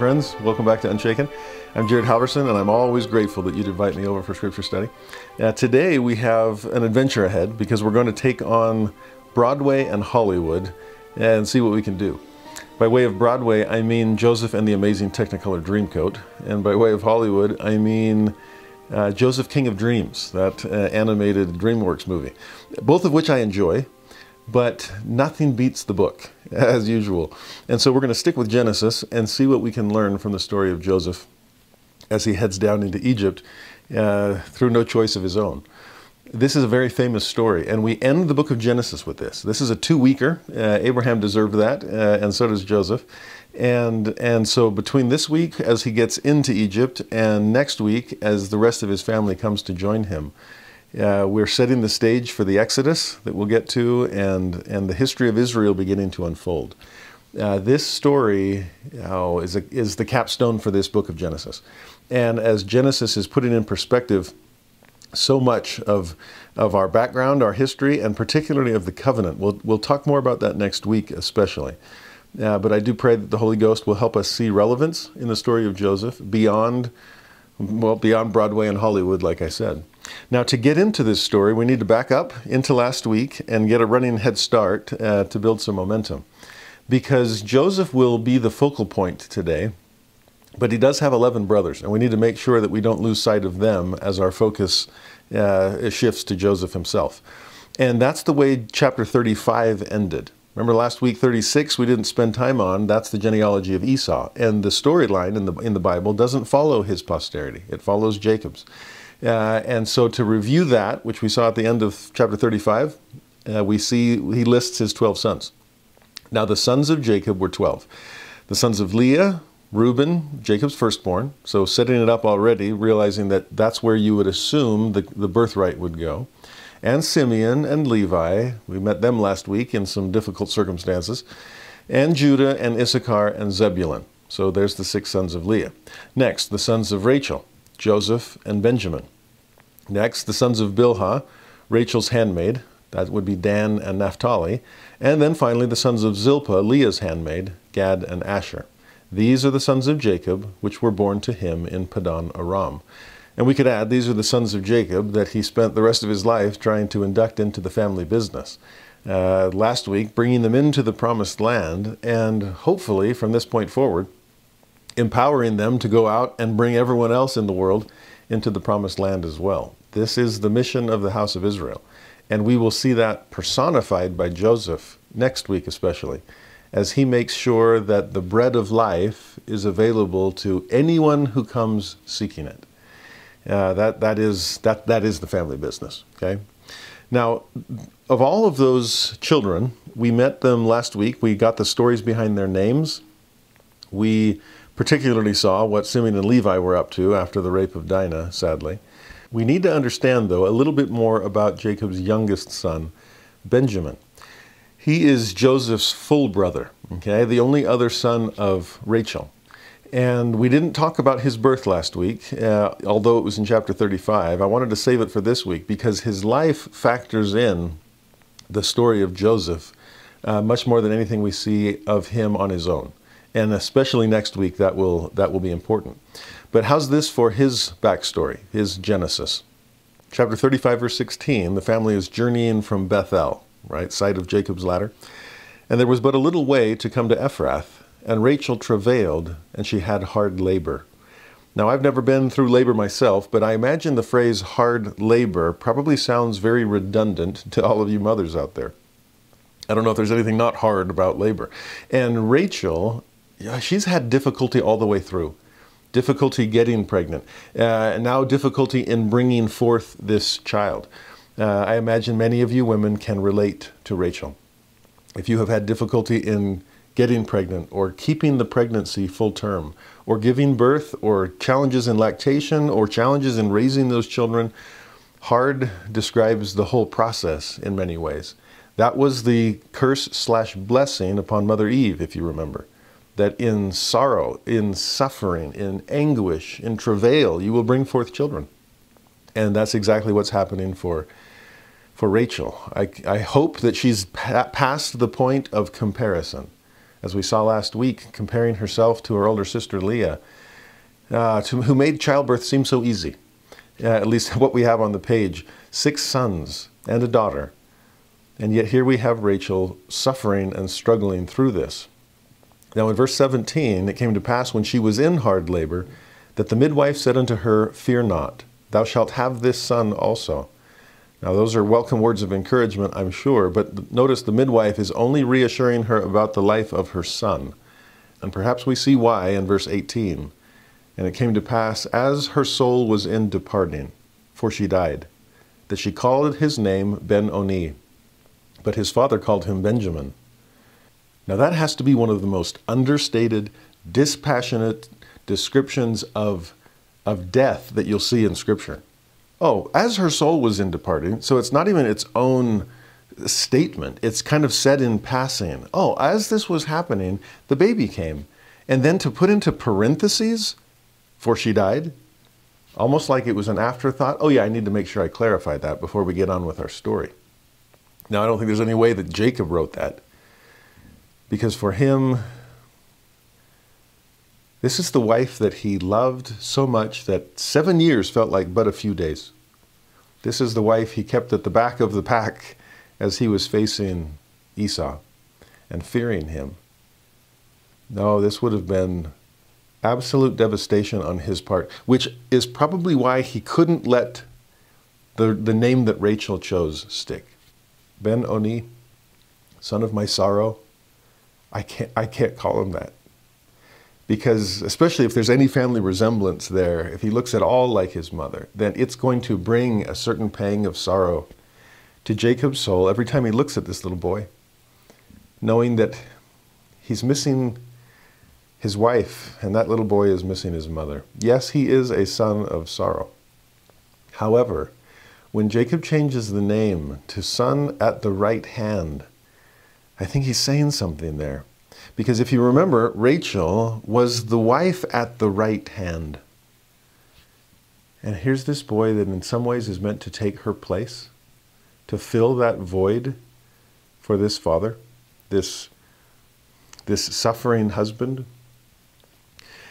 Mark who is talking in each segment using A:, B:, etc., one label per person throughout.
A: Friends. Welcome back to Unshaken. I'm Jared Halverson, and I'm always grateful that you'd invite me over for scripture study. Uh, today, we have an adventure ahead because we're going to take on Broadway and Hollywood and see what we can do. By way of Broadway, I mean Joseph and the Amazing Technicolor Dreamcoat, and by way of Hollywood, I mean uh, Joseph King of Dreams, that uh, animated DreamWorks movie, both of which I enjoy but nothing beats the book, as usual. And so we're going to stick with Genesis and see what we can learn from the story of Joseph as he heads down into Egypt uh, through no choice of his own. This is a very famous story, and we end the book of Genesis with this. This is a two-weeker. Uh, Abraham deserved that, uh, and so does Joseph. And and so between this week, as he gets into Egypt, and next week, as the rest of his family comes to join him, uh, we're setting the stage for the Exodus that we'll get to and, and the history of Israel beginning to unfold. Uh, this story uh, is, a, is the capstone for this book of Genesis. And as Genesis is putting in perspective so much of, of our background, our history, and particularly of the covenant, we'll, we'll talk more about that next week, especially. Uh, but I do pray that the Holy Ghost will help us see relevance in the story of Joseph beyond, well, beyond Broadway and Hollywood, like I said. Now, to get into this story, we need to back up into last week and get a running head start uh, to build some momentum. Because Joseph will be the focal point today, but he does have 11 brothers, and we need to make sure that we don't lose sight of them as our focus uh, shifts to Joseph himself. And that's the way chapter 35 ended. Remember last week 36 we didn't spend time on, that's the genealogy of Esau. And the storyline in the, in the Bible doesn't follow his posterity, it follows Jacob's. Uh, and so to review that, which we saw at the end of chapter 35, uh, we see he lists his 12 sons. Now the sons of Jacob were 12. The sons of Leah, Reuben, Jacob's firstborn. So setting it up already, realizing that that's where you would assume the, the birthright would go. And Simeon and Levi, we met them last week in some difficult circumstances. And Judah and Issachar and Zebulun. So there's the six sons of Leah. Next, the sons of Rachel. Joseph, and Benjamin. Next, the sons of Bilhah, Rachel's handmaid, that would be Dan and Naphtali. And then finally, the sons of Zilpah, Leah's handmaid, Gad and Asher. These are the sons of Jacob, which were born to him in Padan Aram. And we could add, these are the sons of Jacob that he spent the rest of his life trying to induct into the family business. Uh, last week, bringing them into the promised land, and hopefully, from this point forward, empowering them to go out and bring everyone else in the world into the promised land as well. This is the mission of the house of Israel. And we will see that personified by Joseph next week, especially, as he makes sure that the bread of life is available to anyone who comes seeking it. Uh, that, that, is, that, that is the family business, okay? Now, of all of those children, we met them last week. We got the stories behind their names. We particularly saw what Simeon and Levi were up to after the rape of Dinah, sadly. We need to understand, though, a little bit more about Jacob's youngest son, Benjamin. He is Joseph's full brother, okay, the only other son of Rachel. And we didn't talk about his birth last week, uh, although it was in chapter 35. I wanted to save it for this week because his life factors in the story of Joseph uh, much more than anything we see of him on his own and especially next week that will that will be important. But how's this for his backstory, his genesis? Chapter 35, verse 16, the family is journeying from Bethel, right, site of Jacob's ladder. And there was but a little way to come to Ephrath, and Rachel travailed, and she had hard labor. Now, I've never been through labor myself, but I imagine the phrase hard labor probably sounds very redundant to all of you mothers out there. I don't know if there's anything not hard about labor. And Rachel she's had difficulty all the way through. Difficulty getting pregnant, uh, now difficulty in bringing forth this child. Uh, I imagine many of you women can relate to Rachel. If you have had difficulty in getting pregnant or keeping the pregnancy full term or giving birth or challenges in lactation or challenges in raising those children, hard describes the whole process in many ways. That was the curse slash blessing upon Mother Eve, if you remember. That in sorrow, in suffering, in anguish, in travail, you will bring forth children. And that's exactly what's happening for, for Rachel. I, I hope that she's pa- past the point of comparison. As we saw last week, comparing herself to her older sister Leah, uh, to, who made childbirth seem so easy. Uh, at least what we have on the page six sons and a daughter and yet here we have Rachel suffering and struggling through this. Now in verse 17, it came to pass when she was in hard labor that the midwife said unto her, Fear not, thou shalt have this son also. Now, those are welcome words of encouragement, I'm sure, but notice the midwife is only reassuring her about the life of her son. And perhaps we see why in verse 18. And it came to pass, as her soul was in departing, for she died, that she called his name Ben Oni, but his father called him Benjamin. Now, that has to be one of the most understated, dispassionate descriptions of, of death that you'll see in Scripture. Oh, as her soul was in departing, so it's not even its own statement, it's kind of said in passing. Oh, as this was happening, the baby came. And then to put into parentheses, for she died, almost like it was an afterthought. Oh, yeah, I need to make sure I clarify that before we get on with our story. Now, I don't think there's any way that Jacob wrote that. Because for him, this is the wife that he loved so much that seven years felt like but a few days. This is the wife he kept at the back of the pack as he was facing Esau and fearing him. No, this would have been absolute devastation on his part, which is probably why he couldn't let the, the name that Rachel chose stick. Ben Oni, son of my sorrow, I can't, I can't call him that. Because, especially if there's any family resemblance there, if he looks at all like his mother, then it's going to bring a certain pang of sorrow to Jacob's soul every time he looks at this little boy, knowing that he's missing his wife and that little boy is missing his mother. Yes, he is a son of sorrow. However, when Jacob changes the name to son at the right hand, I think he's saying something there. Because if you remember, Rachel was the wife at the right hand. And here's this boy that in some ways is meant to take her place, to fill that void for this father, this, this suffering husband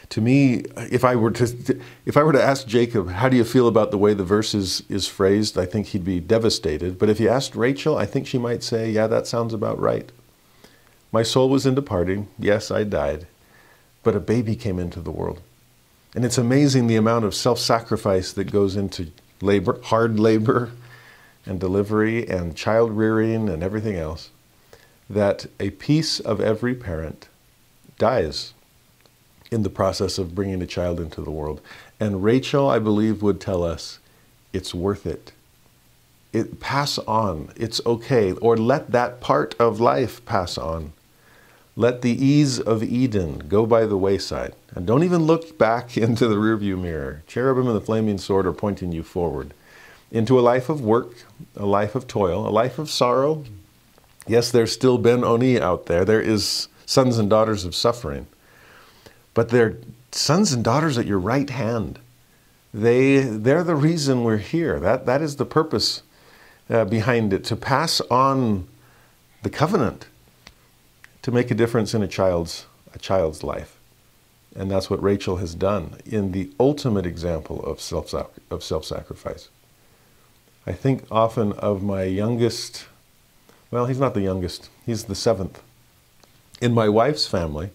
A: to me, if I were to if I were to ask Jacob, how do you feel about the way the verse is, is phrased, I think he'd be devastated. But if you asked Rachel, I think she might say, yeah, that sounds about right. My soul was in departing. Yes, I died. But a baby came into the world. And it's amazing the amount of self-sacrifice that goes into labor, hard labor and delivery and child rearing and everything else, that a piece of every parent dies in the process of bringing a child into the world. And Rachel, I believe, would tell us it's worth it. It pass on. It's okay. Or let that part of life pass on. Let the ease of Eden go by the wayside. And don't even look back into the rearview mirror. Cherubim and the flaming sword are pointing you forward into a life of work, a life of toil, a life of sorrow. Yes, there's still Ben Oni out there. There is sons and daughters of suffering but they're sons and daughters at your right hand. They, they're the reason we're here. That, that is the purpose uh, behind it to pass on the covenant, to make a difference in a child's, a child's life. And that's what Rachel has done in the ultimate example of self of self sacrifice. I think often of my youngest, well, he's not the youngest, he's the seventh. In my wife's family,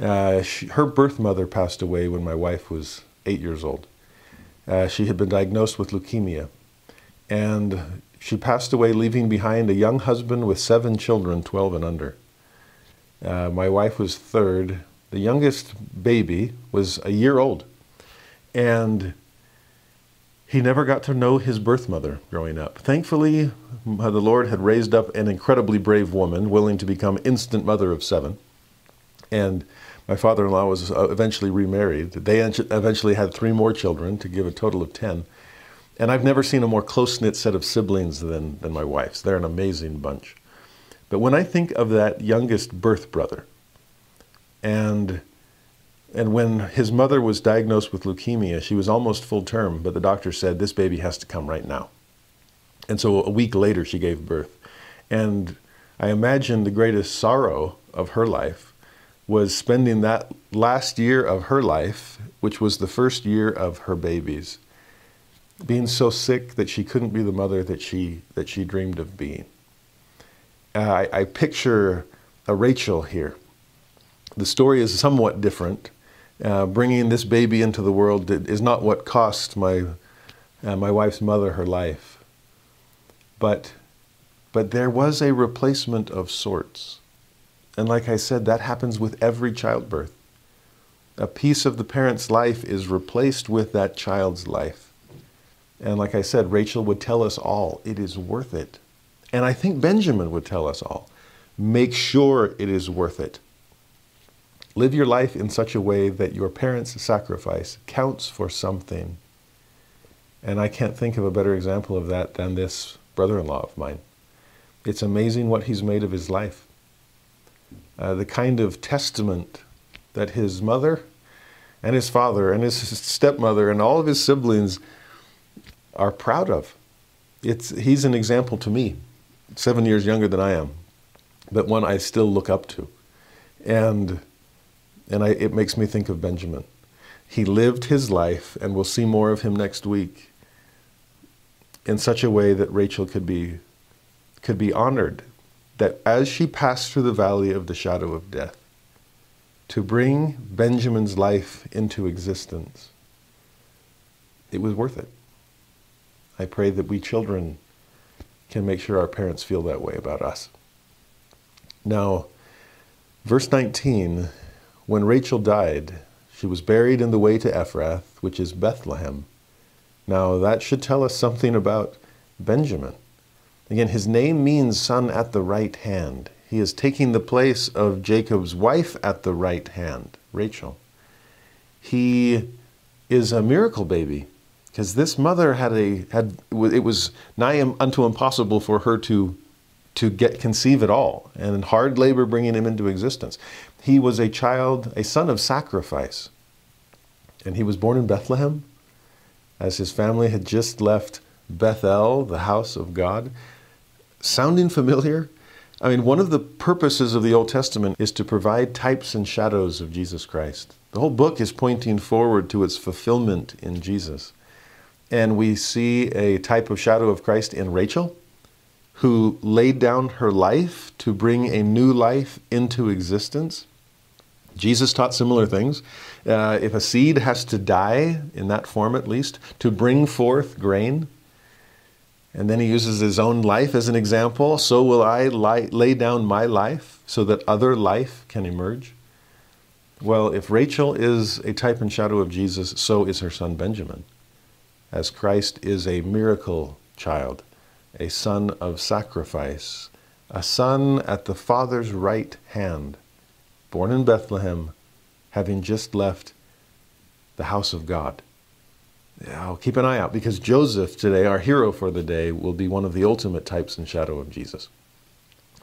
A: uh, she, her birth mother passed away when my wife was eight years old. Uh, she had been diagnosed with leukemia. And she passed away, leaving behind a young husband with seven children, 12 and under. Uh, my wife was third. The youngest baby was a year old. And he never got to know his birth mother growing up. Thankfully, the Lord had raised up an incredibly brave woman willing to become instant mother of seven. And my father in law was uh, eventually remarried. They eventually had three more children to give a total of 10. And I've never seen a more close knit set of siblings than, than my wife's. They're an amazing bunch. But when I think of that youngest birth brother, and and when his mother was diagnosed with leukemia, she was almost full term, but the doctor said this baby has to come right now. And so a week later, she gave birth. And I imagine the greatest sorrow of her life was spending that last year of her life, which was the first year of her babies, being so sick that she couldn't be the mother that she, that she dreamed of being. Uh, I, I picture a Rachel here. The story is somewhat different. Uh, bringing this baby into the world is not what cost my, uh, my wife's mother her life. But, but there was a replacement of sorts. And like I said, that happens with every childbirth. A piece of the parent's life is replaced with that child's life. And like I said, Rachel would tell us all it is worth it. And I think Benjamin would tell us all make sure it is worth it. Live your life in such a way that your parents' sacrifice counts for something. And I can't think of a better example of that than this brother in law of mine. It's amazing what he's made of his life. Uh, the kind of testament that his mother and his father and his stepmother and all of his siblings are proud of. It's, he's an example to me, seven years younger than I am, but one I still look up to. And and I, it makes me think of Benjamin. He lived his life, and we'll see more of him next week, in such a way that Rachel could be, could be honored. That as she passed through the valley of the shadow of death, to bring Benjamin's life into existence, it was worth it. I pray that we children can make sure our parents feel that way about us. Now, verse 19 when Rachel died, she was buried in the way to Ephrath, which is Bethlehem. Now, that should tell us something about Benjamin. Again, his name means son at the right hand. He is taking the place of Jacob's wife at the right hand, Rachel. He is a miracle baby because this mother had a had it was nigh unto impossible for her to to get conceive at all and hard labor bringing him into existence he was a child, a son of sacrifice. And he was born in Bethlehem as his family had just left Bethel, the house of God. Sounding familiar? I mean, one of the purposes of the Old Testament is to provide types and shadows of Jesus Christ. The whole book is pointing forward to its fulfillment in Jesus. And we see a type of shadow of Christ in Rachel, who laid down her life to bring a new life into existence. Jesus taught similar things. Uh, if a seed has to die, in that form at least, to bring forth grain, and then he uses his own life as an example, so will I lie, lay down my life so that other life can emerge. Well, if Rachel is a type and shadow of Jesus, so is her son Benjamin, as Christ is a miracle child, a son of sacrifice, a son at the Father's right hand born in Bethlehem, having just left the house of God. I'll keep an eye out because Joseph, today, our hero for the day, will be one of the ultimate types and shadow of Jesus,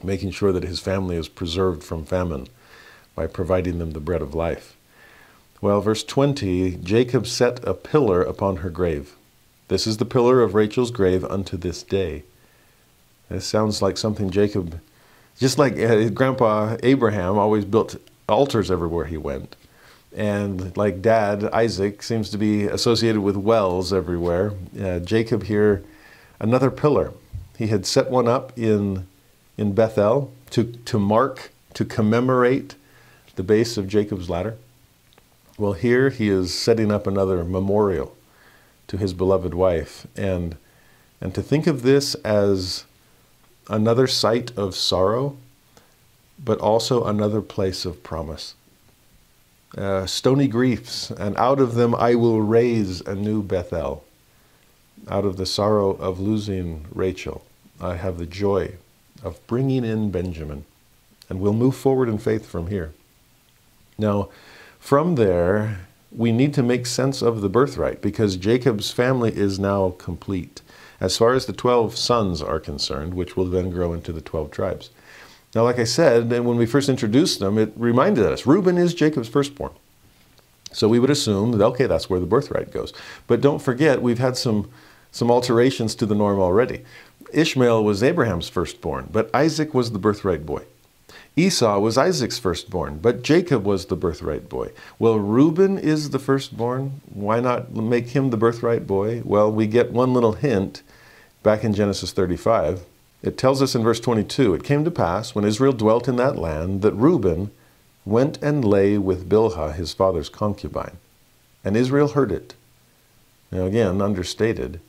A: making sure that his family is preserved from famine by providing them the bread of life. Well, verse 20 Jacob set a pillar upon her grave. This is the pillar of Rachel's grave unto this day. This sounds like something Jacob just like uh, Grandpa Abraham always built altars everywhere he went. And like Dad, Isaac seems to be associated with wells everywhere. Uh, Jacob here, another pillar. He had set one up in, in Bethel to, to mark, to commemorate the base of Jacob's ladder. Well, here he is setting up another memorial to his beloved wife. And, and to think of this as another site of sorrow, but also another place of promise. Uh, stony griefs, and out of them I will raise a new Bethel. out of the sorrow of losing Rachel, I have the joy of bringing in Benjamin. And we'll move forward in faith from here. Now, from there, we need to make sense of the birthright because Jacob's family is now complete as far as the 12 sons are concerned, which will then grow into the 12 tribes. Now, like I said, when we first introduced them, it reminded us Reuben is Jacob's firstborn. So we would assume that, okay, that's where the birthright goes. But don't forget, we've had some, some alterations to the norm already. Ishmael was Abraham's firstborn, but Isaac was the birthright boy. Esau was Isaac's firstborn, but Jacob was the birthright boy. Well, Reuben is the firstborn. Why not make him the birthright boy? Well, we get one little hint back in Genesis 35. It tells us in verse 22 It came to pass, when Israel dwelt in that land, that Reuben went and lay with Bilhah, his father's concubine. And Israel heard it. Now, again, understated.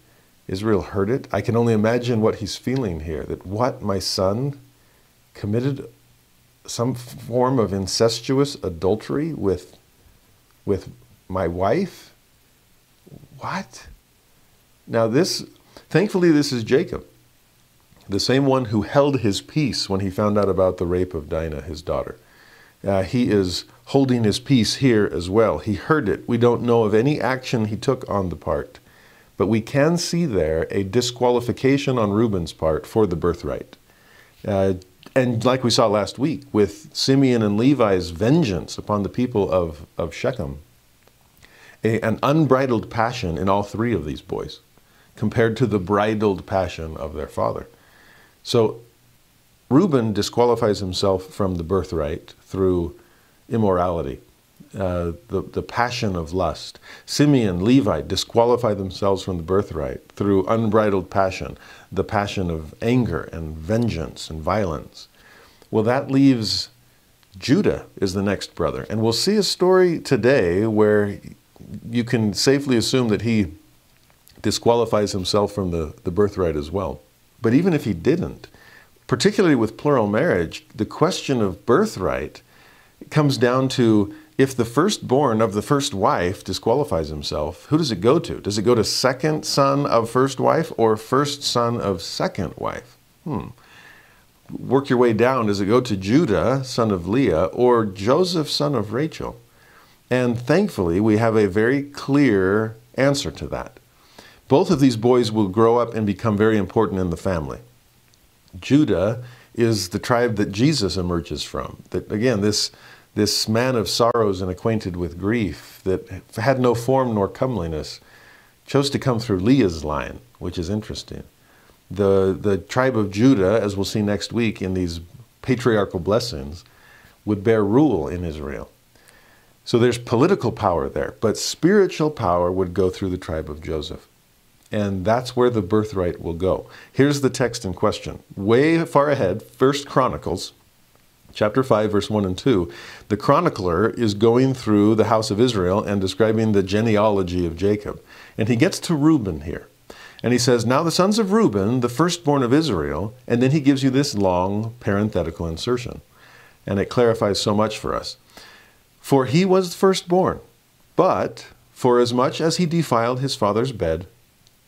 A: Israel heard it. I can only imagine what he's feeling here that what, my son committed some form of incestuous adultery with, with my wife? What? Now, this, thankfully, this is Jacob, the same one who held his peace when he found out about the rape of Dinah, his daughter. Uh, he is holding his peace here as well. He heard it. We don't know of any action he took on the part, but we can see there a disqualification on Reuben's part for the birthright. Uh, and like we saw last week with Simeon and Levi's vengeance upon the people of, of Shechem, a, an unbridled passion in all three of these boys compared to the bridled passion of their father. So Reuben disqualifies himself from the birthright through immorality, uh, the, the passion of lust. Simeon, Levi disqualify themselves from the birthright through unbridled passion, the passion of anger and vengeance and violence. Well, that leaves Judah is the next brother. And we'll see a story today where you can safely assume that he disqualifies himself from the, the birthright as well. But even if he didn't, particularly with plural marriage, the question of birthright comes down to if the firstborn of the first wife disqualifies himself, who does it go to? Does it go to second son of first wife or first son of second wife? Hmm. Work your way down. Does it go to Judah, son of Leah, or Joseph, son of Rachel? And thankfully, we have a very clear answer to that. Both of these boys will grow up and become very important in the family. Judah is the tribe that Jesus emerges from. That again, this this man of sorrows and acquainted with grief that had no form nor comeliness chose to come through Leah's line, which is interesting. The the tribe of Judah, as we'll see next week in these patriarchal blessings, would bear rule in Israel. So there's political power there, but spiritual power would go through the tribe of Joseph. And that's where the birthright will go. Here's the text in question. Way far ahead, First Chronicles, chapter 5, verse 1 and 2. The chronicler is going through the house of Israel and describing the genealogy of Jacob. And he gets to Reuben here. And he says, Now the sons of Reuben, the firstborn of Israel, and then he gives you this long parenthetical insertion. And it clarifies so much for us. For he was firstborn, but for as much as he defiled his father's bed,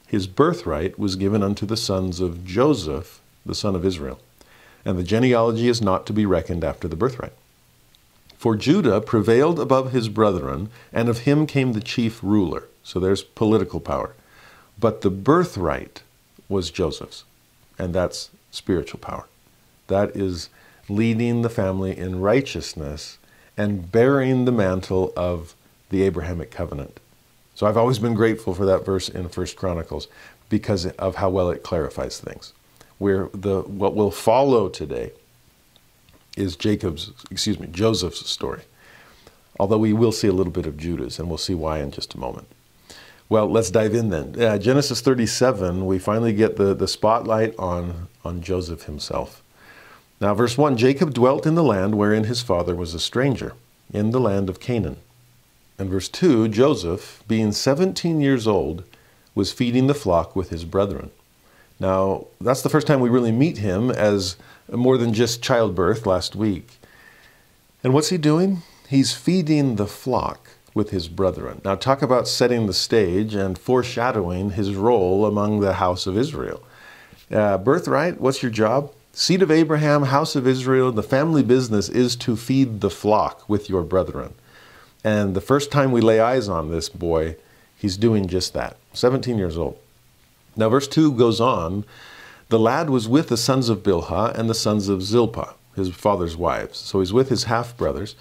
A: his birthright was given unto the sons of Joseph, the son of Israel. And the genealogy is not to be reckoned after the birthright. For Judah prevailed above his brethren, and of him came the chief ruler. So there's political power. But the birthright was Joseph's, and that's spiritual power. That is leading the family in righteousness and bearing the mantle of the Abrahamic covenant. So I've always been grateful for that verse in First Chronicles because of how well it clarifies things. Where the what will follow today is Jacob's, excuse me, Joseph's story. Although we will see a little bit of Judah's, and we'll see why in just a moment. Well, let's dive in then. Uh, Genesis 37, we finally get the, the spotlight on, on Joseph himself. Now, verse 1 Jacob dwelt in the land wherein his father was a stranger, in the land of Canaan. And verse 2 Joseph, being 17 years old, was feeding the flock with his brethren. Now, that's the first time we really meet him as more than just childbirth last week. And what's he doing? He's feeding the flock. with his brethren. Now, talk about setting the stage and foreshadowing his role among the house of Israel. Uh, birthright, what's your job? Seed of Abraham, house of Israel, the family business is to feed the flock with your brethren. And the first time we lay eyes on this boy, he's doing just that. 17 years old. Now, verse 2 goes on The lad was with the sons of Bilhah and the sons of Zilpah, his father's wives. So he's with his half brothers.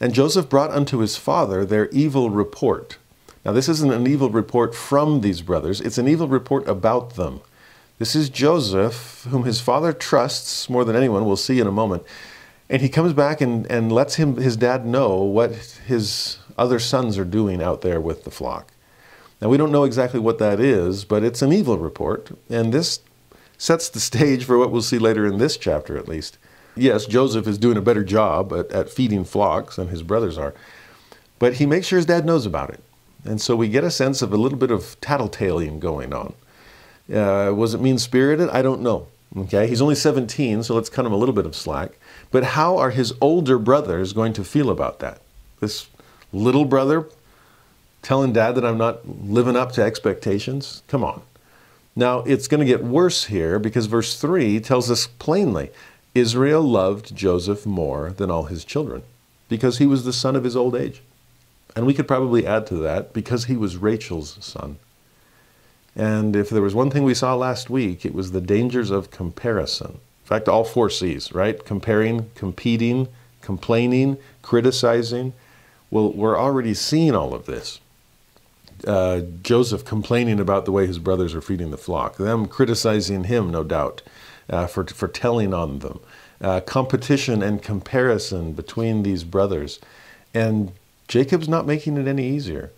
A: And Joseph brought unto his father their evil report. Now, this isn't an evil report from these brothers, it's an evil report about them. This is Joseph, whom his father trusts more than anyone, we'll see in a moment. And he comes back and, and lets him, his dad know what his other sons are doing out there with the flock. Now, we don't know exactly what that is, but it's an evil report. And this sets the stage for what we'll see later in this chapter, at least. Yes, Joseph is doing a better job at, at feeding flocks than his brothers are, but he makes sure his dad knows about it. And so we get a sense of a little bit of tattletaling going on. Uh, was it mean spirited? I don't know. Okay, he's only 17, so let's cut him a little bit of slack. But how are his older brothers going to feel about that? This little brother telling dad that I'm not living up to expectations? Come on. Now, it's going to get worse here because verse 3 tells us plainly Israel loved Joseph more than all his children because he was the son of his old age. And we could probably add to that because he was Rachel's son. And if there was one thing we saw last week, it was the dangers of comparison. In fact, all four C's, right? Comparing, competing, complaining, criticizing. Well, we're already seeing all of this. Uh, Joseph complaining about the way his brothers are feeding the flock, them criticizing him, no doubt, uh, for, for telling on them. Uh, competition and comparison between these brothers. And Jacob's not making it any easier.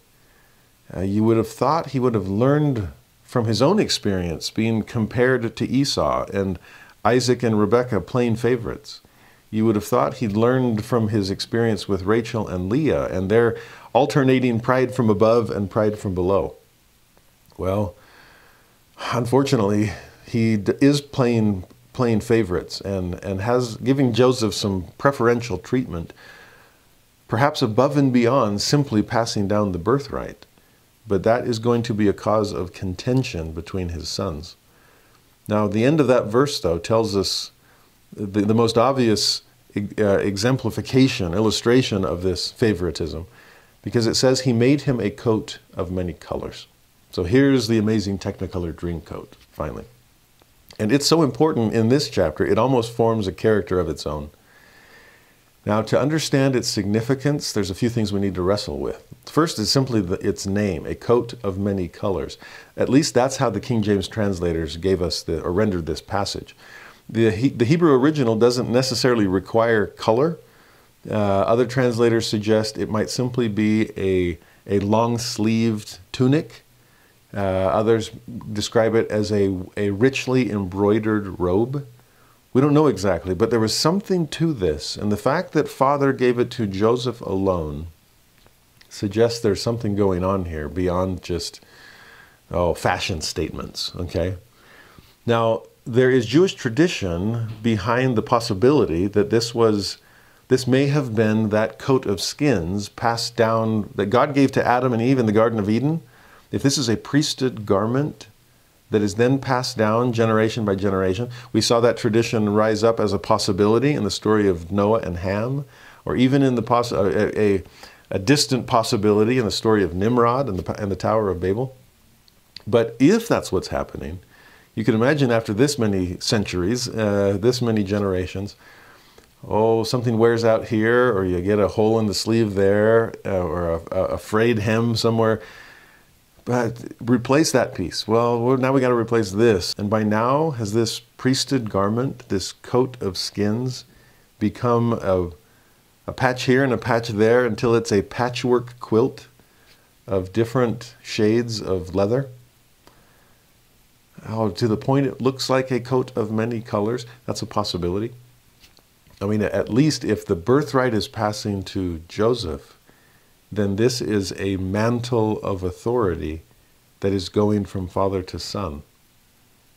A: Uh, you would have thought he would have learned from his own experience being compared to Esau and Isaac and Rebekah playing favorites. You would have thought he'd learned from his experience with Rachel and Leah and their alternating pride from above and pride from below. Well, unfortunately, he is playing playing favorites and, and has giving Joseph some preferential treatment, perhaps above and beyond simply passing down the birthright but that is going to be a cause of contention between his sons. Now, the end of that verse, though, tells us the, the most obvious uh, exemplification, illustration of this favoritism, because it says he made him a coat of many colors. So here's the amazing Technicolor dream coat, finally. And it's so important in this chapter, it almost forms a character of its own. Now, to understand its significance, there's a few things we need to wrestle with. First is simply the, its name, a coat of many colors. At least that's how the King James translators gave us the, or rendered this passage. The, the Hebrew original doesn't necessarily require color. Uh, other translators suggest it might simply be a, a long sleeved tunic. Uh, others describe it as a, a richly embroidered robe. We don't know exactly, but there was something to this. And the fact that Father gave it to Joseph alone suggests there's something going on here beyond just, oh, fashion statements, okay? Now, there is Jewish tradition behind the possibility that this was this may have been that coat of skins passed down that God gave to Adam and Eve in the Garden of Eden. If this is a priesthood garment, that is then passed down generation by generation. We saw that tradition rise up as a possibility in the story of Noah and Ham, or even in the poss- a, a, a distant possibility in the story of Nimrod and the, and the Tower of Babel. But if that's what's happening, you can imagine after this many centuries, uh, this many generations, oh, something wears out here, or you get a hole in the sleeve there, uh, or a, a frayed hem somewhere but replace that piece. Well, now we got to replace this. And by now, has this priesthood garment, this coat of skins, become a, a patch here and a patch there until it's a patchwork quilt of different shades of leather? Oh, to the point it looks like a coat of many colors. That's a possibility. I mean, at least if the birthright is passing to Joseph, then this is a mantle of authority that is going from father to son.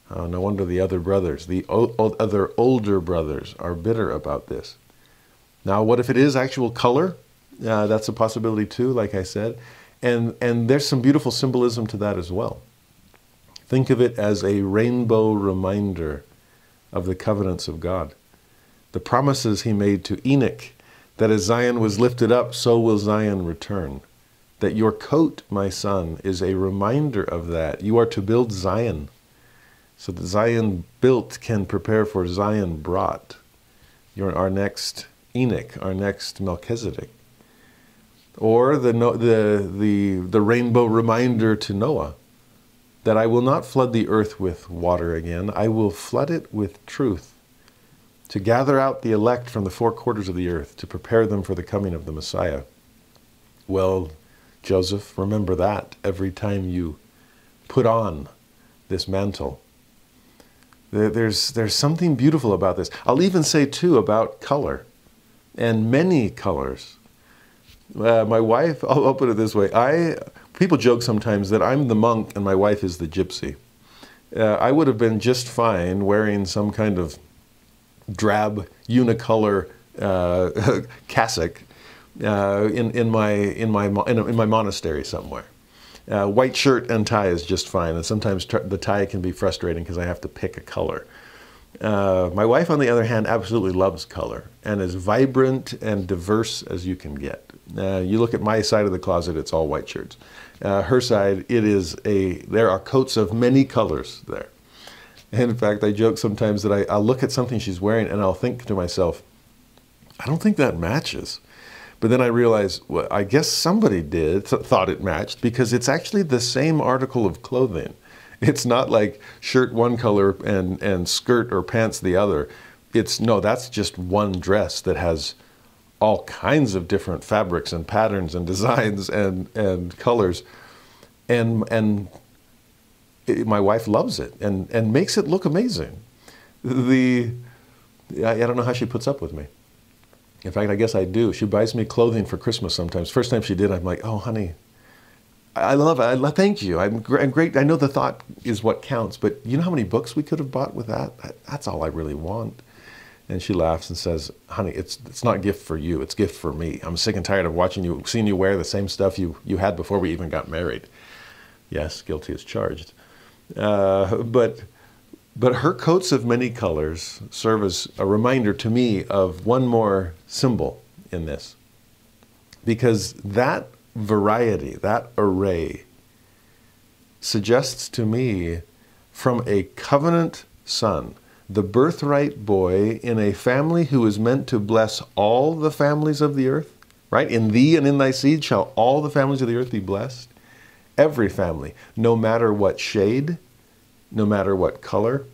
A: Uh, no wonder the other brothers, the o- other older brothers, are bitter about this. Now, what if it is actual color? Uh, that's a possibility too, like I said. And, and there's some beautiful symbolism to that as well. Think of it as a rainbow reminder of the covenants of God. The promises he made to Enoch that as Zion was lifted up, so will Zion return. That your coat, my son, is a reminder of that. You are to build Zion so that Zion built can prepare for Zion brought. You're our next Enoch, our next Melchizedek. Or the, the, the, the rainbow reminder to Noah that I will not flood the earth with water again, I will flood it with truth to gather out the elect from the four quarters of the earth, to prepare them for the coming of the Messiah. Well, Joseph, remember that every time you put on this mantle. There's, there's something beautiful about this. I'll even say, too, about color, and many colors. Uh, my wife, I'll, I'll put it this way I, people joke sometimes that I'm the monk and my wife is the gypsy. Uh, I would have been just fine wearing some kind of drab unicolor uh, cassock uh, in, in, my, in, my, in, in my monastery somewhere. Uh, white shirt and tie is just fine, and sometimes the tie can be frustrating because I have to pick a color. Uh, my wife, on the other hand, absolutely loves color and is vibrant and diverse as you can get. Uh, you look at my side of the closet; it's all white shirts. Uh, her side, it is a there are coats of many colors there. And in fact, I joke sometimes that I, I'll look at something she's wearing and I'll think to myself, I don't think that matches. But then I realize, well, I guess somebody did, th- thought it matched because it's actually the same article of clothing. It's not like shirt one color and, and skirt or pants the other. It's no, that's just one dress that has all kinds of different fabrics and patterns and designs and, and colors. And, and it, my wife loves it and, and makes it look amazing. The, I, I don't know how she puts up with me. In fact, I guess I do. She buys me clothing for Christmas sometimes. First time she did, I'm like, oh, honey, I love it. I love, thank you. I'm, I'm great. I know the thought is what counts, but you know how many books we could have bought with that? That's all I really want. And she laughs and says, honey, it's, it's not gift for you. It's gift for me. I'm sick and tired of watching you, seeing you wear the same stuff you, you had before we even got married. Yes, guilty as charged. Uh, but, but her coats of many colors serve as a reminder to me of one more symbol in this. Because that variety, that array, suggests to me from a covenant son, the birthright boy in a family who is meant to bless all the families of the earth, right? In thee and in thy seed shall all the families of the earth be blessed. Every family, no matter what shade, no matter what color.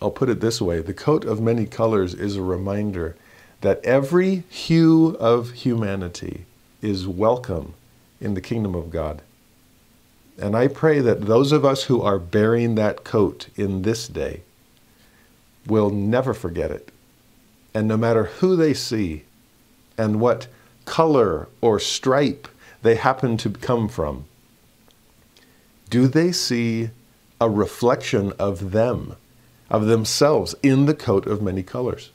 A: I'll put it this way the coat of many colors is a reminder that every hue of humanity is welcome in the kingdom of God. And I pray that those of us who are bearing that coat in this day will never forget it. And no matter who they see and what color or stripe they happen to come from. Do they see a reflection of them, of themselves in the coat of many colors?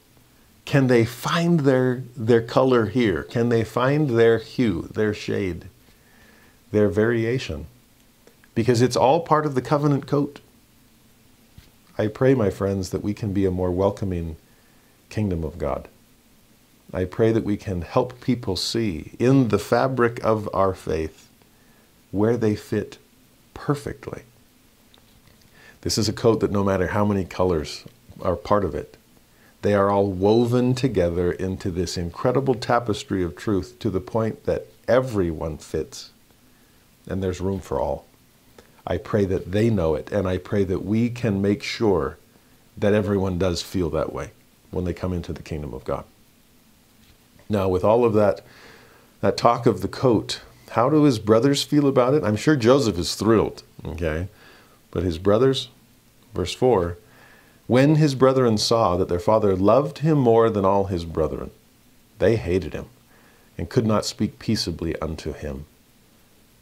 A: Can they find their, their color here? Can they find their hue, their shade, their variation? Because it's all part of the covenant coat. I pray, my friends, that we can be a more welcoming kingdom of God. I pray that we can help people see in the fabric of our faith where they fit perfectly. This is a coat that no matter how many colors are part of it, they are all woven together into this incredible tapestry of truth to the point that everyone fits and there's room for all. I pray that they know it, and I pray that we can make sure that everyone does feel that way when they come into the kingdom of God. Now, with all of that, that talk of the coat, how do his brothers feel about it? I'm sure Joseph is thrilled, okay? But his brothers, verse 4, when his brethren saw that their father loved him more than all his brethren, they hated him and could not speak peaceably unto him.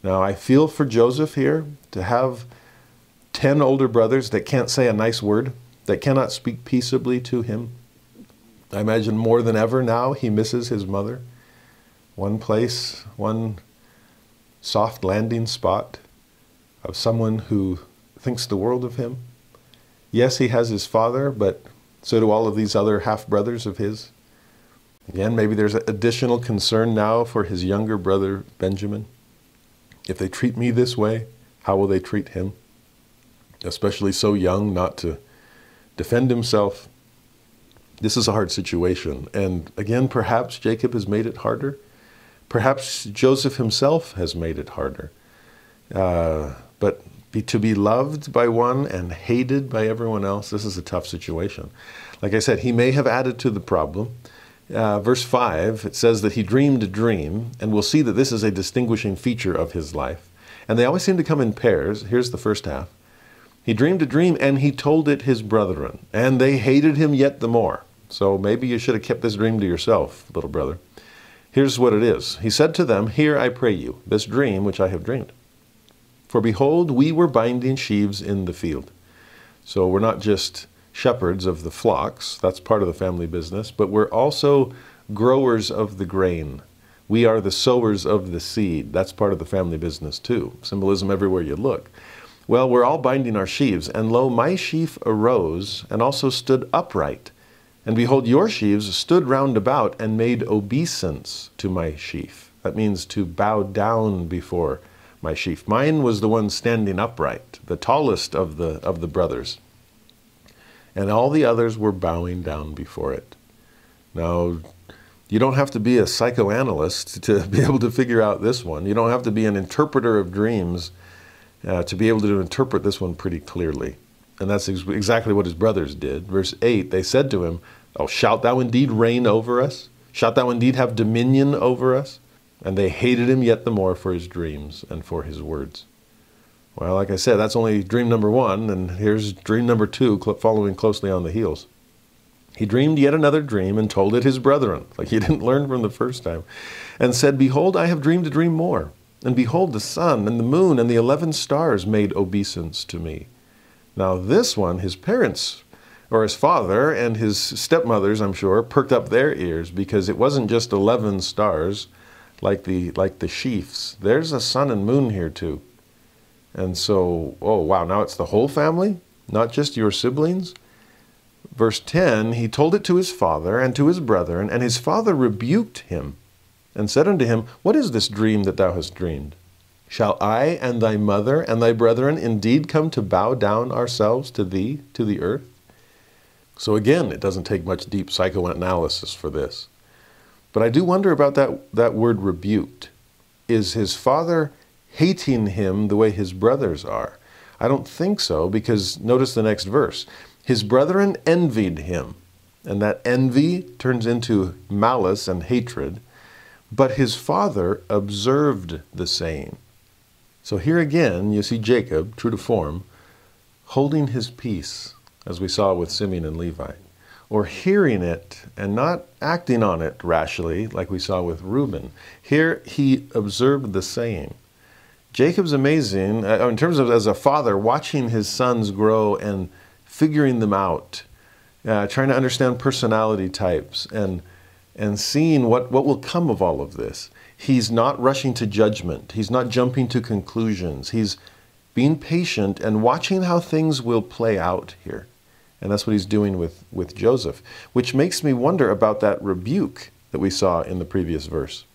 A: Now, I feel for Joseph here to have 10 older brothers that can't say a nice word, that cannot speak peaceably to him. I imagine more than ever now he misses his mother. one place, one soft landing spot of someone who thinks the world of him. Yes, he has his father, but so do all of these other half brothers of his. Again, maybe there's additional concern now for his younger brother Benjamin. If they treat me this way, how will they treat him? Especially so young, not to defend himself. This is a hard situation. And again, perhaps Jacob has made it harder. Perhaps Joseph himself has made it harder. Uh, but be, to be loved by one and hated by everyone else, this is a tough situation. Like I said, he may have added to the problem. Uh, verse 5, it says that he dreamed a dream, and we'll see that this is a distinguishing feature of his life. And they always seem to come in pairs. Here's the first half. He dreamed a dream, and he told it his brethren, and they hated him yet the more. So maybe you should have kept this dream to yourself, little brother. Here's what it is He said to them, Hear, I pray you, this dream which I have dreamed. For behold, we were binding sheaves in the field. So we're not just shepherds of the flocks, that's part of the family business, but we're also growers of the grain. We are the sowers of the seed. That's part of the family business too. Symbolism everywhere you look. Well, we're all binding our sheaves, and lo, my sheaf arose and also stood upright. And behold, your sheaves stood round about and made obeisance to my sheaf. That means to bow down before my sheaf. Mine was the one standing upright, the tallest of the, of the brothers. And all the others were bowing down before it. Now, you don't have to be a psychoanalyst to be able to figure out this one. You don't have to be an interpreter of dreams uh, to be able to interpret this one pretty clearly. And that's ex- exactly what his brothers did. Verse 8 they said to him, Oh, shalt thou indeed reign over us? Shalt thou indeed have dominion over us? And they hated him yet the more for his dreams and for his words. Well, like I said, that's only dream number one, and here's dream number two following closely on the heels. He dreamed yet another dream and told it his brethren, like he didn't learn from the first time, and said, Behold, I have dreamed a dream more. And behold, the sun and the moon and the eleven stars made obeisance to me. Now, this one, his parents or his father and his stepmothers, I'm sure, perked up their ears because it wasn't just 11 stars like the, like the sheaves. There's a sun and moon here too. And so, oh wow, now it's the whole family, not just your siblings. Verse 10 He told it to his father and to his brethren, and his father rebuked him and said unto him, What is this dream that thou hast dreamed? Shall I and thy mother and thy brethren indeed come to bow down ourselves to thee, to the earth? So again, it doesn't take much deep psychoanalysis for this. But I do wonder about that, that word rebuked. Is his father hating him the way his brothers are? I don't think so, because notice the next verse. His brethren envied him, and that envy turns into malice and hatred. But his father observed the saying. So here again, you see Jacob, true to form, holding his peace as we saw with Simeon and Levi, or hearing it and not acting on it rashly, like we saw with Reuben. Here he observed the saying. Jacob's amazing uh, in terms of as a father, watching his sons grow and figuring them out, uh, trying to understand personality types and and seeing what, what will come of all of this. He's not rushing to judgment. He's not jumping to conclusions. He's being patient and watching how things will play out here. And that's what he's doing with, with Joseph, which makes me wonder about that rebuke that we saw in the previous verse.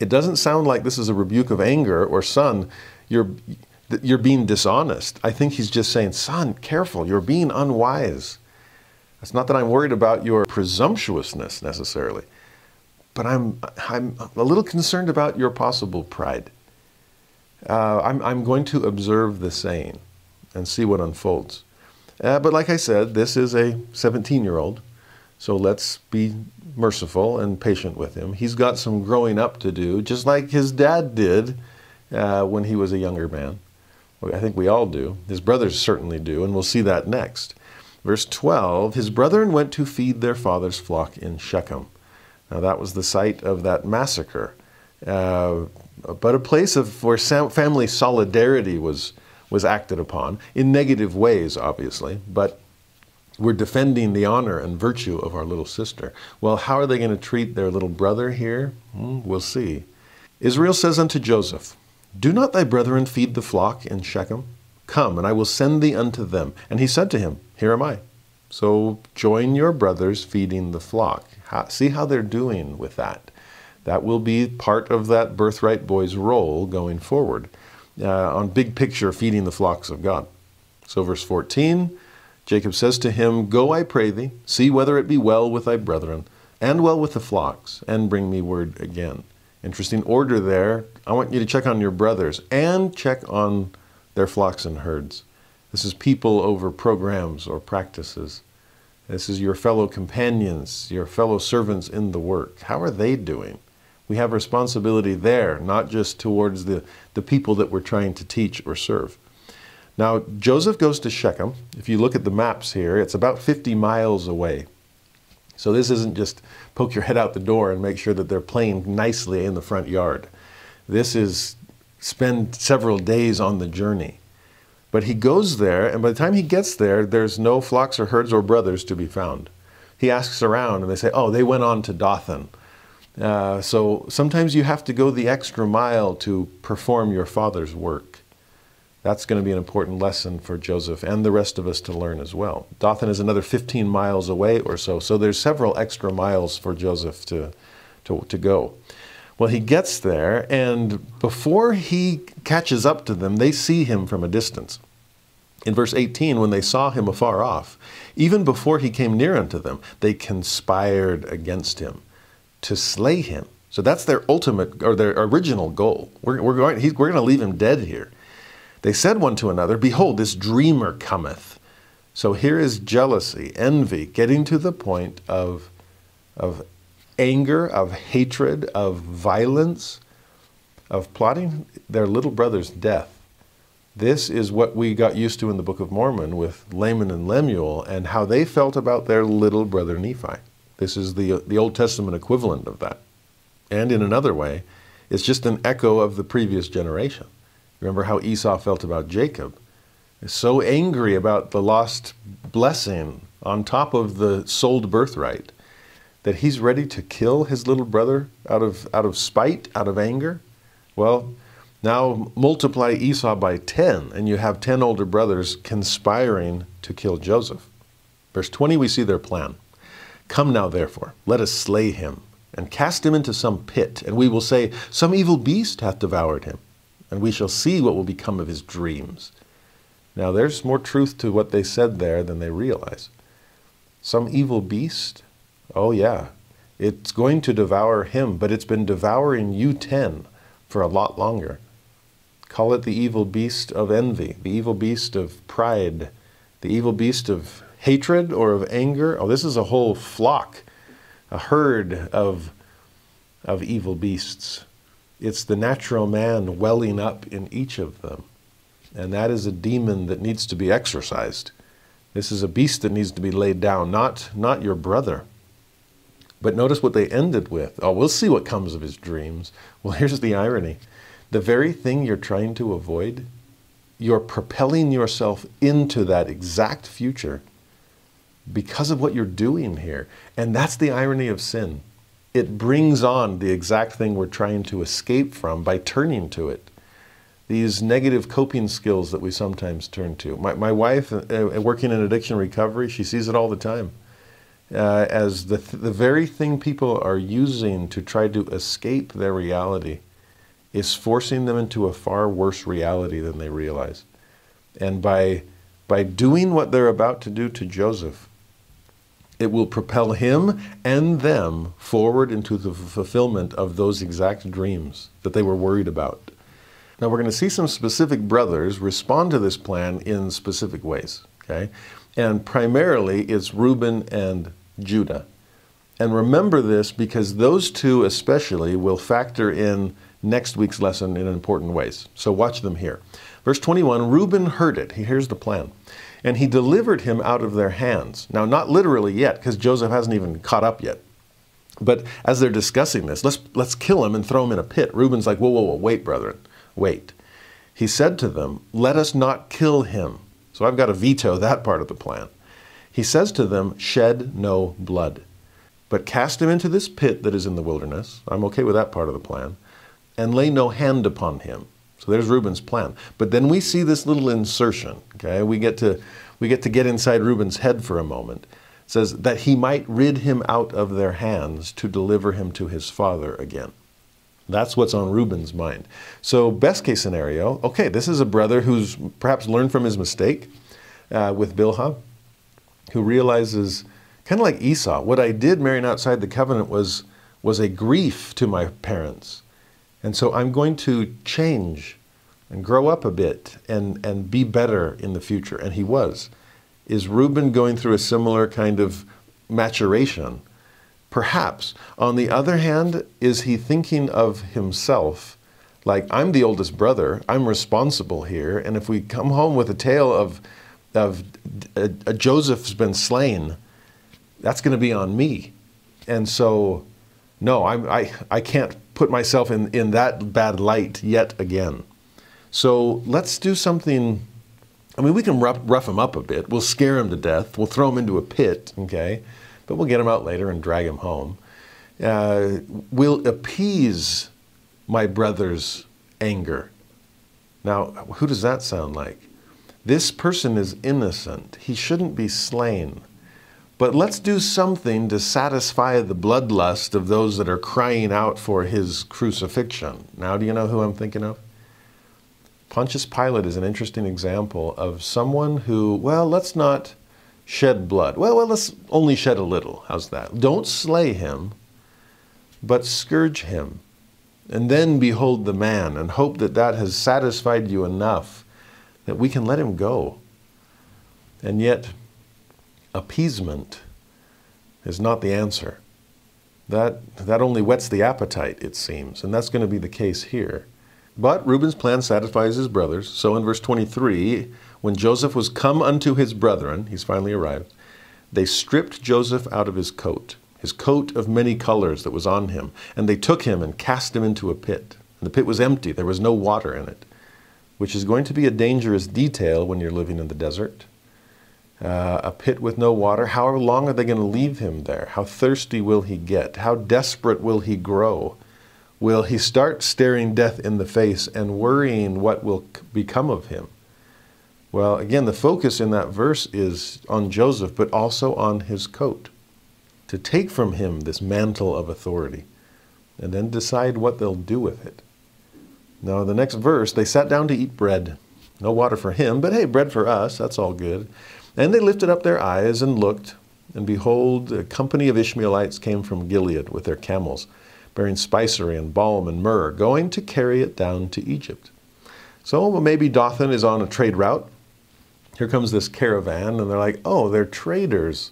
A: It doesn't sound like this is a rebuke of anger or, son, you're, you're being dishonest. I think he's just saying, son, careful, you're being unwise. It's not that I'm worried about your presumptuousness necessarily, but I'm, I'm a little concerned about your possible pride. Uh, I'm, I'm going to observe the saying and see what unfolds. Uh, but like I said, this is a 17 year old, so let's be merciful and patient with him. He's got some growing up to do, just like his dad did uh, when he was a younger man. I think we all do. His brothers certainly do, and we'll see that next. Verse 12 His brethren went to feed their father's flock in Shechem. Now, that was the site of that massacre, uh, but a place of where family solidarity was was acted upon in negative ways, obviously, but We're defending the honor and virtue of our little sister. Well, how are they going to treat their little brother here? Hmm, we'll see. Israel says unto Joseph, Do not thy brethren feed the flock in Shechem? Come, and I will send thee unto them. And he said to him, Here am I. So join your brothers feeding the flock. How, see how they're doing with that. That will be part of that birthright boy's role going forward uh, on big picture feeding the flocks of God. So, verse 14 Jacob says to him, Go, I pray thee, see whether it be well with thy brethren, and well with the flocks, and bring me word again. Interesting order there. I want you to check on your brothers and check on their flocks and herds. This is people over programs or practices. This is your fellow companions, your fellow servants in the work. How are they doing? We have responsibility there, not just towards the, the people that we're trying to teach or serve. Now, Joseph goes to Shechem. If you look at the maps here, it's about 50 miles away. So this isn't just poke your head out the door and make sure that they're playing nicely in the front yard. This is spend several days on the journey. But he goes there, and by the time he gets there, there's no flocks or herds or brothers to be found. He asks around, and they say, Oh, they went on to Dothan. Uh, so sometimes you have to go the extra mile to perform your father's work. That's going to be an important lesson for Joseph and the rest of us to learn as well. Dothan is another 15 miles away or so, so there's several extra miles for Joseph to, to, to go. Well, he gets there, and before he catches up to them, they see him from a distance. In verse 18, when they saw him afar off, even before he came near unto them, they conspired against him to slay him. So that's their ultimate or their original goal. We're, we're going, we're going to leave him dead here. They said one to another, Behold, this dreamer cometh. So here is jealousy, envy, getting to the point of, of anger, of hatred, of violence, of plotting their little brother's death. This is what we got used to in the Book of Mormon with Laman and Lemuel and how they felt about their little brother Nephi. This is the, the Old Testament equivalent of that. And in another way, it's just an echo of the previous generation. Remember how Esau felt about Jacob. So angry about the lost blessing on top of the sold birthright that he's ready to kill his little brother out of, out of spite, out of anger. Well, now multiply Esau by 10, and you have 10 older brothers conspiring to kill Joseph. Verse 20, we see their plan. Come now, therefore, let us slay him, and cast him into some pit, and we will say, Some evil beast hath devoured him, and we shall see what will become of his dreams. Now, there's more truth to what they said there than they realize. Some evil beast? Oh, yeah. It's going to devour him, but it's been devouring you ten for a lot longer. Call it the evil beast of envy, the evil beast of pride, the evil beast of hatred or of anger. Oh, this is a whole flock, a herd of, of evil beasts. It's the natural man welling up in each of them. And that is a demon that needs to be exorcised. This is a beast that needs to be laid down, not, not your brother. But notice what they ended with. Oh, we'll see what comes of his dreams. Well, here's the irony the very thing you're trying to avoid, you're propelling yourself into that exact future because of what you're doing here. And that's the irony of sin. It brings on the exact thing we're trying to escape from by turning to it. These negative coping skills that we sometimes turn to. My, my wife, uh, uh working in addiction recovery, she sees it all the time. Uh, as the, th- the very thing people are using to try to escape their reality is forcing them into a far worse reality than they realize. And by, by doing what they're about to do to Joseph, it will propel him and them forward into the fulfillment of those exact dreams that they were worried about. Now, we're going to see some specific brothers respond to this plan in specific ways, okay? And primarily it's Reuben and Judah. And remember this because those two especially will factor in next week's lesson in important ways. So watch them here. Verse 21 Reuben heard it. He hears the plan and he delivered him out of their hands. Now, not literally yet, because Joseph hasn't even caught up yet. But as they're discussing this, let's, let's kill him and throw him in a pit. Reuben's like, whoa, whoa, whoa, wait, brethren, wait. He said to them, Let us not kill him. So I've got to veto that part of the plan. He says to them, Shed no blood, but cast him into this pit that is in the wilderness. I'm okay with that part of the plan. And lay no hand upon him. So there's Reuben's plan. But then we see this little insertion. Okay, we get to we get to get inside Reuben's head for a moment. It says that he might rid him out of their hands to deliver him to his father again. That's what's on Reuben's mind. So, best case scenario, okay, this is a brother who's perhaps learned from his mistake uh, with Bilhah, who realizes, kind of like Esau, what I did marrying outside the covenant was, was a grief to my parents. And so I'm going to change and grow up a bit and, and be better in the future. And he was. Is Reuben going through a similar kind of maturation? Perhaps. On the other hand, is he thinking of himself like, I'm the oldest brother, I'm responsible here, and if we come home with a tale of, of uh, Joseph's been slain, that's going to be on me. And so, no, I'm, I, I can't put myself in, in that bad light yet again. So let's do something. I mean, we can rough, rough him up a bit. We'll scare him to death. We'll throw him into a pit, okay? but we'll get him out later and drag him home. Uh, we'll appease my brother's anger. Now, who does that sound like? This person is innocent. He shouldn't be slain. But let's do something to satisfy the bloodlust of those that are crying out for his crucifixion. Now, do you know who I'm thinking of? Pontius Pilate is an interesting example of someone who, well, let's not shed blood. Well, well, let's only shed a little. How's that? Don't slay him, but scourge him. And then behold the man and hope that that has satisfied you enough that we can let him go. And yet, appeasement is not the answer. That, that only whets the appetite, it seems, and that's going to be the case here. But Reuben's plan satisfies his brothers. So in verse 23, when Joseph was come unto his brethren, he's finally arrived, they stripped Joseph out of his coat, his coat of many colors that was on him, and they took him and cast him into a pit. And the pit was empty, there was no water in it, which is going to be a dangerous detail when you're living in the desert. Uh, a pit with no water. How long are they going to leave him there? How thirsty will he get? How desperate will he grow? Will he start staring death in the face and worrying what will become of him? Well, again, the focus in that verse is on Joseph, but also on his coat. To take from him this mantle of authority and then decide what they'll do with it. Now, the next verse, they sat down to eat bread. No water for him, but hey, bread for us, that's all good. And they lifted up their eyes and looked, and behold, a company of Ishmaelites came from Gilead with their camels, bearing spicery and balm and myrrh, going to carry it down to Egypt. So maybe Dothan is on a trade route here comes this caravan, and they're like, oh, they're traders.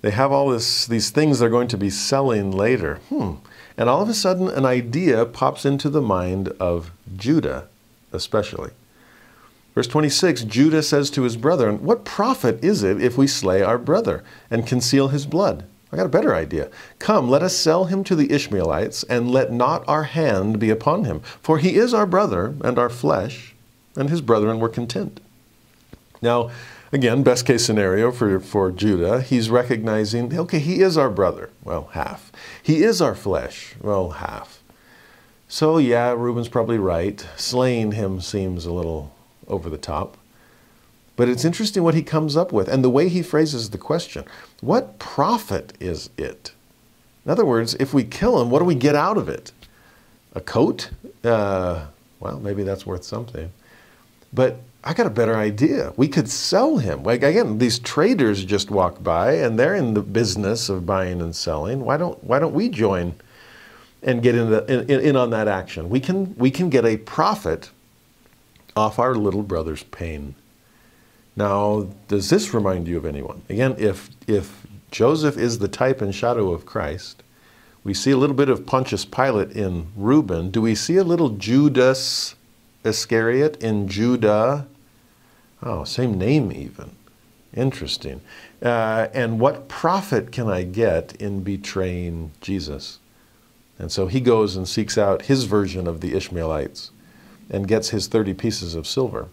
A: They have all this, these things they're going to be selling later. Hmm. And all of a sudden, an idea pops into the mind of Judah, especially. Verse 26 Judah says to his brethren, What profit is it if we slay our brother and conceal his blood? I got a better idea. Come, let us sell him to the Ishmaelites, and let not our hand be upon him. For he is our brother and our flesh, and his brethren were content. Now, again, best case scenario for, for Judah, he's recognizing, okay, he is our brother. Well, half. He is our flesh. Well, half. So, yeah, Reuben's probably right. Slaying him seems a little over the top. But it's interesting what he comes up with and the way he phrases the question. What profit is it? In other words, if we kill him, what do we get out of it? A coat? Uh, well, maybe that's worth something. But I got a better idea. We could sell him. Like again, these traders just walk by and they're in the business of buying and selling. Why don't why don't we join and get in, the, in, in on that action? We can we can get a profit off our little brother's pain. Now, does this remind you of anyone? Again, if if Joseph is the type and shadow of Christ, we see a little bit of Pontius Pilate in Reuben. Do we see a little Judas Iscariot in Judah? Oh, same name even. Interesting. Uh, and what profit can I get in betraying Jesus? And so he goes and seeks out his version of the Ishmaelites and gets his 30 pieces of silver.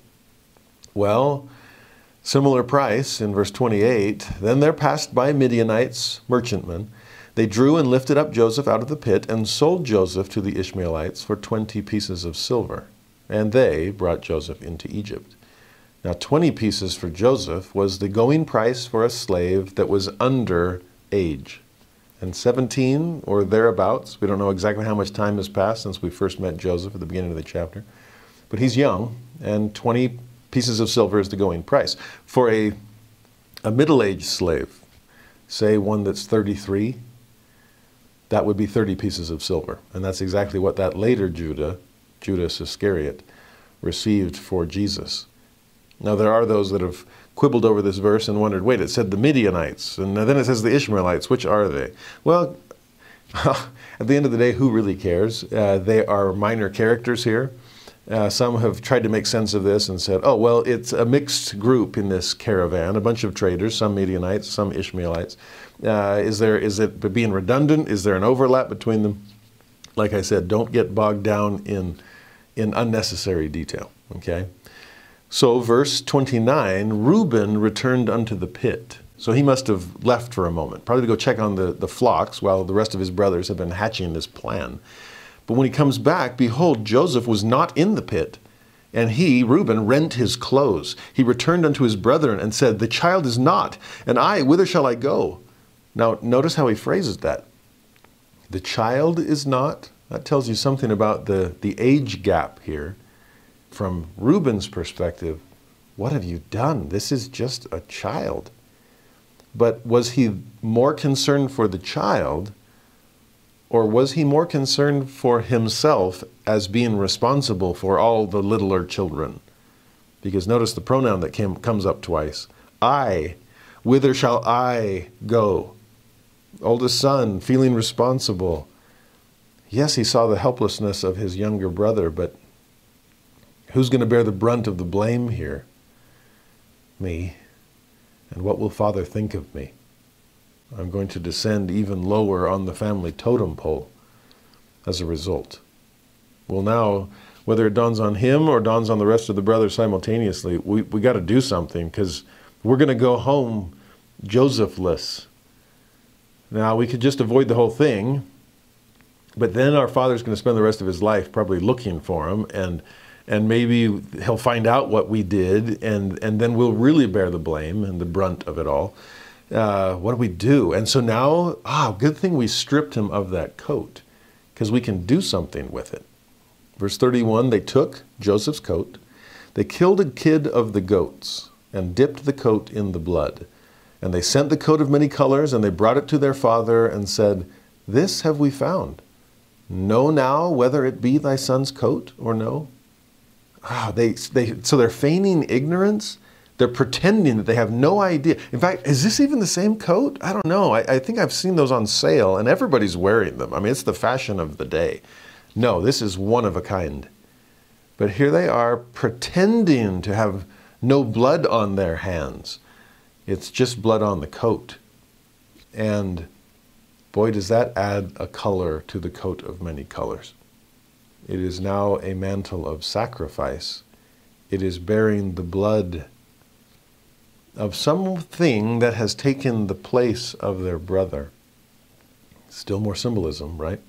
A: Well, Similar price in verse 28. Then there passed by Midianites, merchantmen. They drew and lifted up Joseph out of the pit and sold Joseph to the Ishmaelites for 20 pieces of silver. And they brought Joseph into Egypt. Now, 20 pieces for Joseph was the going price for a slave that was under age. And 17 or thereabouts, we don't know exactly how much time has passed since we first met Joseph at the beginning of the chapter, but he's young, and 20 pieces of silver is the going price. For a, a middle aged slave, say one that's 33, that would be 30 pieces of silver. And that's exactly what that later Judah, Judas Iscariot, received for Jesus. Now, there are those that have quibbled over this verse and wondered wait, it said the Midianites, and then it says the Ishmaelites. Which are they? Well, at the end of the day, who really cares? Uh, they are minor characters here. Uh, some have tried to make sense of this and said, oh, well, it's a mixed group in this caravan, a bunch of traders, some Midianites, some Ishmaelites. Uh, is, there, is it being redundant? Is there an overlap between them? Like I said, don't get bogged down in, in unnecessary detail, okay? So, verse 29 Reuben returned unto the pit. So he must have left for a moment, probably to go check on the, the flocks while the rest of his brothers have been hatching this plan. But when he comes back, behold, Joseph was not in the pit. And he, Reuben, rent his clothes. He returned unto his brethren and said, The child is not, and I, whither shall I go? Now, notice how he phrases that. The child is not. That tells you something about the, the age gap here. From Reuben's perspective, what have you done? This is just a child. But was he more concerned for the child or was he more concerned for himself as being responsible for all the littler children? Because notice the pronoun that came, comes up twice I. Whither shall I go? Oldest son, feeling responsible. Yes, he saw the helplessness of his younger brother, but who's going to bear the brunt of the blame here? Me. And what will Father think of me? I'm going to descend even lower on the family totem pole as a result. Well, now, whether it dawns on him or dawns on the rest of the brothers simultaneously, we, we got to do something because we're going to go home Josephless. Now, we could just avoid the whole thing, but then our father's going to spend the rest of his life probably looking for him and and maybe he'll find out what we did and and then we'll really bear the blame and the brunt of it all uh, what do we do? And so now, ah, good thing we stripped him of that coat because we can do something with it. Verse 31 they took Joseph's coat, they killed a kid of the goats, and dipped the coat in the blood. And they sent the coat of many colors, and they brought it to their father, and said, This have we found. Know now whether it be thy son's coat or no. Ah, they, they, so they're feigning ignorance they're pretending that they have no idea. In fact, is this even the same coat? I don't know. I, I, think I've seen those on sale and everybody's wearing them. I mean, it's the fashion of the day. No, this is one of a kind. But here they are pretending to have no blood on their hands. It's just blood on the coat. And boy, does that add a color to the coat of many colors. It is now a mantle of sacrifice. It is bearing the blood of something that has taken the place of their brother. Still more symbolism, right?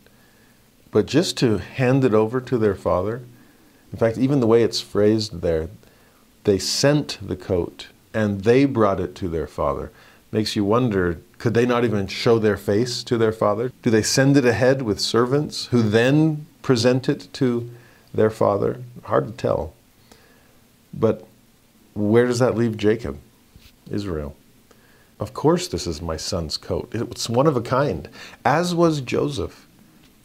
A: But just to hand it over to their father, in fact, even the way it's phrased there, they sent the coat and they brought it to their father. Makes you wonder could they not even show their face to their father? Do they send it ahead with servants who then present it to their father? Hard to tell. But where does that leave Jacob? Israel. Of course, this is my son's coat. It's one of a kind, as was Joseph,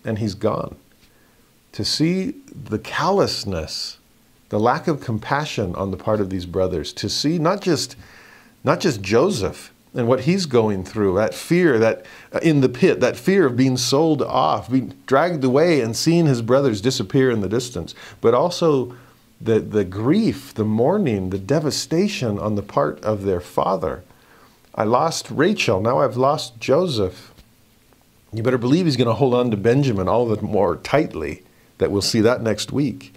A: and he's gone. To see the callousness, the lack of compassion on the part of these brothers, to see not just, not just Joseph and what he's going through, that fear that uh, in the pit, that fear of being sold off, being dragged away and seeing his brothers disappear in the distance, but also the, the grief, the mourning, the devastation on the part of their father. I lost Rachel, now I've lost Joseph. You better believe he's going to hold on to Benjamin all the more tightly, that we'll see that next week.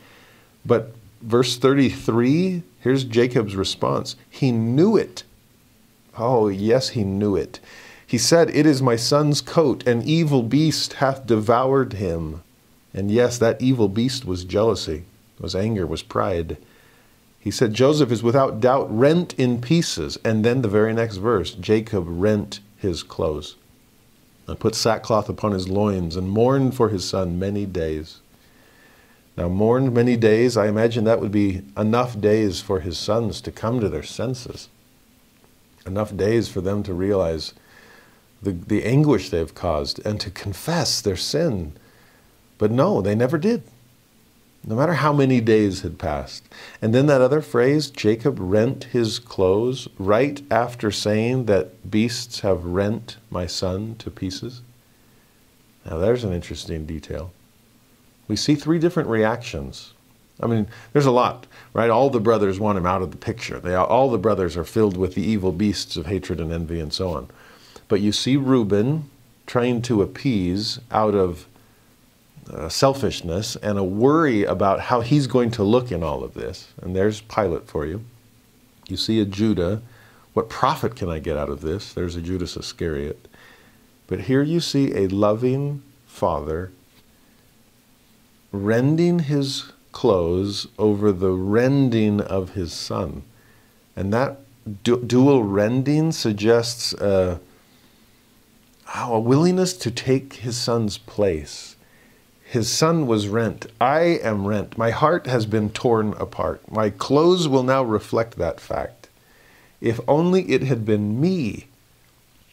A: But verse 33, here's Jacob's response. He knew it. Oh, yes, he knew it. He said, It is my son's coat, an evil beast hath devoured him. And yes, that evil beast was jealousy, was anger, was pride. He said, Joseph is without doubt rent in pieces. And then the very next verse, Jacob rent his clothes and put sackcloth upon his loins and mourned for his son many days. Now, mourned many days, I imagine that would be enough days for his sons to come to their senses, enough days for them to realize the, the anguish they've caused and to confess their sin. But no, they never did, no matter how many days had passed. And then that other phrase, Jacob rent his clothes, right after saying that beasts have rent my son to pieces. Now, there's an interesting detail we see three different reactions. I mean, there's a lot, right? All the brothers want him out of the picture. They, all the brothers are filled with the evil beasts of hatred and envy and so on. But you see Reuben trying to appease out of uh, selfishness and a worry about how he's going to look in all of this. And there's Pilate for you. You see a Judah. What profit can I get out of this? There's a Judas Iscariot. But here you see a loving father rending his clothes over the rending of his son. And that du- dual rending suggests uh, a willingness to take his son's place. His son was rent. I am rent. My heart has been torn apart. My clothes will now reflect that fact. If only it had been me,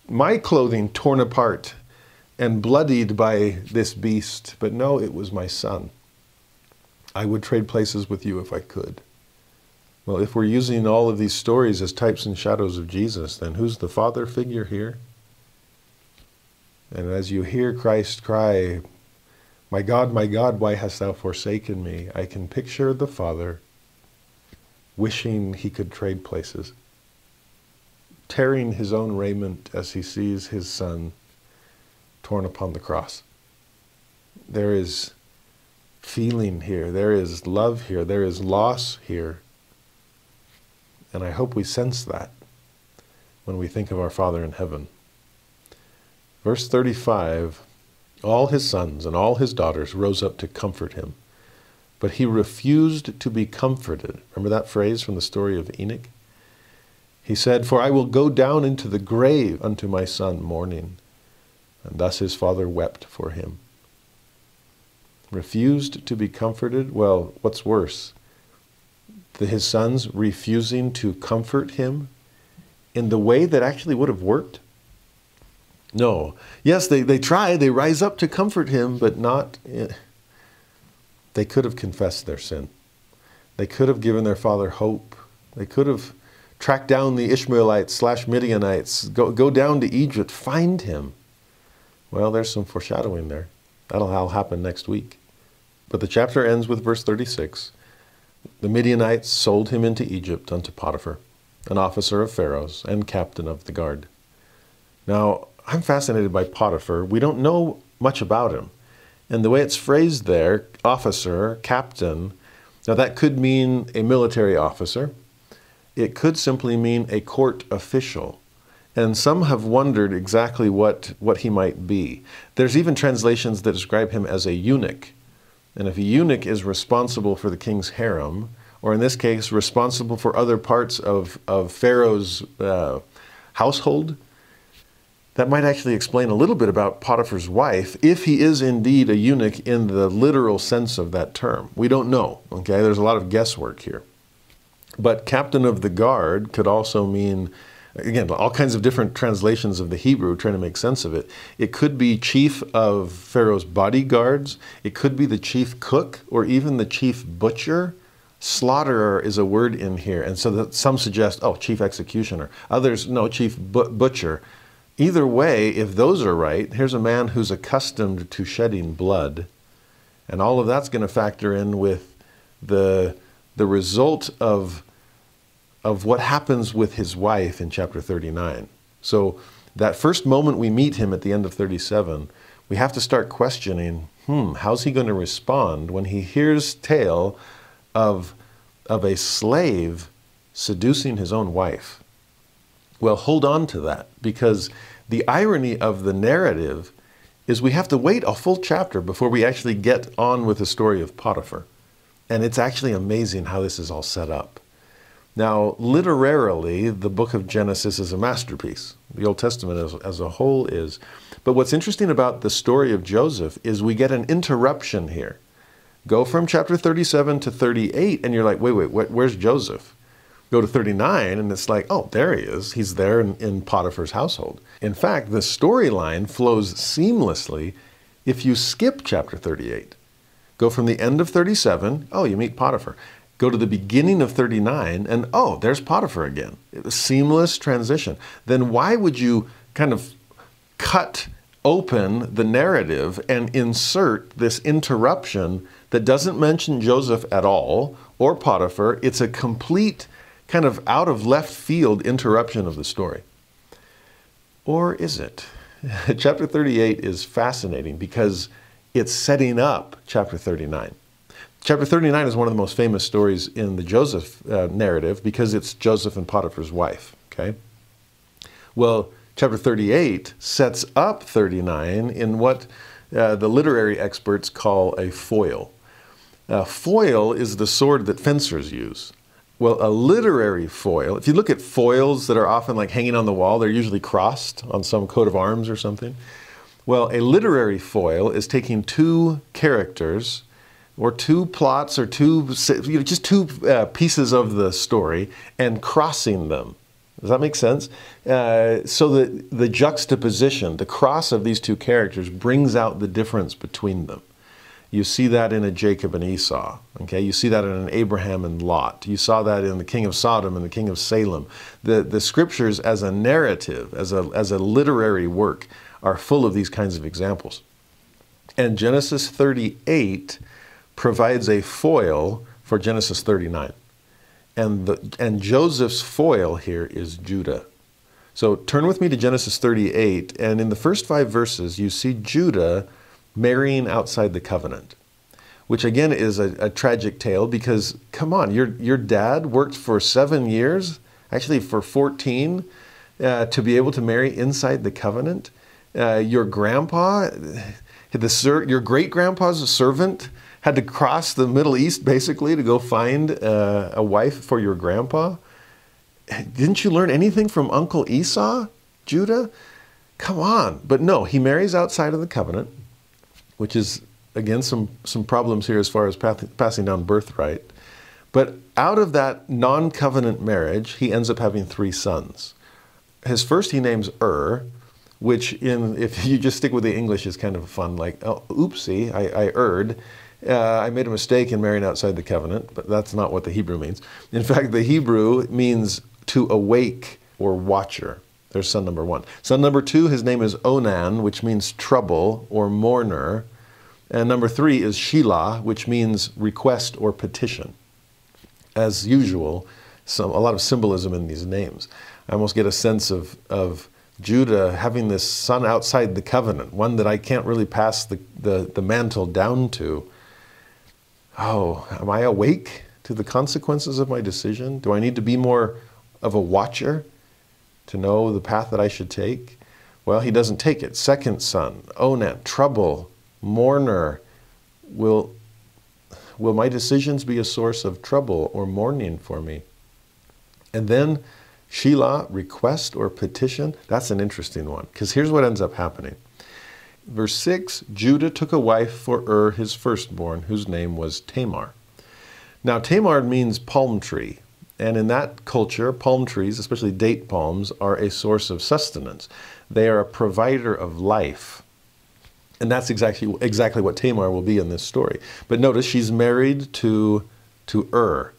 A: my clothing torn apart and bloodied by this beast, but no, it was my son. I would trade places with you if I could. Well, if we're using all of these stories as types and shadows of Jesus, then who's the father figure here? And as you hear Christ cry, My God, my God, why hast thou forsaken me? I can picture the father wishing he could trade places, tearing his own raiment as he sees his son torn upon the cross. There is feeling here, there is love here, there is loss here. And I hope we sense that when we think of our Father in heaven. Verse 35 All his sons and all his daughters rose up to comfort him, but he refused to be comforted. Remember that phrase from the story of Enoch? He said, For I will go down into the grave unto my son mourning. And thus his father wept for him. Refused to be comforted? Well, what's worse? His sons refusing to comfort him in the way that actually would have worked? No. Yes, they, they try, they rise up to comfort him, but not. Eh. They could have confessed their sin. They could have given their father hope. They could have tracked down the Ishmaelites slash Midianites, go, go down to Egypt, find him. Well, there's some foreshadowing there. That'll happen next week. But the chapter ends with verse 36. The Midianites sold him into Egypt unto Potiphar, an officer of Pharaoh's and captain of the guard. Now, I'm fascinated by Potiphar. We don't know much about him. And the way it's phrased there, officer, captain, now that could mean a military officer. It could simply mean a court official. And some have wondered exactly what, what he might be. There's even translations that describe him as a eunuch. And if a eunuch is responsible for the king's harem, or in this case, responsible for other parts of, of Pharaoh's uh, household, that might actually explain a little bit about Potiphar's wife, if he is indeed a eunuch in the literal sense of that term. We don't know, okay? There's a lot of guesswork here. But captain of the guard could also mean again, all kinds of different translations of the Hebrew trying to make sense of it. It could be chief of Pharaoh's bodyguards, it could be the chief cook, or even the chief butcher. Slaughterer is a word in here, and so that some suggest, oh, chief executioner. Others, no, chief bu- butcher. Either way, if those are right, here's a man who's accustomed to shedding blood, and all of that's going to factor in with the the result of of what happens with his wife in chapter 39. So, that first moment we meet him at the end of 37, we have to start questioning hmm, how's he going to respond when he hears tale of of a slave seducing his own wife. Well, hold on to that because the irony of the narrative is we have to wait a full chapter before we actually get on with the story of Potiphar. And it's actually amazing how this is all set up. Now, literarily, the book of Genesis is a masterpiece. The Old Testament as, as, a whole is. But what's interesting about the story of Joseph is we get an interruption here. Go from chapter 37 to 38, and you're like, wait, wait, where's Joseph? Go to 39, and it's like, oh, there he is. He's there in, in Potiphar's household. In fact, the storyline flows seamlessly if you skip chapter 38. Go from the end of 37, oh, you meet Potiphar. Go to the beginning of 39, and oh, there's Potiphar again. Seamless transition. Then why would you kind of cut open the narrative and insert this interruption that doesn't mention Joseph at all or Potiphar? It's a complete kind of out of left field interruption of the story. Or is it? chapter 38 is fascinating because it's setting up chapter 39. Chapter 39 is one of the most famous stories in the Joseph uh, narrative because it's Joseph and Potiphar's wife, okay? Well, chapter 38 sets up 39 in what uh, the literary experts call a foil. A foil is the sword that fencers use. Well, a literary foil, if you look at foils that are often like hanging on the wall, they're usually crossed on some coat of arms or something. Well, a literary foil is taking two characters or two plots or two, you know, just two uh, pieces of the story and crossing them. Does that make sense? Uh, so that the juxtaposition, the cross of these two characters brings out the difference between them. You see that in a Jacob and Esau. Okay, you see that in an Abraham and Lot. You saw that in the king of Sodom and the king of Salem. The, the scriptures as a narrative, as a, as a literary work, are full of these kinds of examples. And Genesis 38 provides a foil for Genesis 39. And, the, and Joseph's foil here is Judah. So turn with me to Genesis 38, and in the first five verses, you see Judah marrying outside the covenant, which again is a, a tragic tale because, come on, your, your dad worked for seven years, actually for 14, uh, to be able to marry inside the covenant. Uh, your grandpa, the, your great grandpa's servant, had to cross the Middle East basically to go find uh, a wife for your grandpa. Didn't you learn anything from Uncle Esau, Judah? Come on. But no, he marries outside of the covenant, which is, again, some, some problems here as far as passing down birthright. But out of that non covenant marriage, he ends up having three sons. His first he names Ur, which, in if you just stick with the English, is kind of fun. Like, oh, oopsie, I, I erred. Uh, I made a mistake in marrying outside the covenant, but that's not what the Hebrew means. In fact, the Hebrew means to awake or watcher. There's son number one. Son number two, his name is Onan, which means trouble or mourner. And number three is Shelah, which means request or petition. As usual, some, a lot of symbolism in these names. I almost get a sense of, of Judah having this son outside the covenant, one that I can't really pass the, the, the mantle down to. Oh, am I awake to the consequences of my decision? Do I need to be more of a watcher to know the path that I should take? Well, he doesn't take it. Second son, Onan, trouble, mourner. Will, will my decisions be a source of trouble or mourning for me? And then Shelah, request or petition. That's an interesting one because here's what ends up happening. Verse 6 Judah took a wife for Ur, his firstborn, whose name was Tamar. Now, Tamar means palm tree. And in that culture, palm trees, especially date palms, are a source of sustenance. They are a provider of life. And that's exactly, exactly what Tamar will be in this story. But notice she's married to, to Ur.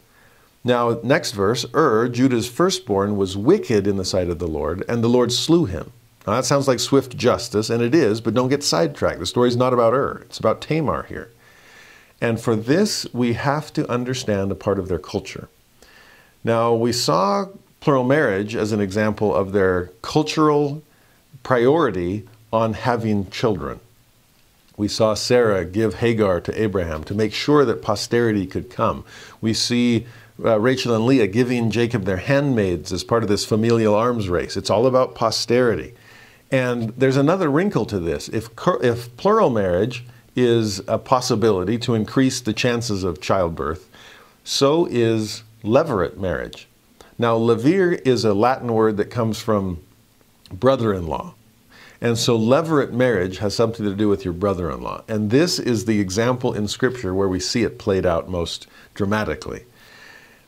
A: Now, next verse Ur, Judah's firstborn, was wicked in the sight of the Lord, and the Lord slew him. Now, that sounds like swift justice, and it is, but don't get sidetracked. The story's not about Ur, it's about Tamar here. And for this, we have to understand a part of their culture. Now, we saw plural marriage as an example of their cultural priority on having children. We saw Sarah give Hagar to Abraham to make sure that posterity could come. We see uh, Rachel and Leah giving Jacob their handmaids as part of this familial arms race. It's all about posterity. And there's another wrinkle to this. If, if plural marriage is a possibility to increase the chances of childbirth, so is levirate marriage. Now, levir is a Latin word that comes from brother in law. And so levirate marriage has something to do with your brother in law. And this is the example in Scripture where we see it played out most dramatically.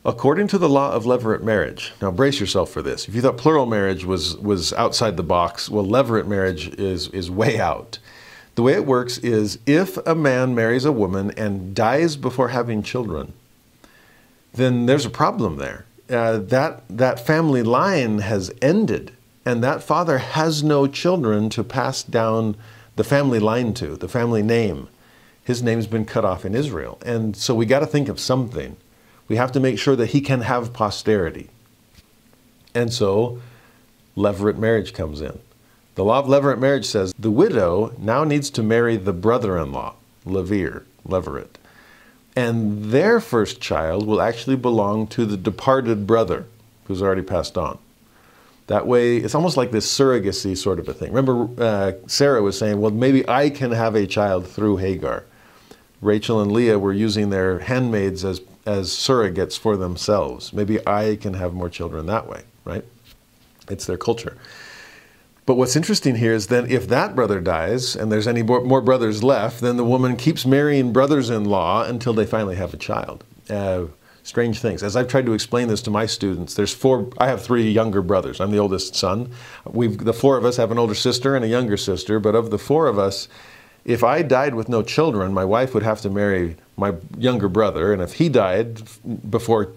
A: According to the law of levirate marriage, now brace yourself for this. If you thought plural marriage was, was outside the box, well, levirate marriage is, is way out. The way it works is if a man marries a woman and dies before having children, then there's a problem there. Uh, that, that family line has ended, and that father has no children to pass down the family line to, the family name. His name's been cut off in Israel. And so we got to think of something we have to make sure that he can have posterity. And so, levirate marriage comes in. The law of levirate marriage says the widow now needs to marry the brother in law, levir, levirate. And their first child will actually belong to the departed brother who's already passed on. That way, it's almost like this surrogacy sort of a thing. Remember, uh, Sarah was saying, well, maybe I can have a child through Hagar. Rachel and Leah were using their handmaids as as surrogates for themselves. Maybe I can have more children that way, right? It's their culture. But what's interesting here is that if that brother dies and there's any more brothers left, then the woman keeps marrying brothers in law until they finally have a child. Uh, strange things. As I've tried to explain this to my students, there's four, I have three younger brothers. I'm the oldest son. We've, the four of us have an older sister and a younger sister, but of the four of us, if I died with no children, my wife would have to marry my younger brother, and if he died before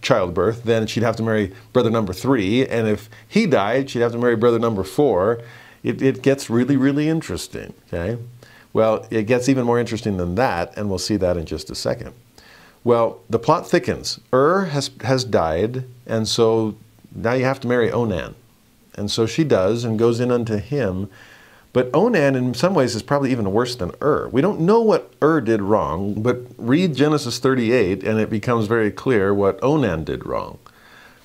A: childbirth, then she'd have to marry brother number three, and if he died, she'd have to marry brother number four. It, it gets really, really interesting, okay? Well, it gets even more interesting than that, and we'll see that in just a second. Well, the plot thickens. Ur has, has died, and so now you have to marry Onan. And so she does and goes in unto him but Onan, in some ways, is probably even worse than Ur. We don't know what Ur did wrong, but read Genesis 38 and it becomes very clear what Onan did wrong.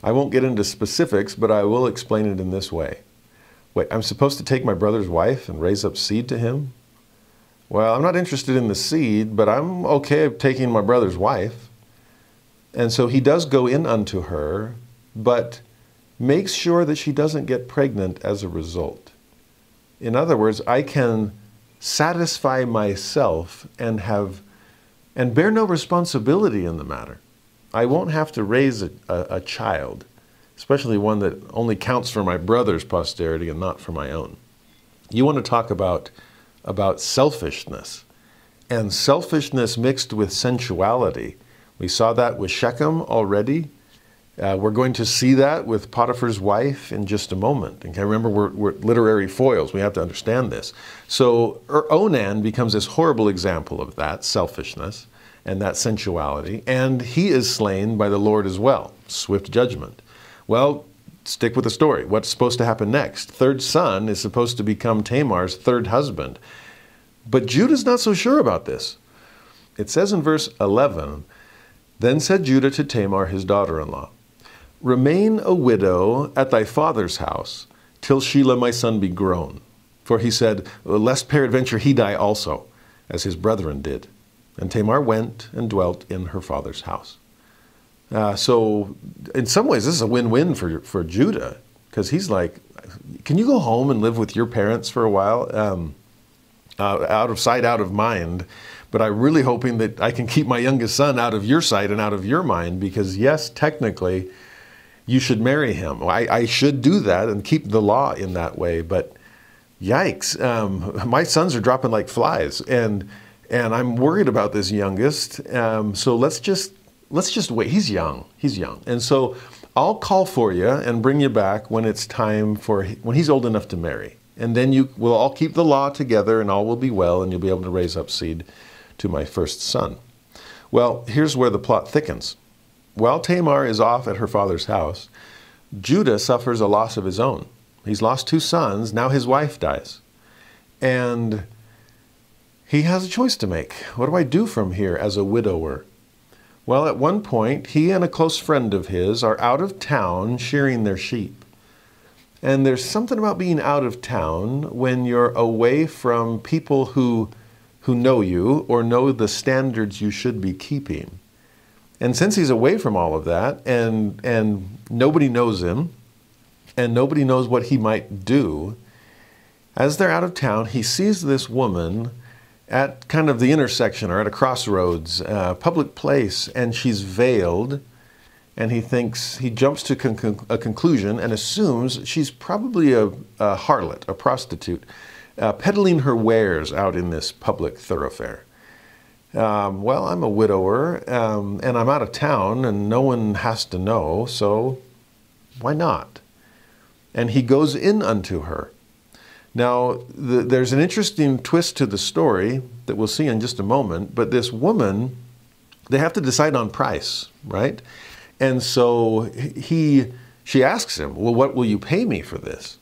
A: I won't get into specifics, but I will explain it in this way. Wait, I'm supposed to take my brother's wife and raise up seed to him? Well, I'm not interested in the seed, but I'm okay taking my brother's wife. And so he does go in unto her, but makes sure that she doesn't get pregnant as a result. In other words, I can satisfy myself and have and bear no responsibility in the matter. I won't have to raise a, a, a child, especially one that only counts for my brother's posterity and not for my own. You want to talk about about selfishness and selfishness mixed with sensuality. We saw that with Shechem already. Uh, we're going to see that with Potiphar's wife in just a moment. Okay, remember, we're, we're literary foils. We have to understand this. So er, Onan becomes this horrible example of that selfishness and that sensuality, and he is slain by the Lord as well. Swift judgment. Well, stick with the story. What's supposed to happen next? Third son is supposed to become Tamar's third husband. But Judah's not so sure about this. It says in verse 11 Then said Judah to Tamar, his daughter in law, Remain a widow at thy father's house till Shelah my son be grown. For he said, Lest peradventure he die also, as his brethren did. And Tamar went and dwelt in her father's house. Uh, so, in some ways, this is a win win for, for Judah, because he's like, Can you go home and live with your parents for a while? Um, uh, out of sight, out of mind. But I'm really hoping that I can keep my youngest son out of your sight and out of your mind, because, yes, technically, you should marry him. I, I should do that and keep the law in that way. But yikes, um, my sons are dropping like flies, and and I'm worried about this youngest. Um, so let's just let's just wait. He's young. He's young, and so I'll call for you and bring you back when it's time for when he's old enough to marry. And then you will all keep the law together, and all will be well, and you'll be able to raise up seed to my first son. Well, here's where the plot thickens. While Tamar is off at her father's house, Judah suffers a loss of his own. He's lost two sons, now his wife dies. And he has a choice to make. What do I do from here as a widower? Well, at one point, he and a close friend of his are out of town shearing their sheep. And there's something about being out of town when you're away from people who, who know you or know the standards you should be keeping. And since he's away from all of that and, and nobody knows him and nobody knows what he might do, as they're out of town, he sees this woman at kind of the intersection or at a crossroads, uh, public place, and she's veiled. And he thinks, he jumps to con- a conclusion and assumes she's probably a, a harlot, a prostitute, uh, peddling her wares out in this public thoroughfare. Um, well, I'm a widower um, and I'm out of town and no one has to know, so why not? And he goes in unto her. Now, the, there's an interesting twist to the story that we'll see in just a moment, but this woman, they have to decide on price, right? And so he, she asks him, Well, what will you pay me for this?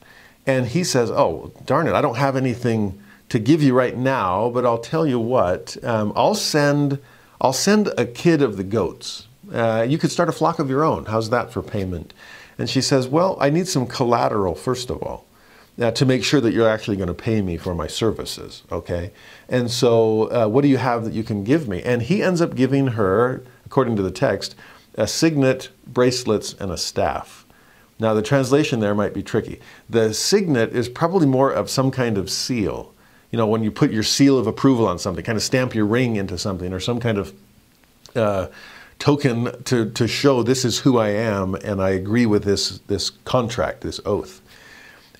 A: And he says, Oh, darn it, I don't have anything to give you right now, but I'll tell you what, um, I'll send, I'll send a kid of the goats. Uh, you could start a flock of your own. How's that for payment? And she says, Well, I need some collateral, first of all uh, to make sure that you're actually going to pay me for my services, okay? And so, uh, what do you have that you can give me? And he ends up giving her, according to the text, a signet, bracelets, and a staff. Now, the translation there might be tricky. The signet is probably more of some kind of seal. You know, when you put your seal of approval on something, kind of stamp your ring into something, or some kind of uh, token to, to show this is who I am and I agree with this, this contract, this oath.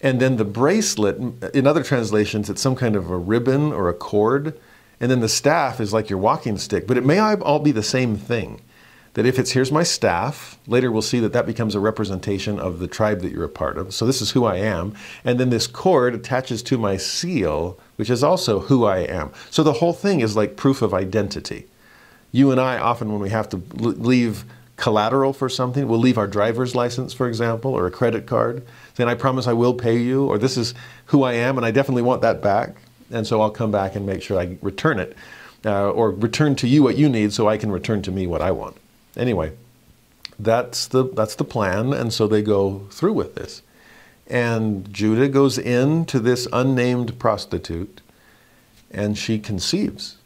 A: And then the bracelet, in other translations, it's some kind of a ribbon or a cord. And then the staff is like your walking stick. But it may all be the same thing. That if it's here's my staff, later we'll see that that becomes a representation of the tribe that you're a part of. So this is who I am. And then this cord attaches to my seal, which is also who I am. So the whole thing is like proof of identity. You and I often, when we have to leave collateral for something, we'll leave our driver's license, for example, or a credit card saying, I promise I will pay you, or this is who I am, and I definitely want that back. And so I'll come back and make sure I return it, uh, or return to you what you need so I can return to me what I want. Anyway, that's the, that's the plan, and so they go through with this. And Judah goes in to this unnamed prostitute, and she conceives.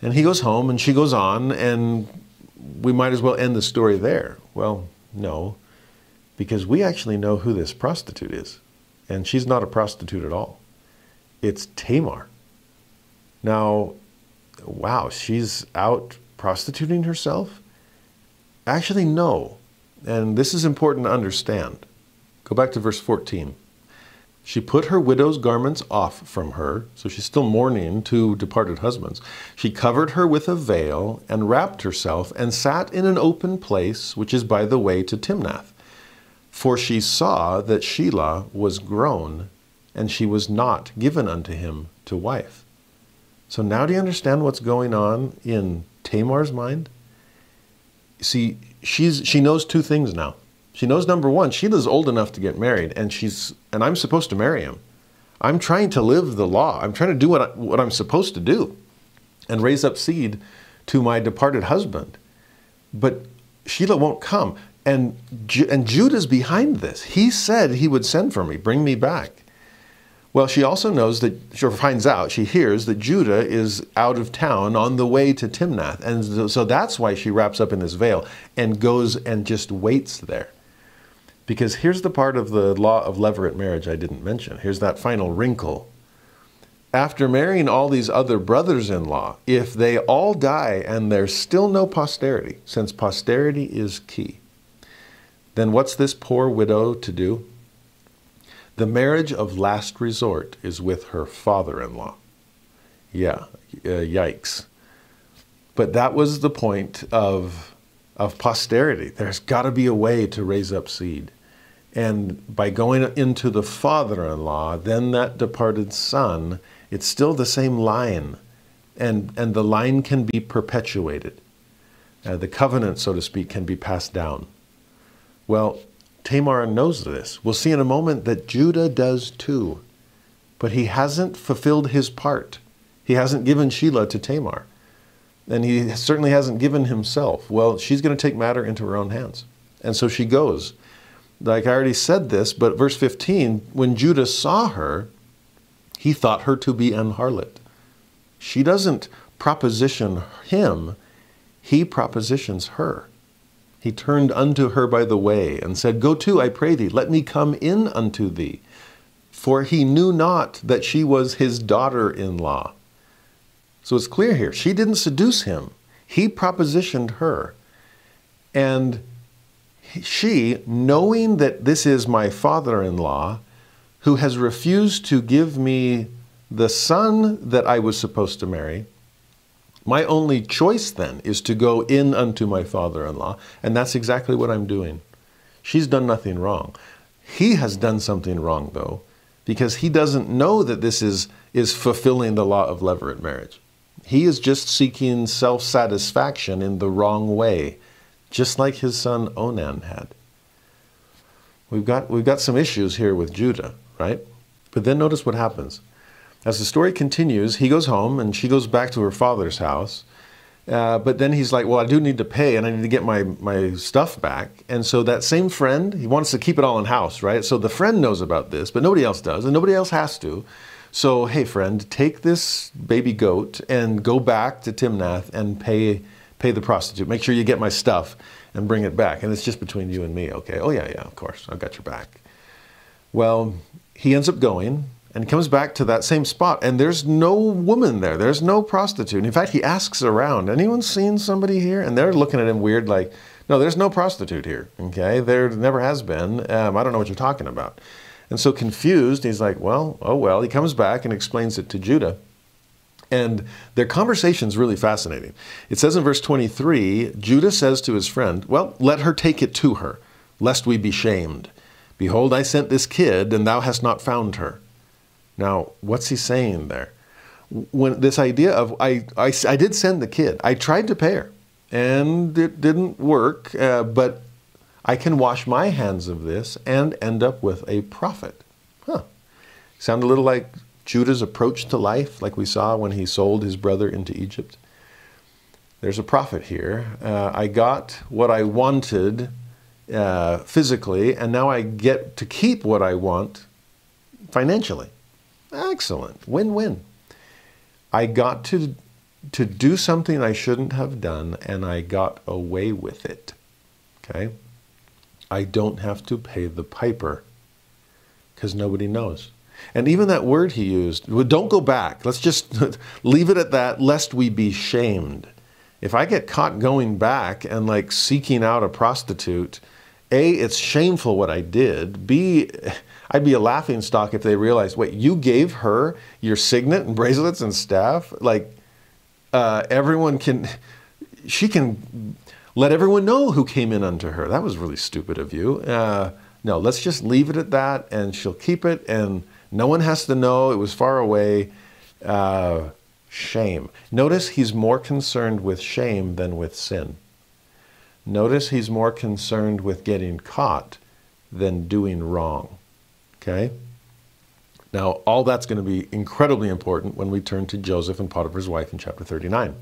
A: And he goes home, and she goes on, and we might as well end the story there. Well, no because we actually know who this prostitute is. And she's not a prostitute at all. It's Tamar. Now, wow, she's out prostituting herself? Actually, no. And this is important to understand. Go back to verse 14. She put her widow's garments off from her, so she's still mourning two departed husbands. She covered her with a veil and wrapped herself and sat in an open place, which is by the way to Timnath. For she saw that Shelah was grown, and she was not given unto him to wife. So now do you understand what's going on in Tamar's mind? See, she's she knows two things now. She knows number one, Shelah's old enough to get married, and she's and I'm supposed to marry him. I'm trying to live the law. I'm trying to do what, I, what I'm supposed to do and raise up seed to my departed husband. But Shelah won't come. And, and Judah's behind this. He said he would send for me, bring me back. Well, she also knows that, she finds out, she hears that Judah is out of town on the way to Timnath. And so that's why she wraps up in this veil and goes and just waits there. Because here's the part of the law of levirate marriage I didn't mention. Here's that final wrinkle. After marrying all these other brothers in law, if they all die and there's still no posterity, since posterity is key, then what's this poor widow to do? The marriage of last resort is with her father in law. Yeah, uh, yikes. But that was the point of, of posterity. There's got to be a way to raise up seed. And by going into the father in law, then that departed son, it's still the same line. And, and the line can be perpetuated. Uh, the covenant, so to speak, can be passed down. Well, Tamar knows this. We'll see in a moment that Judah does too. But he hasn't fulfilled his part. He hasn't given Shelah to Tamar. and he certainly hasn't given himself. Well, she's going to take matter into her own hands. And so she goes. Like I already said this, but verse 15, when Judah saw her, he thought her to be an harlot. She doesn't proposition him, he propositions her. He turned unto her by the way and said, Go to, I pray thee, let me come in unto thee. For he knew not that she was his daughter in law. So it's clear here. She didn't seduce him, he propositioned her. And she, knowing that this is my father in law, who has refused to give me the son that I was supposed to marry, my only choice then is to go in unto my father in law, and that's exactly what I'm doing. She's done nothing wrong. He has done something wrong, though, because he doesn't know that this is, is fulfilling the law of levirate marriage. He is just seeking self satisfaction in the wrong way, just like his son Onan had. We've got, we've got some issues here with Judah, right? But then notice what happens. As the story continues, he goes home and she goes back to her father's house. Uh, but then he's like, Well, I do need to pay and I need to get my, my stuff back. And so that same friend, he wants to keep it all in house, right? So the friend knows about this, but nobody else does, and nobody else has to. So, hey, friend, take this baby goat and go back to Timnath and pay, pay the prostitute. Make sure you get my stuff and bring it back. And it's just between you and me, okay? Oh, yeah, yeah, of course. I've got your back. Well, he ends up going and comes back to that same spot and there's no woman there. There's no prostitute. In fact he asks around anyone seen somebody here? And they're looking at him weird like no there's no prostitute here okay? There never has been. Um, i don't know what you're talking about. And so confused he's like well oh well. He comes back and explains it to judah. And their conversation is really fascinating. It says in verse 23 judah says to his friend well let her take it to her lest we be shamed. Behold i sent this kid and thou hast not found her now, what's he saying there? When this idea of I, I, I did send the kid, I tried to pay her, and it didn't work, uh, but I can wash my hands of this and end up with a profit. Huh. Sound a little like Judah's approach to life, like we saw when he sold his brother into Egypt. There's a profit here. Uh, I got what I wanted uh, physically, and now I get to keep what I want financially. Excellent. Win win. I got to, to do something I shouldn't have done, and I got away with it. Okay? I don't have to pay the piper because nobody knows. And even that word he used, well, don't go back. Let's just leave it at that, lest we be shamed. If I get caught going back and like seeking out a prostitute, A, it's shameful what I did. B, I'd be a laughing stock if they realized, wait, you gave her your signet and bracelets and staff? Like, uh, everyone can, she can let everyone know who came in unto her. That was really stupid of you. Uh, no, let's just leave it at that and she'll keep it and no one has to know it was far away. Uh, shame. Notice he's more concerned with shame than with sin. Notice he's more concerned with getting caught than doing wrong. Okay? Now, all that's going to be incredibly important when we turn to Joseph and Potiphar's wife in chapter 39.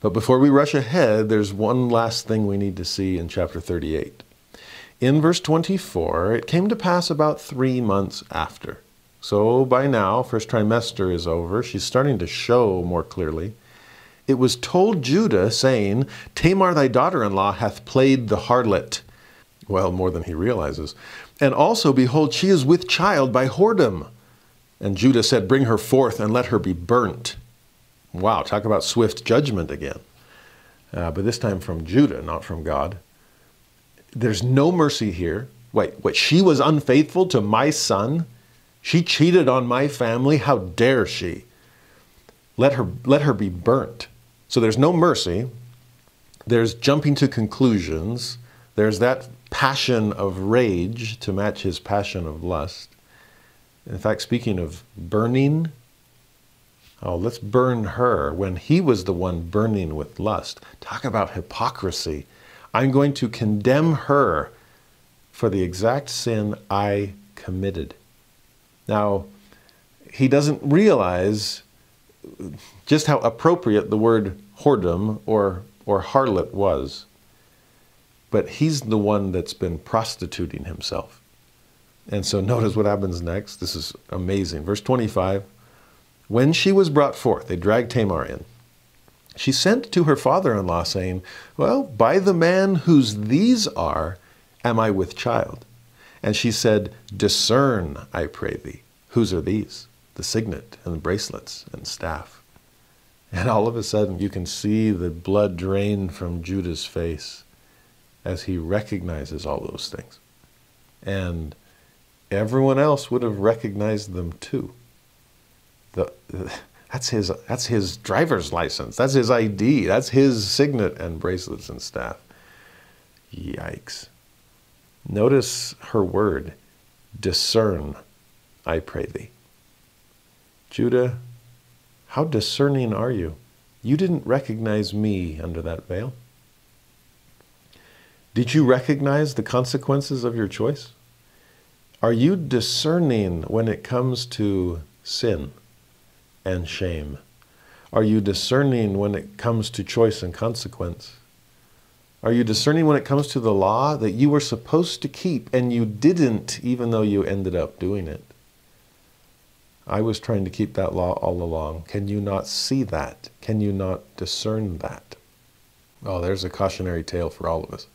A: But before we rush ahead, there's one last thing we need to see in chapter 38. In verse 24, it came to pass about three months after. So by now, first trimester is over. She's starting to show more clearly. It was told Judah, saying, Tamar thy daughter in law hath played the harlot. Well, more than he realizes. And also, behold, she is with child by whoredom. And Judah said, Bring her forth and let her be burnt. Wow, talk about swift judgment again. Uh, but this time from Judah, not from God. There's no mercy here. Wait, what? She was unfaithful to my son? She cheated on my family? How dare she? Let her, let her be burnt. So there's no mercy. There's jumping to conclusions. There's that passion of rage to match his passion of lust. In fact, speaking of burning, oh, let's burn her when he was the one burning with lust. Talk about hypocrisy. I'm going to condemn her for the exact sin I committed. Now, he doesn't realize just how appropriate the word whoredom or, or harlot was. But he's the one that's been prostituting himself. And so notice what happens next. This is amazing. Verse 25 When she was brought forth, they dragged Tamar in. She sent to her father in law, saying, Well, by the man whose these are, am I with child. And she said, Discern, I pray thee. Whose are these? The signet and the bracelets and staff. And all of a sudden, you can see the blood drain from Judah's face as he recognizes all those things. And everyone else would have recognized them too. The, that's his, that's his driver's license. That's his ID. That's his signet and bracelets and staff. Yikes. Notice her word discern, I pray thee. Judah, how discerning are you? You didn't recognize me under that veil. Did you recognize the consequences of your choice? Are you discerning when it comes to sin and shame? Are you discerning when it comes to choice and consequence? Are you discerning when it comes to the law that you were supposed to keep and you didn't, even though you ended up doing it? I was trying to keep that law all along. Can you not see that? Can you not discern that? Oh, there's a cautionary tale for all of us.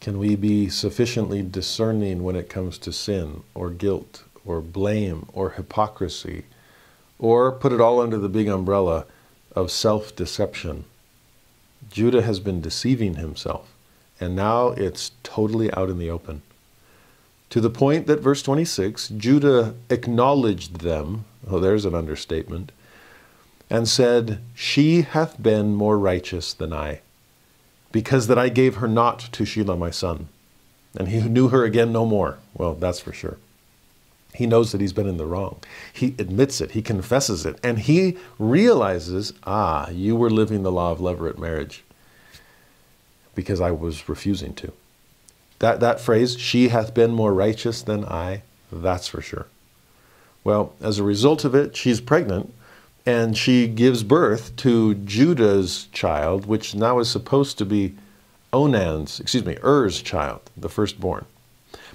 A: Can we be sufficiently discerning when it comes to sin or guilt or blame or hypocrisy or put it all under the big umbrella of self deception? Judah has been deceiving himself, and now it's totally out in the open. To the point that, verse 26, Judah acknowledged them, oh, there's an understatement, and said, She hath been more righteous than I because that I gave her not to Shelah my son. And he knew her again no more. Well, that's for sure. He knows that he's been in the wrong. He admits it, he confesses it, and he realizes, ah, you were living the law of levirate marriage because I was refusing to. That, that phrase, she hath been more righteous than I, that's for sure. Well, as a result of it, she's pregnant and she gives birth to Judah's child, which now is supposed to be Onan's, excuse me, Er's child, the firstborn.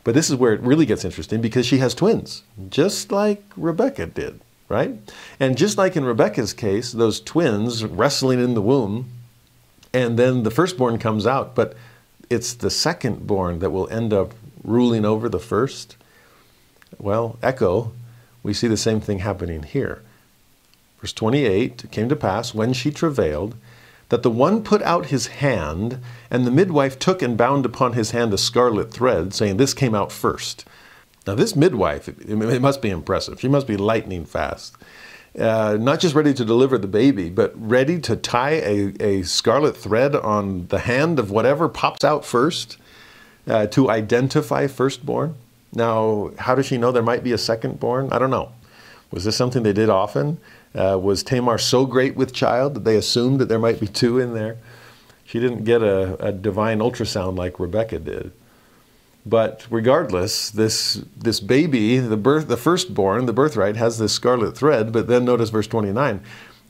A: But this is where it really gets interesting because she has twins, just like Rebecca did, right? And just like in Rebecca's case, those twins wrestling in the womb, and then the firstborn comes out, but it's the secondborn that will end up ruling over the first. Well, echo, we see the same thing happening here. Verse 28 It came to pass, when she travailed, that the one put out his hand, and the midwife took and bound upon his hand a scarlet thread, saying, This came out first. Now, this midwife, it must be impressive. She must be lightning fast. Uh, not just ready to deliver the baby, but ready to tie a, a scarlet thread on the hand of whatever pops out first uh, to identify firstborn. Now, how does she know there might be a secondborn? I don't know. Was this something they did often? Uh, was Tamar so great with child that they assumed that there might be two in there? She didn't get a, a divine ultrasound like Rebecca did. But regardless, this, this baby, the, birth, the firstborn, the birthright, has this scarlet thread. But then notice verse 29.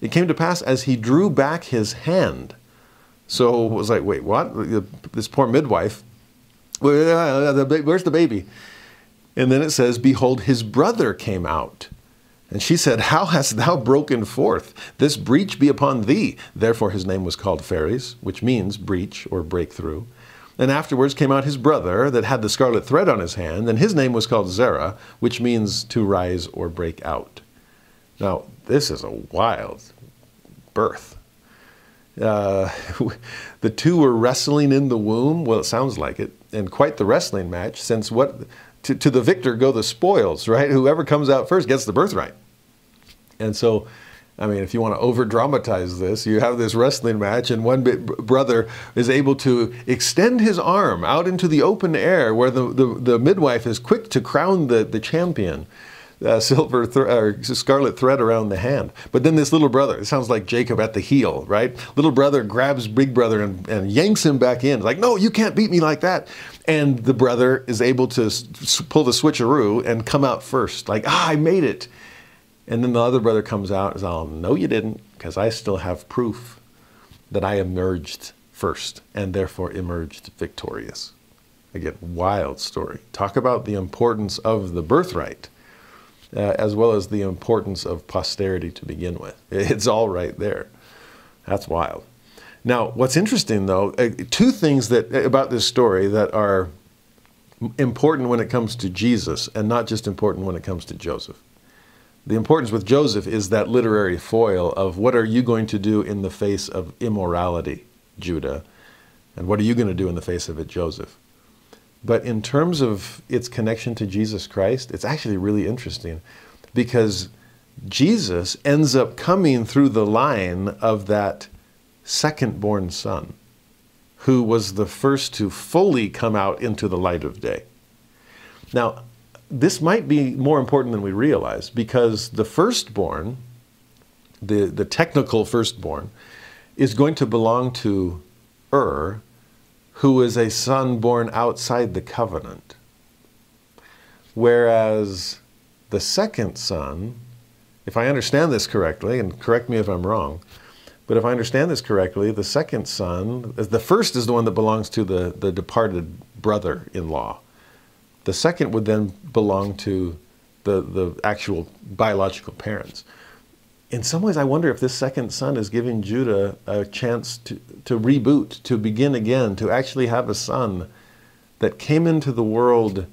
A: It came to pass as he drew back his hand. So it was like, wait, what? This poor midwife. Where's the baby? And then it says, Behold, his brother came out and she said, How hast thou broken forth? This breach be upon thee. Therefore his name was called Phares, which means breach or breakthrough. And afterwards came out his brother that had the scarlet thread on his hand, and his name was called Zerah, which means to rise or break out. Now, this is a wild birth. Uh, the two were wrestling in the womb. Well, it sounds like it, and quite the wrestling match, since what to, to the victor go the spoils, right? Whoever comes out first gets the birthright. And so, I mean, if you want to over dramatize this, you have this wrestling match, and one brother is able to extend his arm out into the open air where the, the, the midwife is quick to crown the, the champion. Uh, silver th- or scarlet thread around the hand. But then this little brother, it sounds like Jacob at the heel, right? Little brother grabs big brother and, and yanks him back in. Like, no, you can't beat me like that. And the brother is able to s- pull the switcheroo and come out first. Like, ah, I made it. And then the other brother comes out and says, Oh, no, you didn't, because I still have proof that I emerged first and therefore emerged victorious. Again, wild story. Talk about the importance of the birthright uh, as well as the importance of posterity to begin with. It's all right there. That's wild. Now, what's interesting though, uh, two things that about this story that are important when it comes to Jesus and not just important when it comes to Joseph. The importance with Joseph is that literary foil of what are you going to do in the face of immorality, Judah, and what are you going to do in the face of it, Joseph. But in terms of its connection to Jesus Christ, it's actually really interesting because Jesus ends up coming through the line of that second born son who was the first to fully come out into the light of day. Now, this might be more important than we realize because the firstborn, the, the technical firstborn, is going to belong to Ur, who is a son born outside the covenant. Whereas the second son, if I understand this correctly, and correct me if I'm wrong, but if I understand this correctly, the second son, the first is the one that belongs to the, the departed brother in law. The second would then belong to the, the actual biological parents. In some ways, I wonder if this second son is giving Judah a chance to, to reboot, to begin again, to actually have a son that came into the world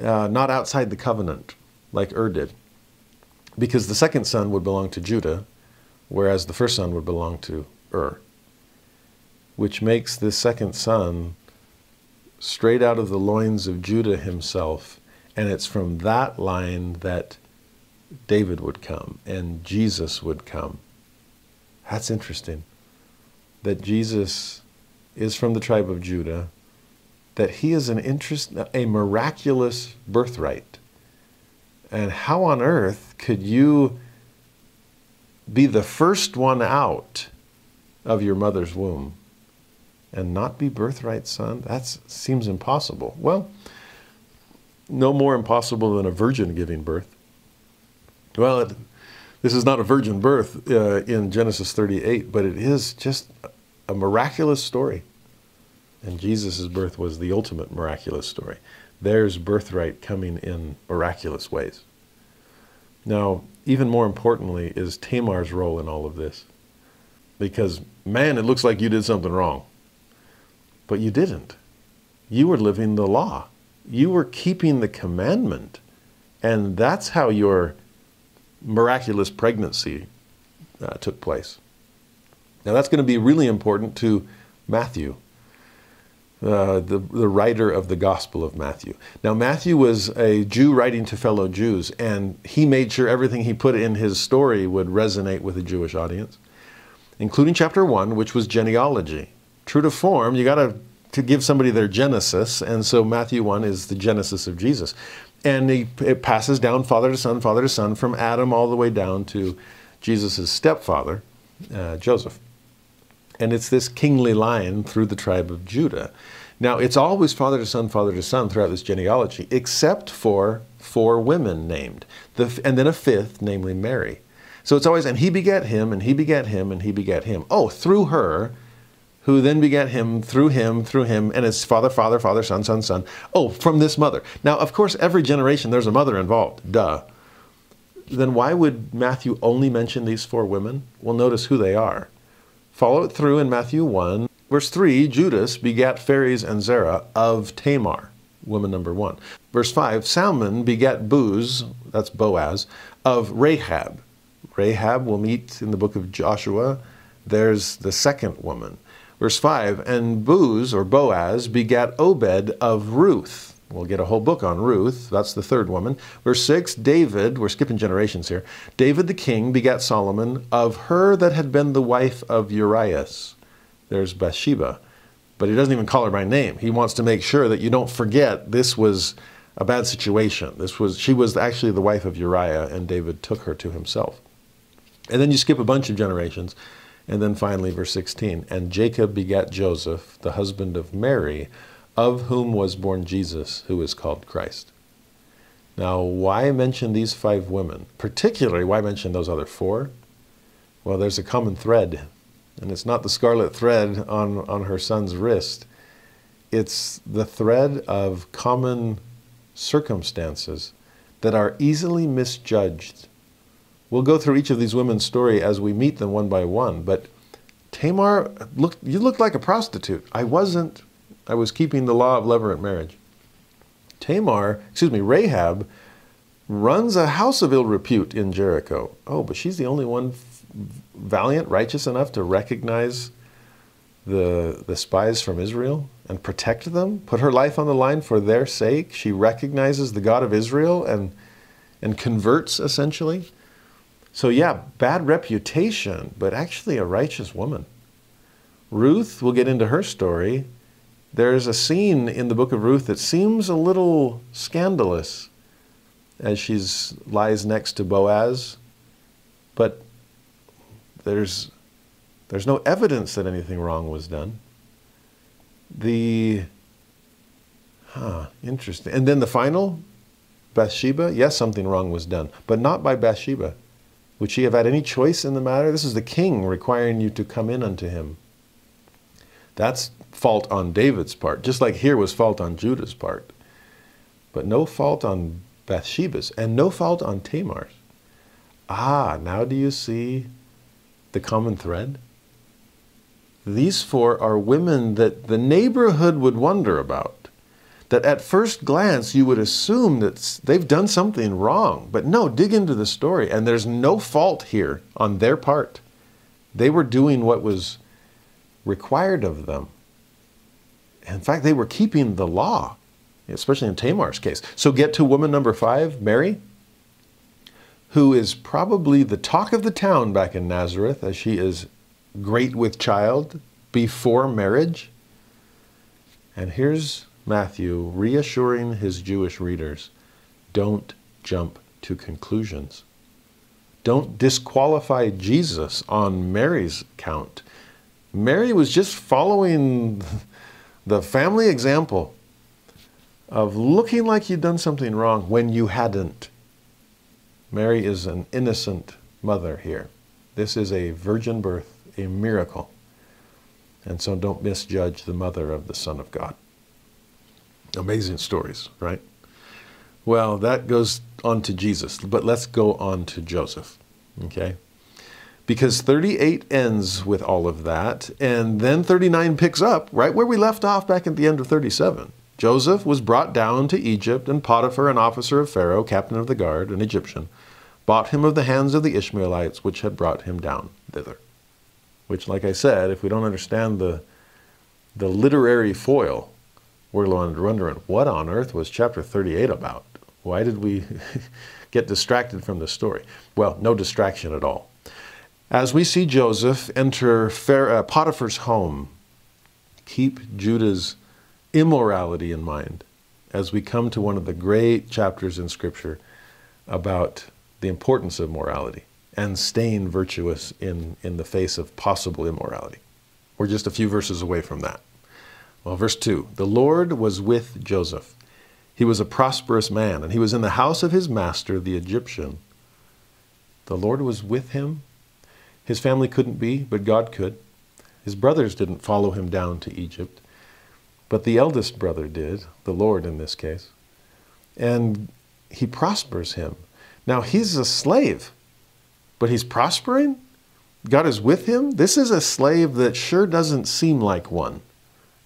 A: uh, not outside the covenant like Ur did. Because the second son would belong to Judah, whereas the first son would belong to Ur. Which makes this second son straight out of the loins of Judah himself. And it's from that line that David would come and Jesus would come. That's interesting. That Jesus is from the tribe of Judah, that he is an interest, a miraculous birthright. And how on earth could you be the first one out of your mother's womb? And not be birthright son? That seems impossible. Well, no more impossible than a virgin giving birth. Well, it, this is not a virgin birth uh, in Genesis 38, but it is just a miraculous story. And Jesus' birth was the ultimate miraculous story. There's birthright coming in miraculous ways. Now, even more importantly, is Tamar's role in all of this. Because, man, it looks like you did something wrong. But you didn't. You were living the law. You were keeping the commandment. And that's how your miraculous pregnancy uh, took place. Now, that's going to be really important to Matthew, uh, the, the writer of the Gospel of Matthew. Now, Matthew was a Jew writing to fellow Jews, and he made sure everything he put in his story would resonate with a Jewish audience, including chapter 1, which was genealogy true to form, you got to to give somebody their genesis, and so Matthew one is the genesis of Jesus, and he, it passes down father to son, father to son, from Adam all the way down to Jesus' stepfather, uh, Joseph, and it's this kingly line through the tribe of Judah. Now it's always father to son, father to son throughout this genealogy, except for four women named, the, and then a fifth, namely Mary. So it's always, and he begat him, and he begat him, and he begat him. Oh, through her who then begat him through him, through him, and his father, father, father, son, son, son. Oh, from this mother. Now, of course, every generation there's a mother involved. Duh. Then why would Matthew only mention these four women? Well, notice who they are. Follow it through in Matthew 1. Verse 3 Judas begat Phares and Zerah of Tamar, woman number 1. Verse 5 Salmon begat Booz, that's Boaz, of Rahab. Rahab we'll meet in the book of Joshua. There's the second woman. Verse 5 And Booz, or Boaz, begat Obed of Ruth. We'll get a whole book on Ruth. That's the third woman. Verse 6 David, we're skipping generations here. David the king begat Solomon of her that had been the wife of Urias. There's Bathsheba. But he doesn't even call her by name. He wants to make sure that you don't forget this was a bad situation. This was she was actually the wife of Uriah, and David took her to himself. And then you skip a bunch of generations and then finally, verse 16 And Jacob begat Joseph, the husband of Mary, of whom was born Jesus, who is called Christ. Now, why mention these five women? Particularly, why mention those other four? Well, there's a common thread, and it's not the scarlet thread on, on her son's wrist. It's the thread of common circumstances that are easily misjudged. We'll go through each of these women's story as we meet them one by one, but Tamar looked you looked like a prostitute. I wasn't. I was keeping the law of levirate marriage. Tamar, excuse me, Rahab runs a house of ill repute in Jericho. Oh, but she's the only one valiant, righteous enough to recognize the, the spies from Israel and protect them, put her life on the line for their sake. She recognizes the God of Israel and, and converts essentially. So, yeah, bad reputation, but actually a righteous woman. Ruth, we'll get into her story. There's a scene in the book of Ruth that seems a little scandalous as she lies next to Boaz, but there's, there's no evidence that anything wrong was done. The, huh, interesting. And then the final, Bathsheba, yes, something wrong was done, but not by Bathsheba. Would she have had any choice in the matter? This is the king requiring you to come in unto him. That's fault on David's part, just like here was fault on Judah's part. But no fault on Bathsheba's and no fault on Tamar's. Ah, now do you see the common thread? These four are women that the neighborhood would wonder about. That at first glance you would assume that they've done something wrong. But no, dig into the story, and there's no fault here on their part. They were doing what was required of them. In fact, they were keeping the law, especially in Tamar's case. So get to woman number five, Mary, who is probably the talk of the town back in Nazareth, as she is great with child before marriage. And here's Matthew reassuring his Jewish readers don't jump to conclusions. Don't disqualify Jesus on Mary's count. Mary was just following the family example of looking like you'd done something wrong when you hadn't. Mary is an innocent mother here. This is a virgin birth, a miracle. And so don't misjudge the mother of the Son of God. Amazing stories, right? Well, that goes on to Jesus, but let's go on to Joseph, okay? because 38 ends with all of that, and then 39 picks up right where we left off back at the end of 37. Joseph was brought down to Egypt, and Potiphar, an officer of Pharaoh, captain of the guard, an Egyptian, bought him of the hands of the Ishmaelites, which had brought him down thither. Which, like I said, if we don't understand the, the literary foil, we're wondering what on earth was chapter 38 about? Why did we get distracted from the story? Well, no distraction at all. As we see Joseph enter uh, Potiphar's home, keep Judah's immorality in mind as we come to one of the great chapters in Scripture about the importance of morality and staying virtuous in, in the face of possible immorality. We're just a few verses away from that. Well, verse 2 The Lord was with Joseph. He was a prosperous man, and he was in the house of his master, the Egyptian. The Lord was with him his family couldn't be, but God could. His brothers didn't follow him down to Egypt, but the eldest brother did, the Lord in this case. And he prospers him. Now he's a slave, but he's prospering? God is with him? This is a slave that sure doesn't seem like one.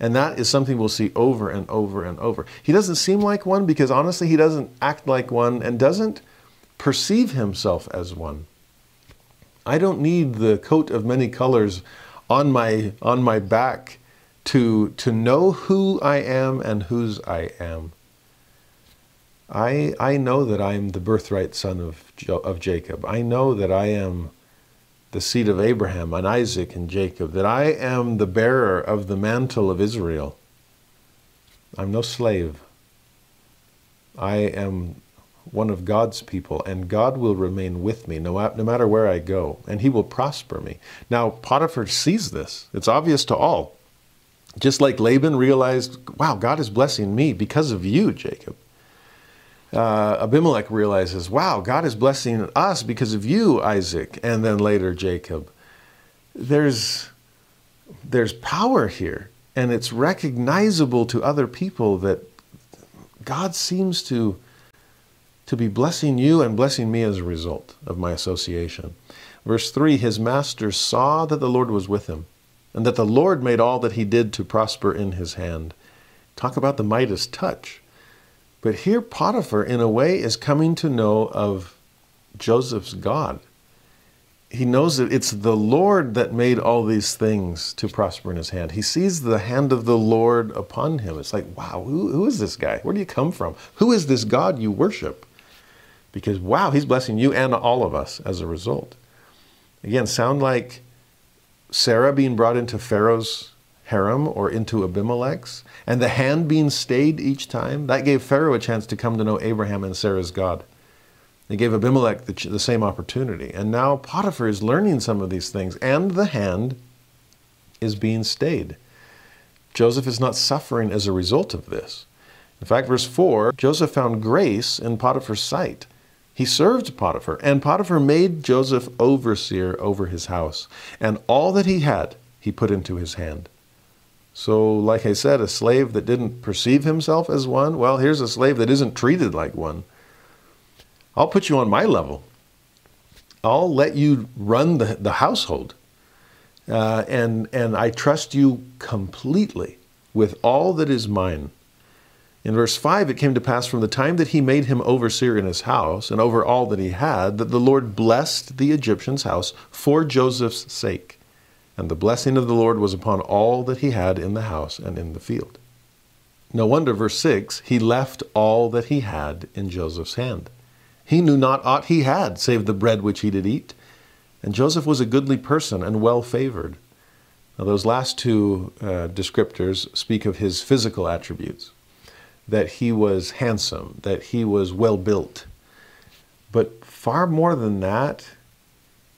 A: And that is something we'll see over and over and over. He doesn't seem like one because honestly, he doesn't act like one and doesn't perceive himself as one. I don't need the coat of many colors on my, on my back to, to know who I am and whose I am. I, I know that I am the birthright son of, of Jacob. I know that I am the seed of Abraham and Isaac and Jacob, that I am the bearer of the mantle of Israel. I'm no slave. I am one of God's people, and God will remain with me no, no matter where I go, and He will prosper me. Now, Potiphar sees this. It's obvious to all. Just like Laban realized, wow, God is blessing me because of you, Jacob. Uh, Abimelech realizes, wow, God is blessing us because of you, Isaac, and then later Jacob. There's, there's power here, and it's recognizable to other people that God seems to, to be blessing you and blessing me as a result of my association. Verse 3 His master saw that the Lord was with him, and that the Lord made all that he did to prosper in his hand. Talk about the Midas touch. But here, Potiphar, in a way, is coming to know of Joseph's God. He knows that it's the Lord that made all these things to prosper in his hand. He sees the hand of the Lord upon him. It's like, wow, who, who is this guy? Where do you come from? Who is this God you worship? Because, wow, he's blessing you and all of us as a result. Again, sound like Sarah being brought into Pharaoh's harem or into Abimelech's, and the hand being stayed each time, that gave Pharaoh a chance to come to know Abraham and Sarah's God. It gave Abimelech the, the same opportunity. And now Potiphar is learning some of these things, and the hand is being stayed. Joseph is not suffering as a result of this. In fact, verse 4 Joseph found grace in Potiphar's sight. He served Potiphar, and Potiphar made Joseph overseer over his house, and all that he had he put into his hand. So, like I said, a slave that didn't perceive himself as one, well, here's a slave that isn't treated like one. I'll put you on my level. I'll let you run the, the household. Uh, and, and I trust you completely with all that is mine. In verse 5, it came to pass from the time that he made him overseer in his house and over all that he had, that the Lord blessed the Egyptian's house for Joseph's sake. And the blessing of the Lord was upon all that he had in the house and in the field. No wonder, verse 6, he left all that he had in Joseph's hand. He knew not aught he had, save the bread which he did eat. And Joseph was a goodly person and well favored. Now, those last two uh, descriptors speak of his physical attributes that he was handsome, that he was well built. But far more than that,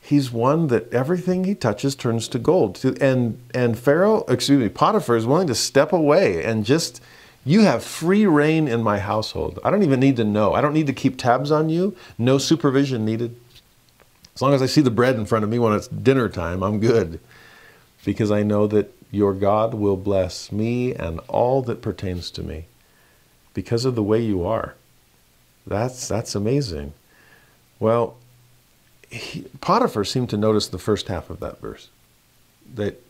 A: he's one that everything he touches turns to gold. And and Pharaoh, excuse me, Potiphar is willing to step away and just you have free reign in my household. I don't even need to know. I don't need to keep tabs on you. No supervision needed. As long as I see the bread in front of me when it's dinner time, I'm good. Because I know that your God will bless me and all that pertains to me because of the way you are. That's that's amazing. Well, he, Potiphar seemed to notice the first half of that verse that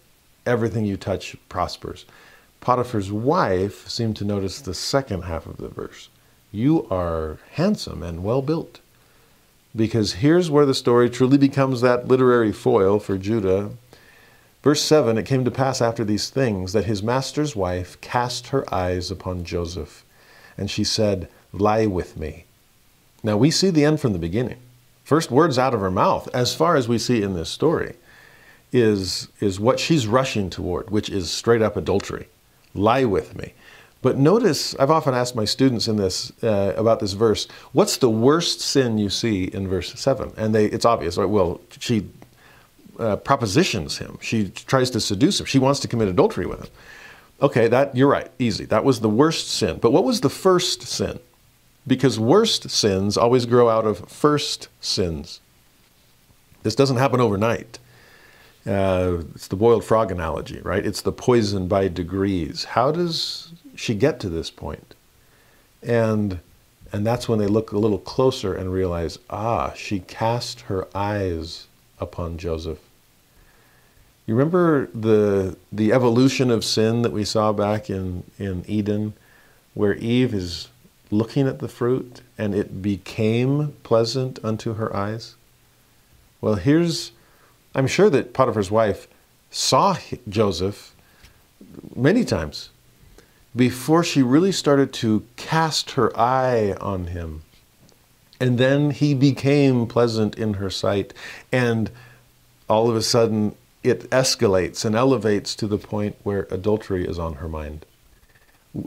A: everything you touch prospers. Potiphar's wife seemed to notice the second half of the verse. You are handsome and well built. Because here's where the story truly becomes that literary foil for Judah. Verse 7 It came to pass after these things that his master's wife cast her eyes upon Joseph, and she said, Lie with me. Now we see the end from the beginning. First words out of her mouth, as far as we see in this story, is, is what she's rushing toward, which is straight up adultery. Lie with me. But notice, I've often asked my students in this uh, about this verse, what's the worst sin you see in verse 7? And they, it's obvious. Right? Well, she uh, propositions him. She tries to seduce him. She wants to commit adultery with him. Okay, that you're right, easy. That was the worst sin. But what was the first sin? Because worst sins always grow out of first sins. This doesn't happen overnight. Uh, it's the boiled frog analogy, right? It's the poison by degrees. How does she get to this point? And and that's when they look a little closer and realize, ah, she cast her eyes upon Joseph. You remember the the evolution of sin that we saw back in, in Eden, where Eve is looking at the fruit and it became pleasant unto her eyes? Well, here's, I'm sure that Potiphar's wife saw Joseph many times before she really started to cast her eye on him. And then he became pleasant in her sight. And all of a sudden, it escalates and elevates to the point where adultery is on her mind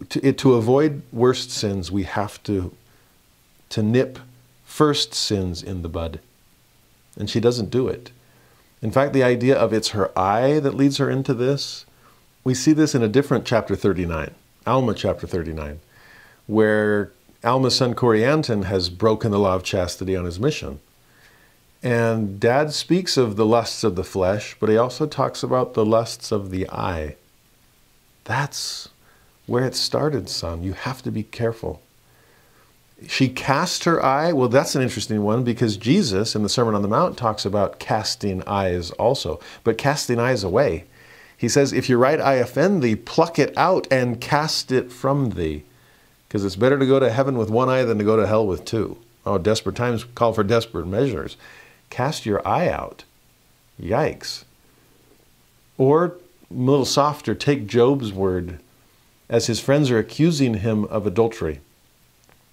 A: to, to avoid worst sins, we have to, to nip first sins in the bud. And she doesn't do it. In fact, the idea of it's her eye that leads her into this, we see this in a different chapter 39, Alma chapter 39, where Alma's son Corianton has broken the law of chastity on his mission. And dad speaks of the lusts of the flesh, but he also talks about the lusts of the eye. That's where it started, son. You have to be careful. She cast her eye. Well, that's an interesting one because Jesus in the Sermon on the Mount talks about casting eyes also, but casting eyes away. He says, If your right eye offend thee, pluck it out and cast it from thee. Because it's better to go to heaven with one eye than to go to hell with two. Oh, desperate times call for desperate measures. Cast your eye out. Yikes. Or, a little softer, take Job's word as his friends are accusing him of adultery.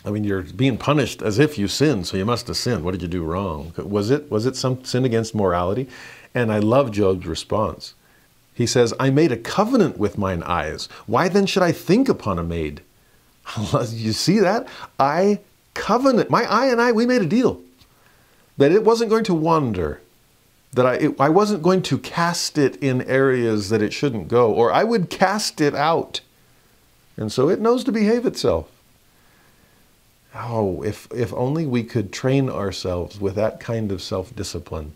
A: I mean, you're being punished as if you sinned, so you must have sinned. What did you do wrong? Was it was it some sin against morality? And I love Job's response. He says, I made a covenant with mine eyes. Why then should I think upon a maid? you see that? I covenant. My eye and I, we made a deal that it wasn't going to wander, that I, it, I wasn't going to cast it in areas that it shouldn't go, or I would cast it out. And so it knows to behave itself. Oh, if, if only we could train ourselves with that kind of self discipline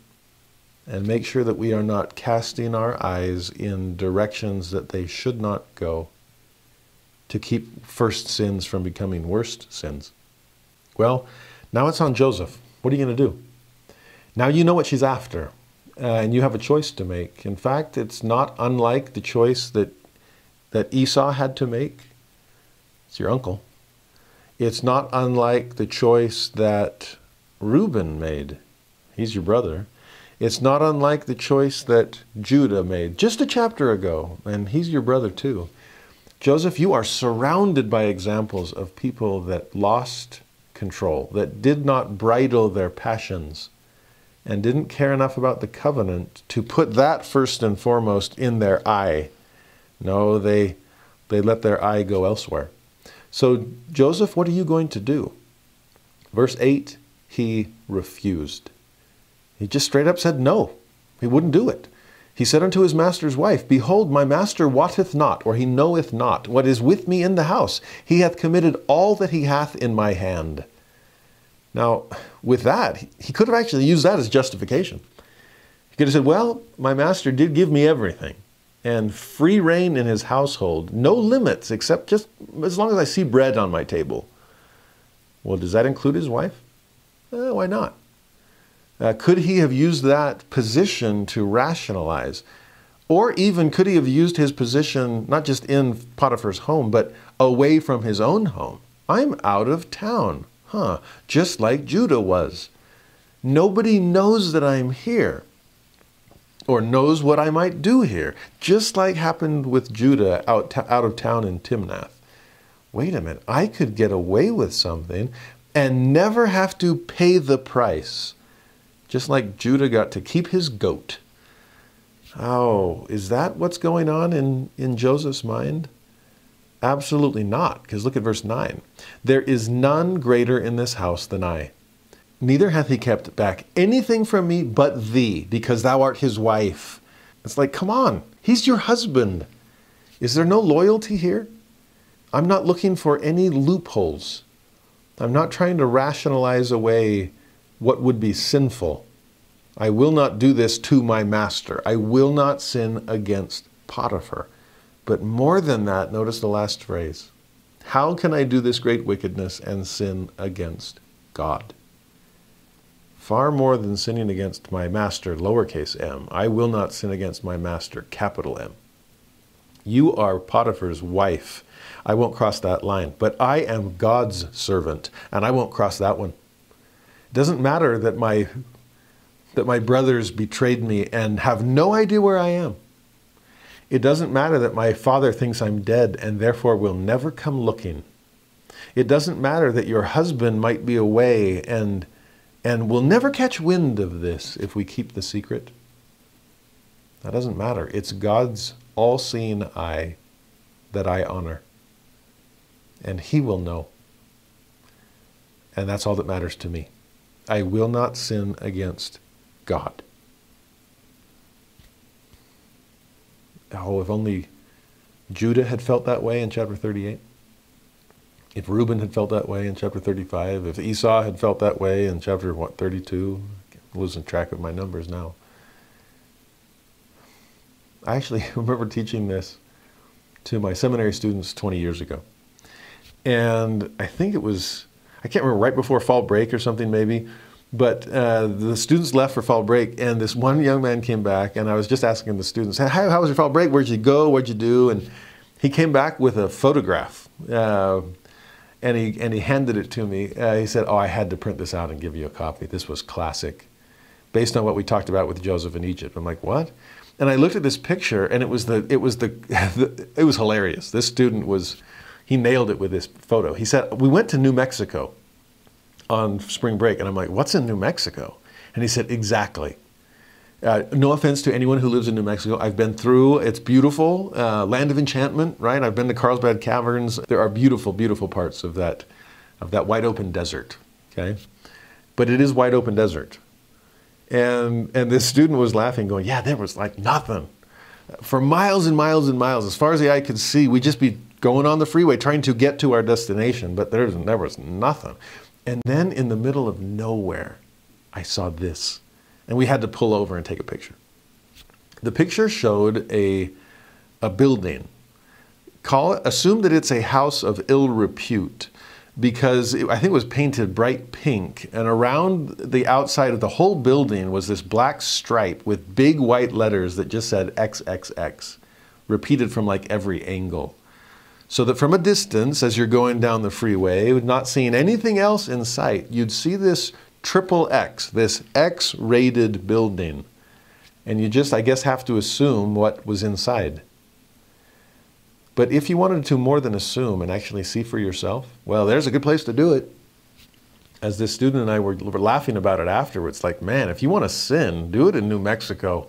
A: and make sure that we are not casting our eyes in directions that they should not go to keep first sins from becoming worst sins. Well, now it's on Joseph. What are you going to do? Now you know what she's after, uh, and you have a choice to make. In fact, it's not unlike the choice that, that Esau had to make. It's your uncle. It's not unlike the choice that Reuben made. He's your brother. It's not unlike the choice that Judah made just a chapter ago, and he's your brother too. Joseph, you are surrounded by examples of people that lost control, that did not bridle their passions, and didn't care enough about the covenant to put that first and foremost in their eye. No, they, they let their eye go elsewhere. So, Joseph, what are you going to do? Verse 8, he refused. He just straight up said no. He wouldn't do it. He said unto his master's wife, Behold, my master wotteth not, or he knoweth not, what is with me in the house. He hath committed all that he hath in my hand. Now, with that, he could have actually used that as justification. He could have said, Well, my master did give me everything and free reign in his household, no limits except just as long as I see bread on my table. Well, does that include his wife? Eh, why not? Uh, could he have used that position to rationalize? Or even could he have used his position not just in Potiphar's home, but away from his own home? I'm out of town. Huh, just like Judah was. Nobody knows that I'm here or knows what I might do here, just like happened with Judah out, out of town in Timnath. Wait a minute, I could get away with something and never have to pay the price, just like Judah got to keep his goat. Oh, is that what's going on in, in Joseph's mind? Absolutely not, because look at verse 9. There is none greater in this house than I. Neither hath he kept back anything from me but thee, because thou art his wife. It's like, come on, he's your husband. Is there no loyalty here? I'm not looking for any loopholes. I'm not trying to rationalize away what would be sinful. I will not do this to my master. I will not sin against Potiphar. But more than that, notice the last phrase. How can I do this great wickedness and sin against God? Far more than sinning against my master, lowercase m, I will not sin against my master, capital M. You are Potiphar's wife. I won't cross that line. But I am God's servant, and I won't cross that one. It doesn't matter that my that my brothers betrayed me and have no idea where I am. It doesn't matter that my father thinks I'm dead and therefore will never come looking. It doesn't matter that your husband might be away and, and we'll never catch wind of this if we keep the secret. That doesn't matter. It's God's all seeing eye that I honor. And He will know. And that's all that matters to me. I will not sin against God. Oh, if only Judah had felt that way in chapter 38. If Reuben had felt that way in chapter 35, if Esau had felt that way in chapter what 32, I'm losing track of my numbers now. I actually remember teaching this to my seminary students 20 years ago. And I think it was, I can't remember, right before fall break or something maybe, but uh, the students left for fall break, and this one young man came back, and I was just asking the students, hey, how was your fall break? Where'd you go? What'd you do? And he came back with a photograph, uh, and, he, and he handed it to me. Uh, he said, Oh, I had to print this out and give you a copy. This was classic, based on what we talked about with Joseph in Egypt. I'm like, What? And I looked at this picture, and it was the it was the, the it was hilarious. This student was he nailed it with this photo. He said, "We went to New Mexico on spring break," and I'm like, "What's in New Mexico?" And he said, "Exactly." Uh, no offense to anyone who lives in New Mexico. I've been through. It's beautiful, uh, land of enchantment, right? I've been to Carlsbad Caverns. There are beautiful, beautiful parts of that, of that wide open desert. Okay, but it is wide open desert. And, and this student was laughing, going, Yeah, there was like nothing. For miles and miles and miles, as far as the eye could see, we'd just be going on the freeway trying to get to our destination, but there, there was nothing. And then in the middle of nowhere, I saw this. And we had to pull over and take a picture. The picture showed a, a building. Call it, assume that it's a house of ill repute because it, I think it was painted bright pink, and around the outside of the whole building was this black stripe with big white letters that just said XXX, repeated from like every angle. So that from a distance, as you're going down the freeway, not seeing anything else in sight, you'd see this triple X, this X rated building. And you just, I guess, have to assume what was inside. But if you wanted to more than assume and actually see for yourself, well, there's a good place to do it. As this student and I were, were laughing about it afterwards, like, man, if you want to sin, do it in New Mexico.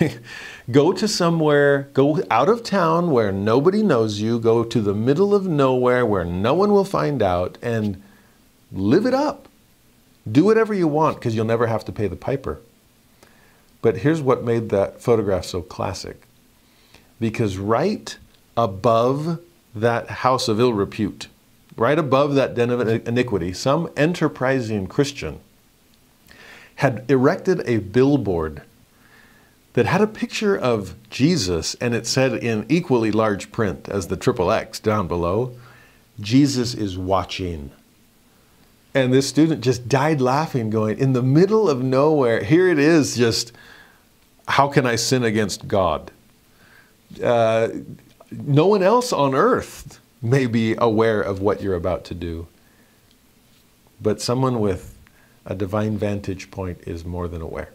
A: go to somewhere, go out of town where nobody knows you, go to the middle of nowhere where no one will find out, and live it up. Do whatever you want because you'll never have to pay the piper. But here's what made that photograph so classic. Because right above that house of ill repute, right above that den of iniquity, some enterprising Christian had erected a billboard that had a picture of Jesus and it said in equally large print as the triple X down below, Jesus is watching. And this student just died laughing, going, In the middle of nowhere, here it is, just, how can I sin against God? Uh, no one else on earth may be aware of what you're about to do. But someone with a divine vantage point is more than aware.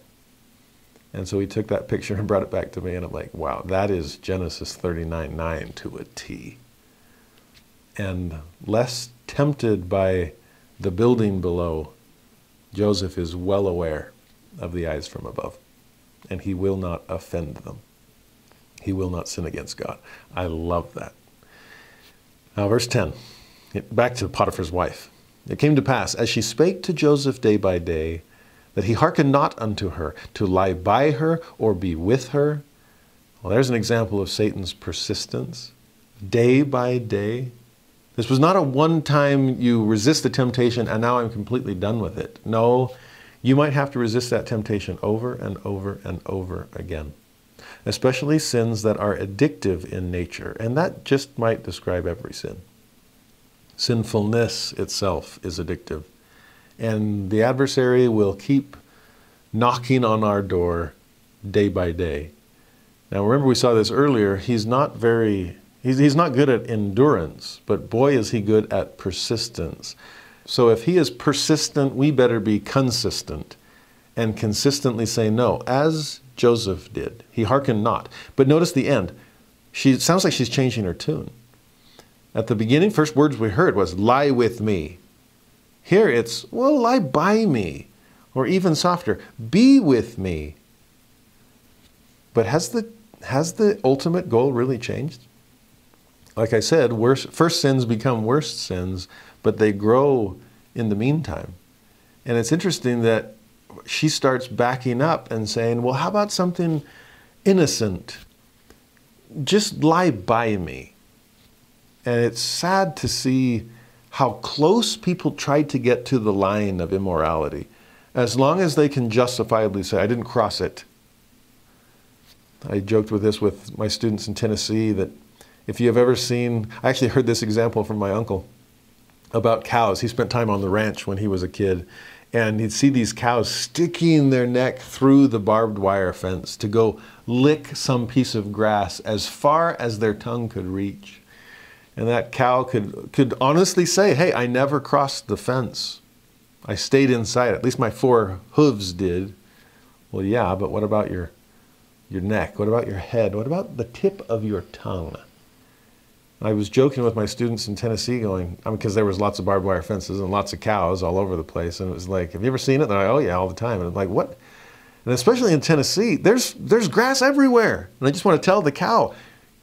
A: And so he took that picture and brought it back to me, and I'm like, wow, that is Genesis 39 9 to a T. And less tempted by the building below, Joseph is well aware of the eyes from above, and he will not offend them. He will not sin against God. I love that. Now, verse 10, back to Potiphar's wife. It came to pass, as she spake to Joseph day by day, that he hearkened not unto her to lie by her or be with her. Well, there's an example of Satan's persistence. Day by day. This was not a one time you resist the temptation and now I'm completely done with it. No, you might have to resist that temptation over and over and over again especially sins that are addictive in nature. And that just might describe every sin. Sinfulness itself is addictive. And the adversary will keep knocking on our door day by day. Now, remember, we saw this earlier. He's not very, he's, he's not good at endurance, but boy, is he good at persistence. So, if he is persistent, we better be consistent and consistently say no, as Joseph did. He hearkened not. But notice the end. She it sounds like she's changing her tune. At the beginning, first words we heard was lie with me. Here it's, well, lie by me. Or even softer, be with me. But has the has the ultimate goal really changed? Like I said, worse, first sins become worst sins, but they grow in the meantime. And it's interesting that she starts backing up and saying, Well, how about something innocent? Just lie by me. And it's sad to see how close people try to get to the line of immorality, as long as they can justifiably say, I didn't cross it. I joked with this with my students in Tennessee that if you have ever seen, I actually heard this example from my uncle about cows. He spent time on the ranch when he was a kid, and he'd see these cows sticking their neck through the barbed wire fence to go lick some piece of grass as far as their tongue could reach. And that cow could, could honestly say, Hey, I never crossed the fence. I stayed inside. At least my four hooves did. Well, yeah, but what about your, your neck? What about your head? What about the tip of your tongue? I was joking with my students in Tennessee, going, I mean, because there was lots of barbed wire fences and lots of cows all over the place, and it was like, have you ever seen it? They're like, oh yeah, all the time. And I'm like, what? And especially in Tennessee, there's there's grass everywhere, and I just want to tell the cow,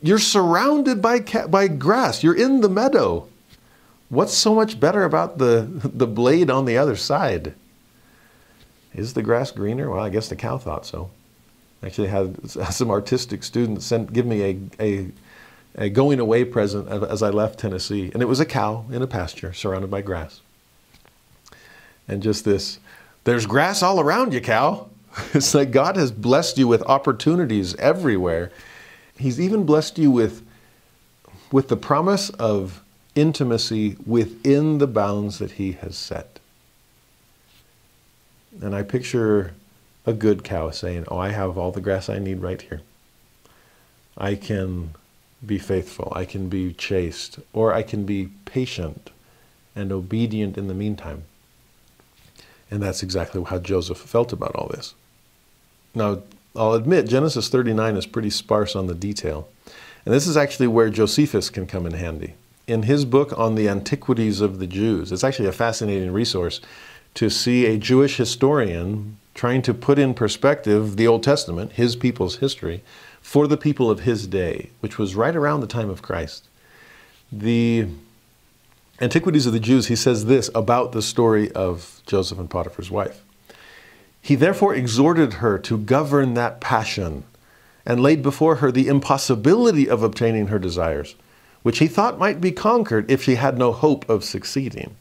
A: you're surrounded by by grass. You're in the meadow. What's so much better about the the blade on the other side? Is the grass greener? Well, I guess the cow thought so. Actually, had some artistic students sent give me a a a going away present as I left Tennessee. And it was a cow in a pasture surrounded by grass. And just this there's grass all around you, cow. It's like God has blessed you with opportunities everywhere. He's even blessed you with, with the promise of intimacy within the bounds that He has set. And I picture a good cow saying, Oh, I have all the grass I need right here. I can be faithful, I can be chaste, or I can be patient and obedient in the meantime. And that's exactly how Joseph felt about all this. Now, I'll admit, Genesis 39 is pretty sparse on the detail. And this is actually where Josephus can come in handy. In his book on the antiquities of the Jews, it's actually a fascinating resource to see a Jewish historian trying to put in perspective the Old Testament, his people's history, for the people of his day, which was right around the time of Christ. The Antiquities of the Jews, he says this about the story of Joseph and Potiphar's wife. He therefore exhorted her to govern that passion and laid before her the impossibility of obtaining her desires, which he thought might be conquered if she had no hope of succeeding.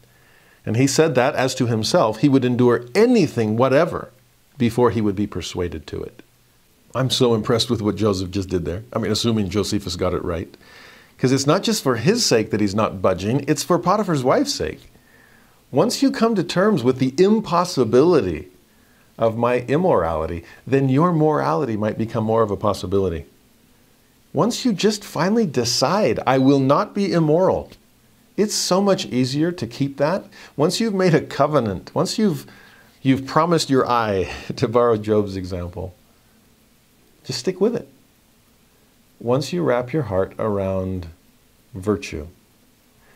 A: And he said that, as to himself, he would endure anything whatever before he would be persuaded to it. I'm so impressed with what Joseph just did there. I mean, assuming Josephus got it right. Because it's not just for his sake that he's not budging, it's for Potiphar's wife's sake. Once you come to terms with the impossibility of my immorality, then your morality might become more of a possibility. Once you just finally decide, I will not be immoral, it's so much easier to keep that. Once you've made a covenant, once you've, you've promised your eye, to borrow Job's example, just stick with it. Once you wrap your heart around virtue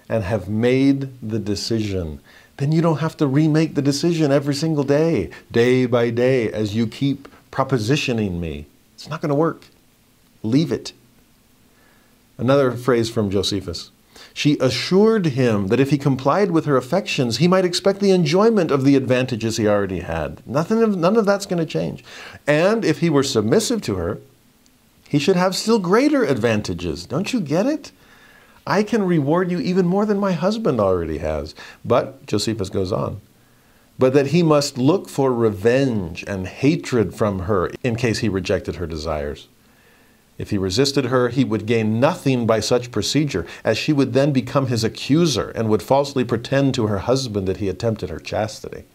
A: and have made the decision, then you don't have to remake the decision every single day, day by day, as you keep propositioning me. It's not going to work. Leave it. Another phrase from Josephus. She assured him that if he complied with her affections, he might expect the enjoyment of the advantages he already had. Nothing of, none of that's going to change. And if he were submissive to her, he should have still greater advantages. Don't you get it? I can reward you even more than my husband already has. But, Josephus goes on, but that he must look for revenge and hatred from her in case he rejected her desires. If he resisted her, he would gain nothing by such procedure, as she would then become his accuser and would falsely pretend to her husband that he attempted her chastity.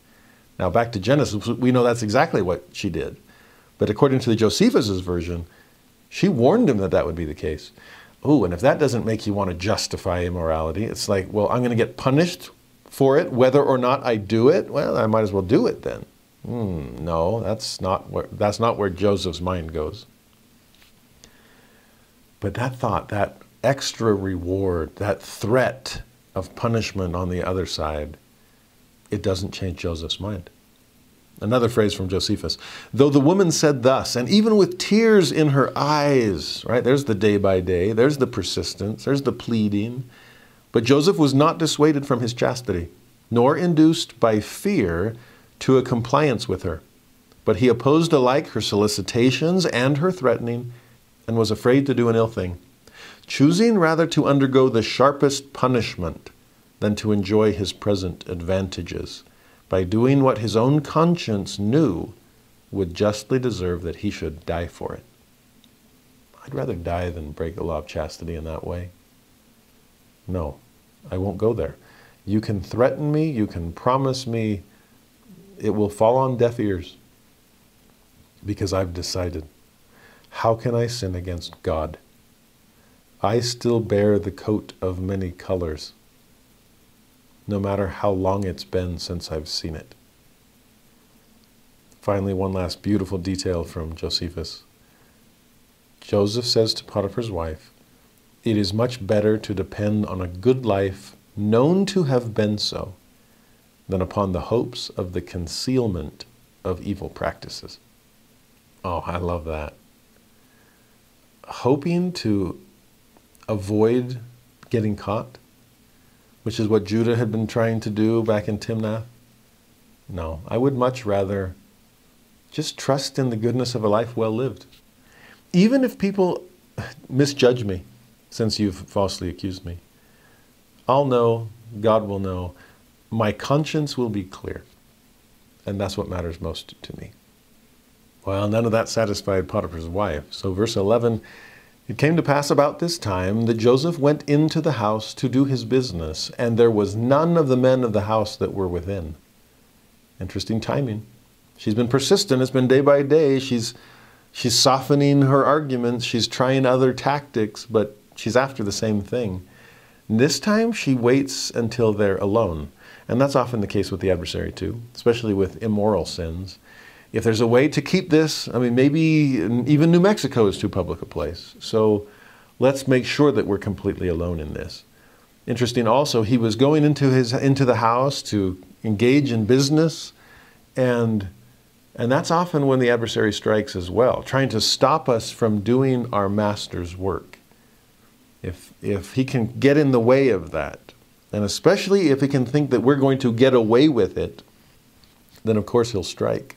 A: Now, back to Genesis, we know that's exactly what she did. But according to the Josephus' version, she warned him that that would be the case. Oh, and if that doesn't make you want to justify immorality, it's like, well, I'm going to get punished for it, whether or not I do it. Well, I might as well do it then. Hmm, no, that's not where, that's not where Joseph's mind goes. But that thought, that extra reward, that threat of punishment on the other side, it doesn't change Joseph's mind. Another phrase from Josephus. Though the woman said thus, and even with tears in her eyes, right? There's the day by day, there's the persistence, there's the pleading. But Joseph was not dissuaded from his chastity, nor induced by fear to a compliance with her. But he opposed alike her solicitations and her threatening and was afraid to do an ill thing, choosing rather to undergo the sharpest punishment than to enjoy his present advantages by doing what his own conscience knew would justly deserve that he should die for it. I'd rather die than break the law of chastity in that way. No, I won't go there. You can threaten me, you can promise me, it will fall on deaf ears because I've decided. How can I sin against God? I still bear the coat of many colors, no matter how long it's been since I've seen it. Finally, one last beautiful detail from Josephus. Joseph says to Potiphar's wife, It is much better to depend on a good life known to have been so than upon the hopes of the concealment of evil practices. Oh, I love that. Hoping to avoid getting caught, which is what Judah had been trying to do back in Timnath. No, I would much rather just trust in the goodness of a life well lived. Even if people misjudge me, since you've falsely accused me, I'll know, God will know, my conscience will be clear. And that's what matters most to me. Well, none of that satisfied Potiphar's wife. So, verse 11 it came to pass about this time that Joseph went into the house to do his business, and there was none of the men of the house that were within. Interesting timing. She's been persistent. It's been day by day. She's she's softening her arguments. She's trying other tactics, but she's after the same thing. this time she waits until they're alone. And that's often the case with the adversary too, especially with immoral sins. If there's a way to keep this, I mean, maybe even New Mexico is too public a place. So let's make sure that we're completely alone in this. Interesting also, he was going into his into the house to engage in business and and that's often when the adversary strikes as well, trying to stop us from doing our master's work. If, if he can get in the way of that, and especially if he can think that we're going to get away with it, then of course he'll strike.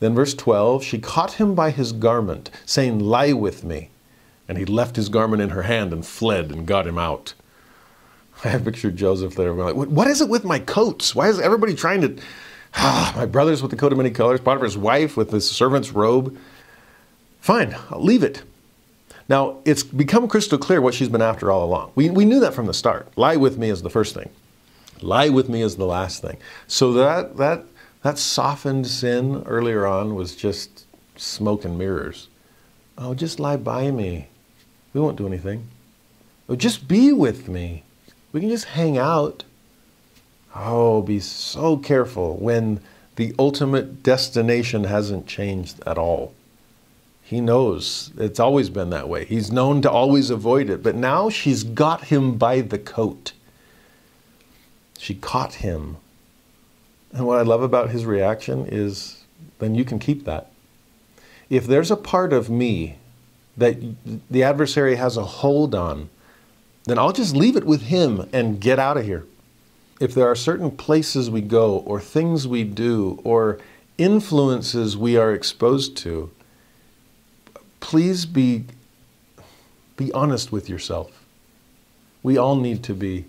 A: Then, verse 12, she caught him by his garment, saying, Lie with me. And he left his garment in her hand and fled and got him out. I have pictured Joseph there. Like, what is it with my coats? Why is everybody trying to Ah, my brother's with the coat of many colors, Potiphar's wife with his servant's robe. Fine, I'll leave it. Now, it's become crystal clear what she's been after all along. We, we knew that from the start. Lie with me is the first thing. Lie with me is the last thing. So that, that, that softened sin earlier on was just smoke and mirrors. Oh, just lie by me. We won't do anything. Oh, just be with me. We can just hang out. Oh, be so careful when the ultimate destination hasn't changed at all. He knows it's always been that way. He's known to always avoid it, but now she's got him by the coat. She caught him. And what I love about his reaction is then you can keep that. If there's a part of me that the adversary has a hold on, then I'll just leave it with him and get out of here if there are certain places we go or things we do or influences we are exposed to, please be, be honest with yourself. We all need to be.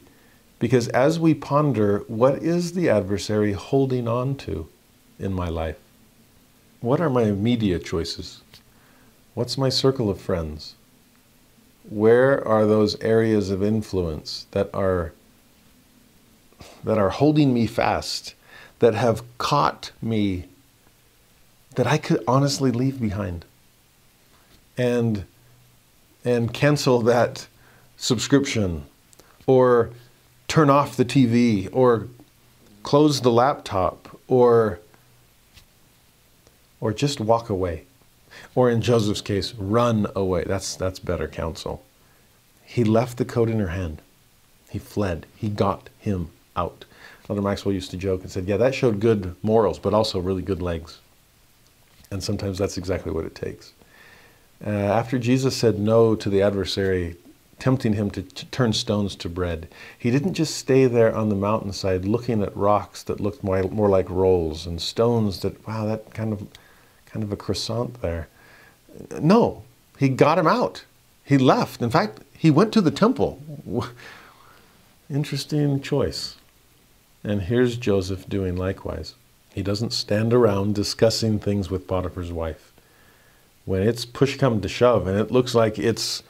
A: Because as we ponder, what is the adversary holding on to in my life? What are my media choices? What's my circle of friends? Where are those areas of influence that are that are holding me fast, that have caught me, that I could honestly leave behind and, and cancel that subscription or turn off the TV or close the laptop or, or just walk away. Or in Joseph's case, run away. That's, that's better counsel. He left the coat in her hand. He fled. He got him out. Elder Maxwell used to joke and said, Yeah, that showed good morals, but also really good legs. And sometimes that's exactly what it takes. Uh, after Jesus said no to the adversary, tempting him to turn stones to bread, he didn't just stay there on the mountainside looking at rocks that looked more, more like rolls and stones that, wow, that kind of, kind of a croissant there. No, he got him out. He left. In fact, he went to the temple Interesting choice. And here's Joseph doing likewise. He doesn't stand around discussing things with Potiphar's wife. When it's push come to shove and it looks like it's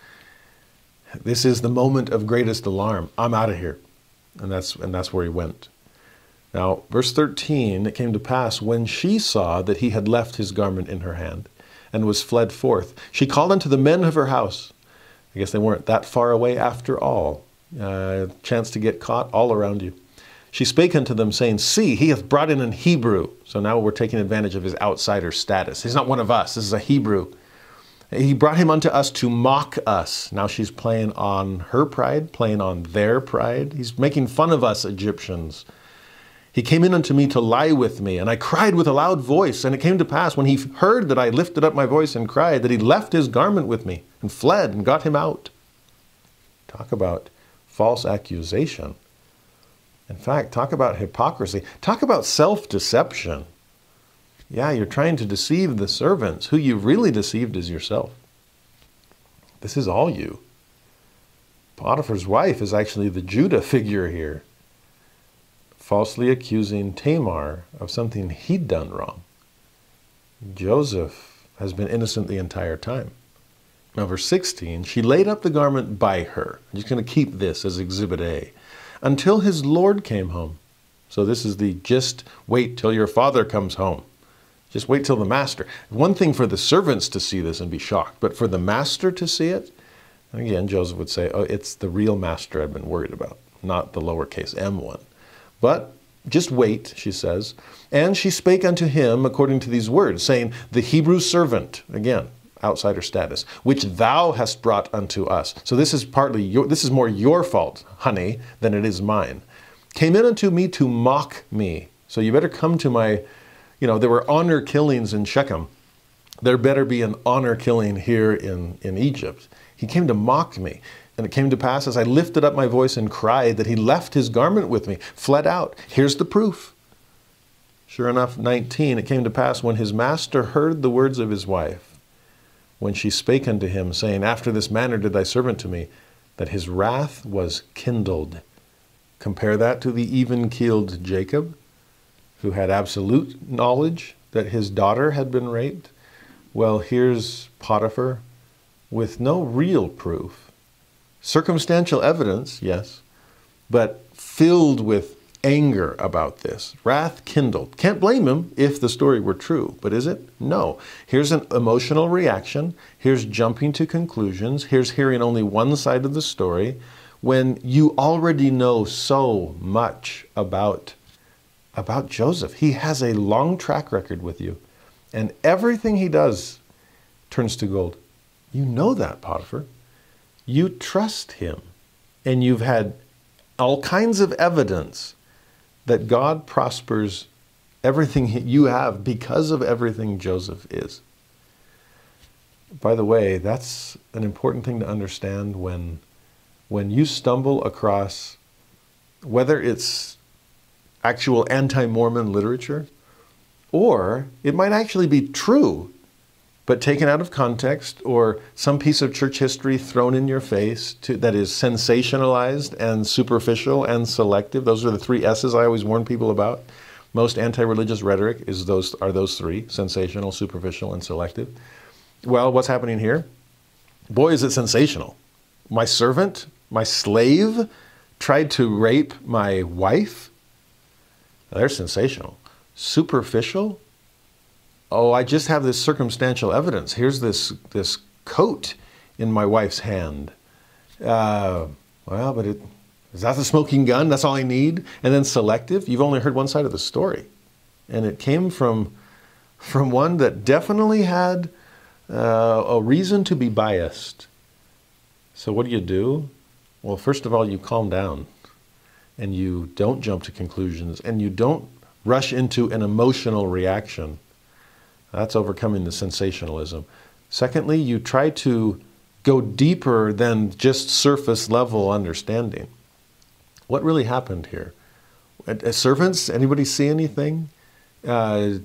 A: this is the moment of greatest alarm. I'm out of here. And that's and that's where he went. Now, verse 13, it came to pass when she saw that he had left his garment in her hand and was fled forth, she called unto the men of her house. I guess they weren't that far away after all. Uh, chance to get caught all around you. She spake unto them, saying, See, he hath brought in an Hebrew. So now we're taking advantage of his outsider status. He's not one of us, this is a Hebrew. He brought him unto us to mock us. Now she's playing on her pride, playing on their pride. He's making fun of us Egyptians. He came in unto me to lie with me, and I cried with a loud voice. And it came to pass, when he heard that I lifted up my voice and cried, that he left his garment with me and fled and got him out. Talk about false accusation. In fact, talk about hypocrisy. Talk about self deception. Yeah, you're trying to deceive the servants. Who you've really deceived is yourself. This is all you. Potiphar's wife is actually the Judah figure here, falsely accusing Tamar of something he'd done wrong. Joseph has been innocent the entire time. Now, verse 16, she laid up the garment by her. I'm just going to keep this as exhibit A until his Lord came home. So, this is the just wait till your father comes home. Just wait till the master. One thing for the servants to see this and be shocked, but for the master to see it, again, Joseph would say, oh, it's the real master I've been worried about, not the lowercase m one. But just wait, she says. And she spake unto him according to these words, saying, The Hebrew servant, again, outsider status, which thou hast brought unto us. So this is partly your, this is more your fault, honey, than it is mine. Came in unto me to mock me. So you better come to my you know, there were honor killings in Shechem. There better be an honor killing here in, in Egypt. He came to mock me. And it came to pass as I lifted up my voice and cried that he left his garment with me, fled out. Here's the proof. Sure enough, 19, it came to pass when his master heard the words of his wife, when she spake unto him, saying, After this manner did thy servant to me, that his wrath was kindled. Compare that to the even keeled Jacob who had absolute knowledge that his daughter had been raped. Well, here's Potiphar with no real proof. Circumstantial evidence, yes, but filled with anger about this, wrath kindled. Can't blame him if the story were true, but is it? No. Here's an emotional reaction. Here's jumping to conclusions. Here's hearing only one side of the story when you already know so much about about Joseph. He has a long track record with you, and everything he does turns to gold. You know that, Potiphar. You trust him, and you've had all kinds of evidence that God prospers everything you have because of everything Joseph is. By the way, that's an important thing to understand when when you stumble across whether it's actual anti Mormon literature, or it might actually be true, but taken out of context, or some piece of church history thrown in your face to, that is sensationalized and superficial and selective. Those are the three S's I always warn people about. Most anti-religious rhetoric is those are those three: sensational, superficial, and selective. Well, what's happening here? Boy, is it sensational. My servant, my slave, tried to rape my wife they're sensational. Superficial? Oh, I just have this circumstantial evidence. Here's this, this coat in my wife's hand. Uh, well, but it, is that the smoking gun? That's all I need? And then selective? You've only heard one side of the story. And it came from, from one that definitely had uh, a reason to be biased. So, what do you do? Well, first of all, you calm down and you don't jump to conclusions and you don't rush into an emotional reaction. That's overcoming the sensationalism. Secondly, you try to go deeper than just surface level understanding. What really happened here? As servants, anybody see anything? Uh,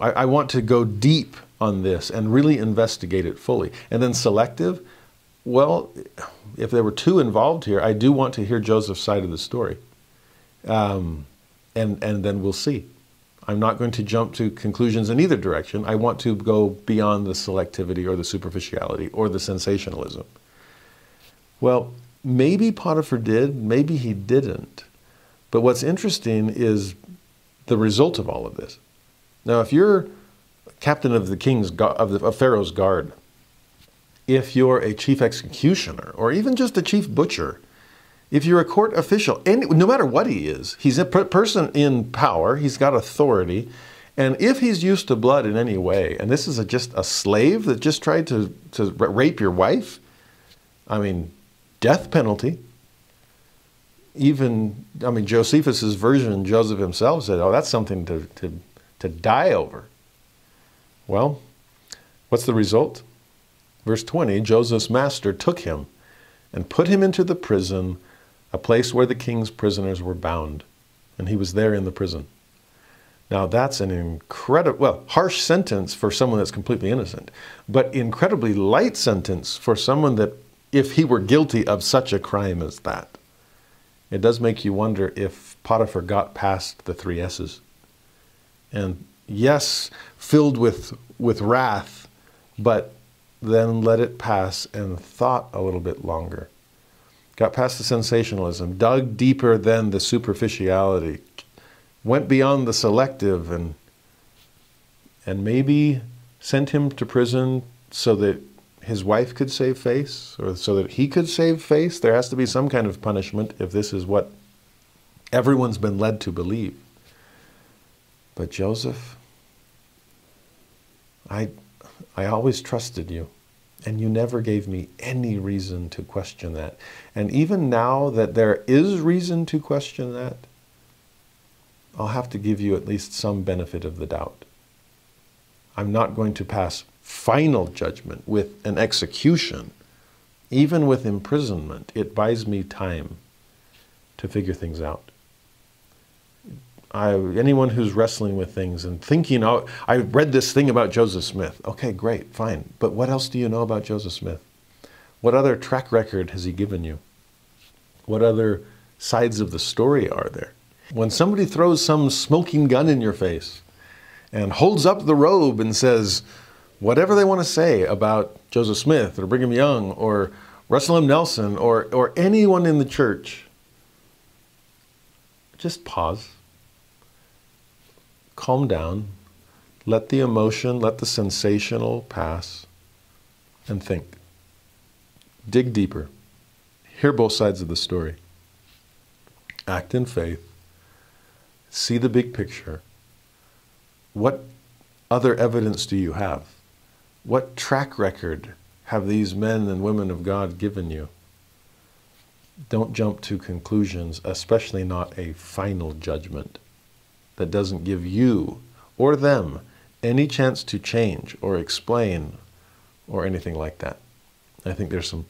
A: I, I want to go deep on this and really investigate it fully. And then selective, Well, if there were two involved here, I do want to hear Joseph's side of the story. Um, and, and then we'll see. I'm not going to jump to conclusions in either direction. I want to go beyond the selectivity or the superficiality or the sensationalism. Well, maybe Potiphar did, maybe he didn't. But what's interesting is the result of all of this. Now, if you're captain of the king's of, the, of Pharaoh's guard, if you're a chief executioner or even just a chief butcher, if you're a court official, any, no matter what he is, he's a person in power, he's got authority, and if he's used to blood in any way, and this is a, just a slave that just tried to, to rape your wife, I mean, death penalty. Even, I mean, Josephus's version, Joseph himself said, oh, that's something to, to, to die over. Well, what's the result? Verse 20 Joseph's master took him and put him into the prison, a place where the king's prisoners were bound. And he was there in the prison. Now, that's an incredible, well, harsh sentence for someone that's completely innocent, but incredibly light sentence for someone that, if he were guilty of such a crime as that. It does make you wonder if Potiphar got past the three S's. And yes, filled with, with wrath, but then let it pass and thought a little bit longer. Got past the sensationalism, dug deeper than the superficiality, went beyond the selective, and, and maybe sent him to prison so that his wife could save face or so that he could save face. There has to be some kind of punishment if this is what everyone's been led to believe. But Joseph, I, I always trusted you, and you never gave me any reason to question that. And even now that there is reason to question that, I'll have to give you at least some benefit of the doubt. I'm not going to pass final judgment with an execution. Even with imprisonment, it buys me time to figure things out. I, anyone who's wrestling with things and thinking, oh, I read this thing about Joseph Smith. Okay, great, fine. But what else do you know about Joseph Smith? What other track record has he given you? What other sides of the story are there? When somebody throws some smoking gun in your face and holds up the robe and says, whatever they want to say about Joseph Smith or Brigham Young or Russell M. Nelson or, or anyone in the church, just pause calm down, let the emotion, let the sensational pass, and think. Dig deeper. Hear both sides of the story. Act in faith. See the big picture. What other evidence do you have? What track record have these men and women of God given you? Don't jump to conclusions, especially not a final judgment that doesn't give you or them any chance to change or explain or anything like that. I think there's some,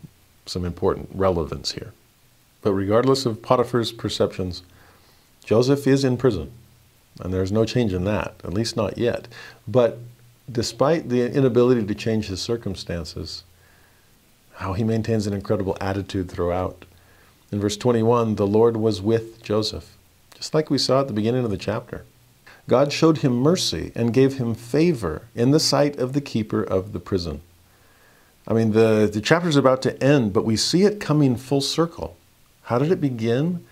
A: some important relevance here. But regardless of Potiphar's perceptions, Joseph is in prison, and there's no change in that, at least not yet. But despite the inability to change his circumstances, how he maintains an incredible attitude throughout. In verse 21, the Lord was with Joseph just like we saw at the beginning of the chapter. God showed him mercy and gave him favor in the sight of the keeper of the prison. I mean, the, the chapter is about to end, but we see it coming full circle. How did it begin?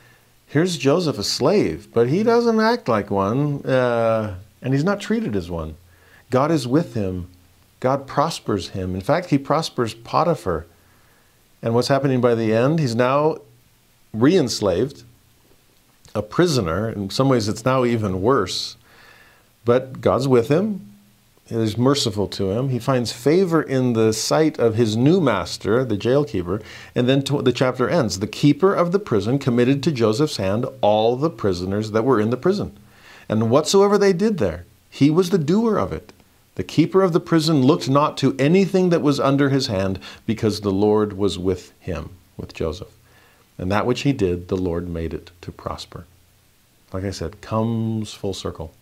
A: Here's Joseph, a slave, but he doesn't act like one, uh, and he's not treated as one. God is with him. God prospers him. In fact, he prospers Potiphar. And what's happening by the end? He's now re enslaved a prisoner. In some ways, it's now even worse. But God's with him. He is merciful to him. He finds favor in the sight of his new master, the jailkeeper. And then the chapter ends. The keeper of the prison committed to Joseph's hand all the prisoners that were in the prison. And whatsoever they did there, he was the doer of it. The keeper of the prison looked not to anything that was under his hand, because the Lord was with him, with Joseph. And that which he did, the Lord made it to prosper. Like I said, comes full circle.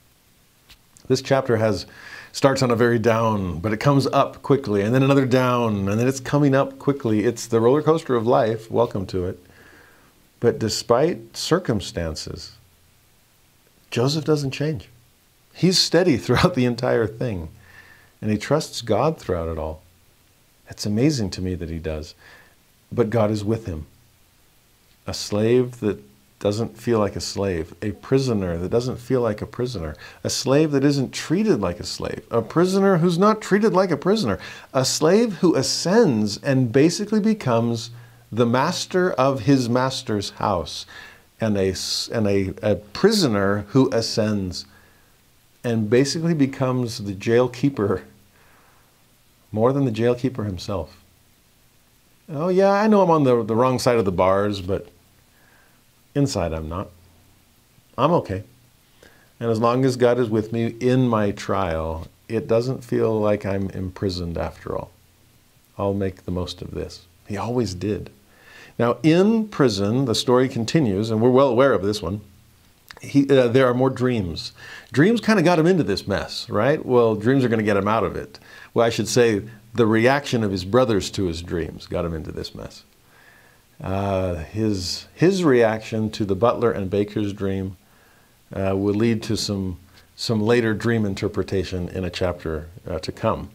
A: This chapter has starts on a very down, but it comes up quickly, and then another down, and then it's coming up quickly. It's the roller coaster of life. Welcome to it. But despite circumstances, Joseph doesn't change. He's steady throughout the entire thing, and he trusts God throughout it all. It's amazing to me that he does. But God is with him. A slave that doesn't feel like a slave, a prisoner that doesn't feel like a prisoner, a slave that isn't treated like a slave, a prisoner who's not treated like a prisoner, a slave who ascends and basically becomes the master of his master's house, and a, and a, a prisoner who ascends and basically becomes the jail keeper more than the jail keeper himself. Oh, yeah, I know I'm on the, the wrong side of the bars, but Inside, I'm not. I'm okay. And as long as God is with me in my trial, it doesn't feel like I'm imprisoned after all. I'll make the most of this. He always did. Now, in prison, the story continues, and we're well aware of this one. He, uh, there are more dreams. Dreams kind of got him into this mess, right? Well, dreams are going to get him out of it. Well, I should say the reaction of his brothers to his dreams got him into this mess. Uh, his, his reaction to the butler and baker's dream uh, will lead to some, some later dream interpretation in a chapter uh, to come.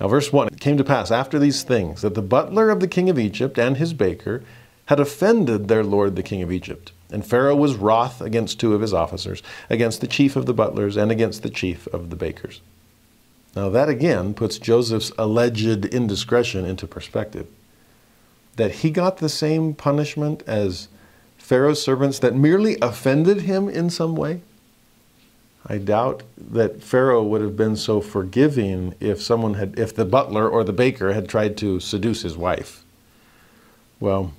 A: Now, verse 1 It came to pass after these things that the butler of the king of Egypt and his baker had offended their lord the king of Egypt. And Pharaoh was wroth against two of his officers, against the chief of the butlers and against the chief of the bakers. Now, that again puts Joseph's alleged indiscretion into perspective that he got the same punishment as Pharaoh's servants that merely offended him in some way? I doubt that Pharaoh would have been so forgiving if someone had, if the butler or the baker had tried to seduce his wife. Well,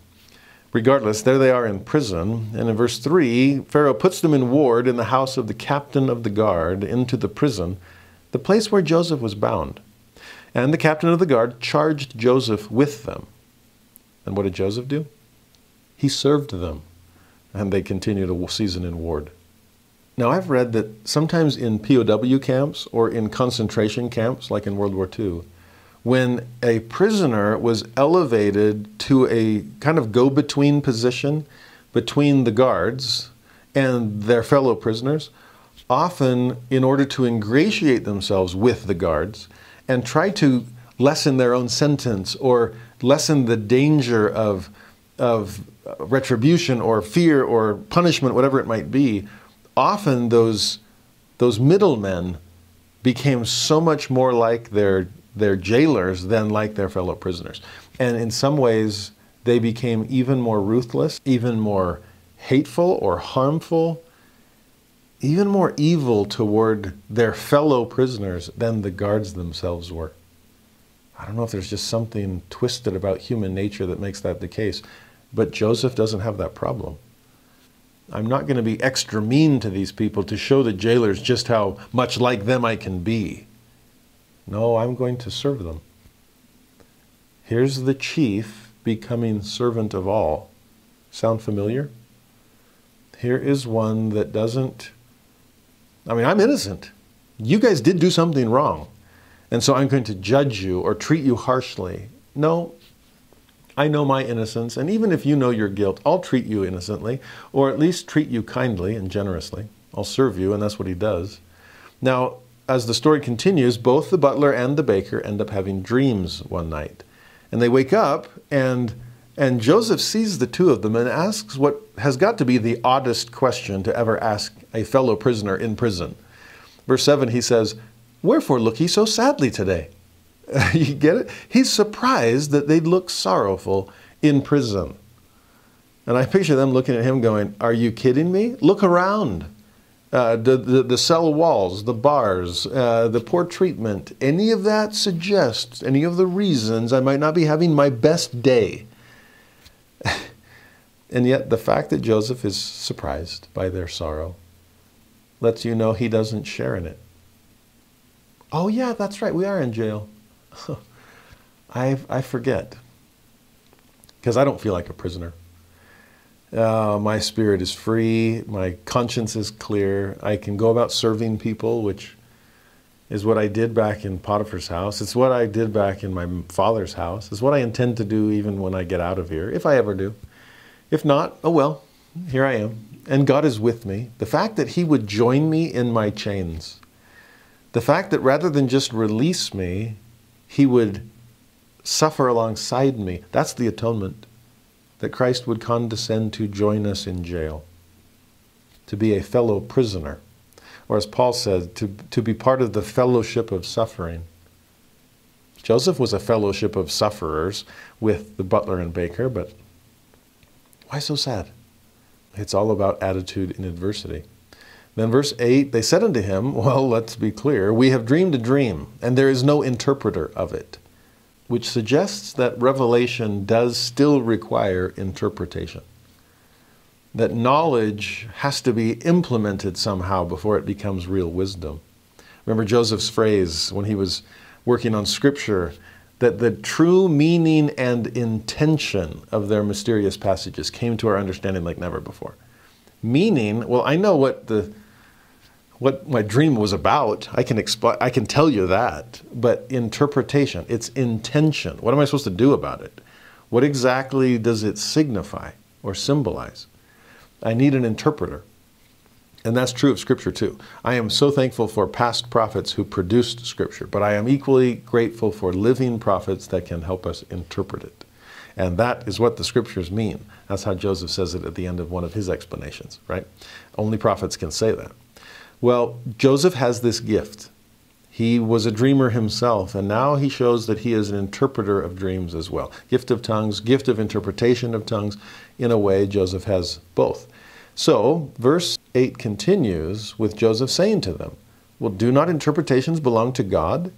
A: regardless, there they are in prison. And in verse 3, Pharaoh puts them in ward in the house of the captain of the guard into the prison, the place where Joseph was bound. And the captain of the guard charged Joseph with them. And what did Joseph do? He served them, and they continued a season in ward. Now, I've read that sometimes in POW camps or in concentration camps, like in World War II, when a prisoner was elevated to a kind of go between position between the guards and their fellow prisoners, often in order to ingratiate themselves with the guards and try to lessen their own sentence or lessen the danger of, of retribution or fear or punishment, whatever it might be, often those, those middlemen became so much more like their, their jailers than like their fellow prisoners. And in some ways, they became even more ruthless, even more hateful or harmful, even more evil toward their fellow prisoners than the guards themselves were. I don't know if there's just something twisted about human nature that makes that the case, but Joseph doesn't have that problem. I'm not going to be extra mean to these people to show the jailers just how much like them I can be. No, I'm going to serve them. Here's the chief becoming servant of all. Sound familiar? Here is one that doesn't. I mean, I'm innocent. You guys did do something wrong and so I'm going to judge you or treat you harshly. No, I know my innocence, and even if you know your guilt, I'll treat you innocently, or at least treat you kindly and generously. I'll serve you, and that's what he does. Now, as the story continues, both the butler and the baker end up having dreams one night. And they wake up, and, and Joseph sees the two of them and asks what has got to be the oddest question to ever ask a fellow prisoner in prison. Verse 7, he says, Wherefore look ye so sadly today? you get it? He's surprised that they'd look sorrowful in prison. And I picture them looking at him going, Are you kidding me? Look around. Uh, the, the, the, cell walls, the bars, uh, the poor treatment, any of that suggests any of the reasons I might not be having my best day. and yet, the fact that Joseph is surprised by their sorrow lets you know he doesn't share in it. Oh, yeah, that's right. We are in jail. I, I forget because I don't feel like a prisoner. Uh, my spirit is free. My conscience is clear. I can go about serving people, which is what I did back in Potiphar's house. It's what I did back in my father's house. It's what I intend to do even when I get out of here, if I ever do. If not, oh well, here I am. And God is with me. The fact that He would join me in my chains, the fact that rather than just release me, He would suffer alongside me, that's the atonement. That Christ would condescend to join us in jail, to be a fellow prisoner or as Paul said, to, to be part of the fellowship of suffering. Joseph was a fellowship of sufferers with the butler and baker, but why so sad? It's all about attitude in adversity. Then, verse 8, they said unto him, Well, let's be clear, we have dreamed a dream, and there is no interpreter of it, which suggests that revelation does still require interpretation that knowledge has to be implemented somehow before it becomes real wisdom. Remember Joseph's phrase when he was working on Scripture that the true meaning and intention of their mysterious passages came to our understanding like never before. Meaning, well, I know what the what my dream was about. I can explain. I can tell you that, but interpretation, its intention. What am I supposed to do about it? What exactly does it signify or symbolize? I need an interpreter. And that's true of Scripture too. I am so thankful for past prophets who produced Scripture, but I am equally grateful for living prophets that can help us interpret it. And that is what the Scriptures mean. That's how Joseph says it at the end of one of his explanations, right? Only prophets can say that. Well, Joseph has this gift. He was a dreamer himself, and now he shows that he is an interpreter of dreams as well. Gift of tongues, gift of interpretation of tongues. In a way, Joseph has both. So, verse 8 continues with Joseph saying to them, Well, do not interpretations belong to God?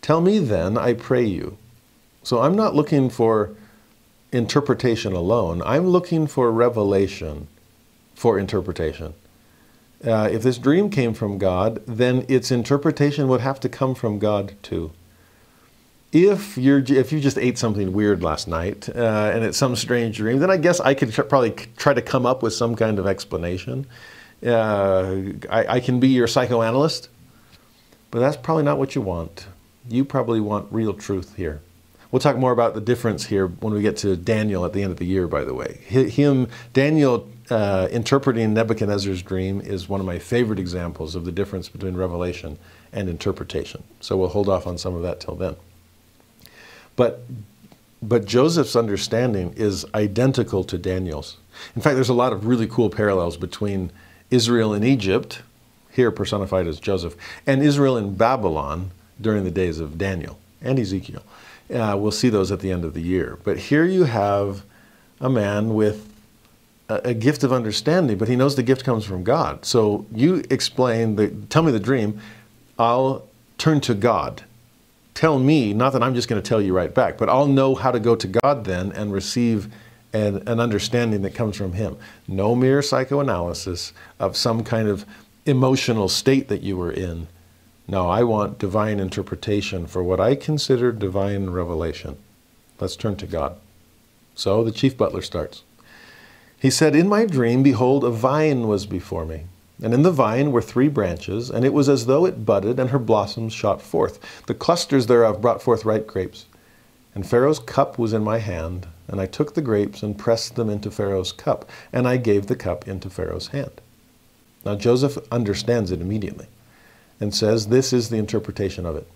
A: Tell me then, I pray you. So, I'm not looking for interpretation alone, I'm looking for revelation for interpretation. Uh, if this dream came from God, then its interpretation would have to come from God too if you're if you just ate something weird last night uh, and it's some strange dream, then I guess I could tr- probably try to come up with some kind of explanation. Uh, I, I, can be your psychoanalyst, but that's probably not what you want. You probably want real truth here. We'll talk more about the difference here when we get to Daniel at the end of the year. By the way, him Daniel uh, interpreting Nebuchadnezzar's dream is one of my favorite examples of the difference between revelation and interpretation. So we'll hold off on some of that till then. But, but Joseph's understanding is identical to Daniel's. In fact, there's a lot of really cool parallels between Israel in Egypt, here personified as Joseph, and Israel in Babylon during the days of Daniel and Ezekiel. Uh, we'll see those at the end of the year. But here you have a man with a, gift of understanding, but he knows the gift comes from God. So you explain, the, tell me the dream, I'll turn to God tell me, not that I'm just going to tell you right back, but I'll know how to go to God then and receive an, an understanding that comes from Him. No mere psychoanalysis of some kind of emotional state that you were in. No, I want divine interpretation for what I consider divine revelation. Let's turn to God. So the chief butler starts. He said, In my dream, behold, a vine was before me and in the vine were three branches, and it was as though it budded, and her blossoms shot forth. The clusters thereof brought forth ripe grapes. And Pharaoh's cup was in my hand, and I took the grapes and pressed them into Pharaoh's cup, and I gave the cup into Pharaoh's hand. Now Joseph understands it immediately and says, This is the interpretation of it.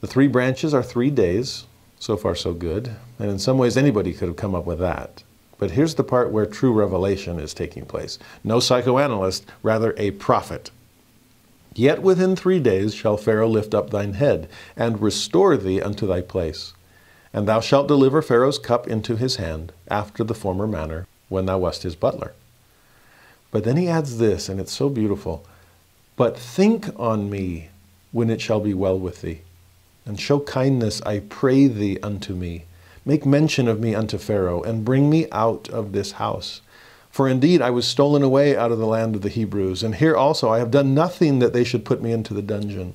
A: The three branches are three days. So far, so good. And in some ways, anybody could have come up with that. But here's the part where true revelation is taking place. No psychoanalyst, rather a prophet. Yet within three days shall Pharaoh lift up thine head, and restore thee unto thy place. And thou shalt deliver Pharaoh's cup into his hand, after the former manner, when thou wast his butler. But then he adds this, and it's so beautiful. But think on me when it shall be well with thee, and show kindness, I pray thee, unto me Make mention of me unto Pharaoh, and bring me out of this house. For indeed I was stolen away out of the land of the Hebrews, and here also I have done nothing that they should put me into the dungeon.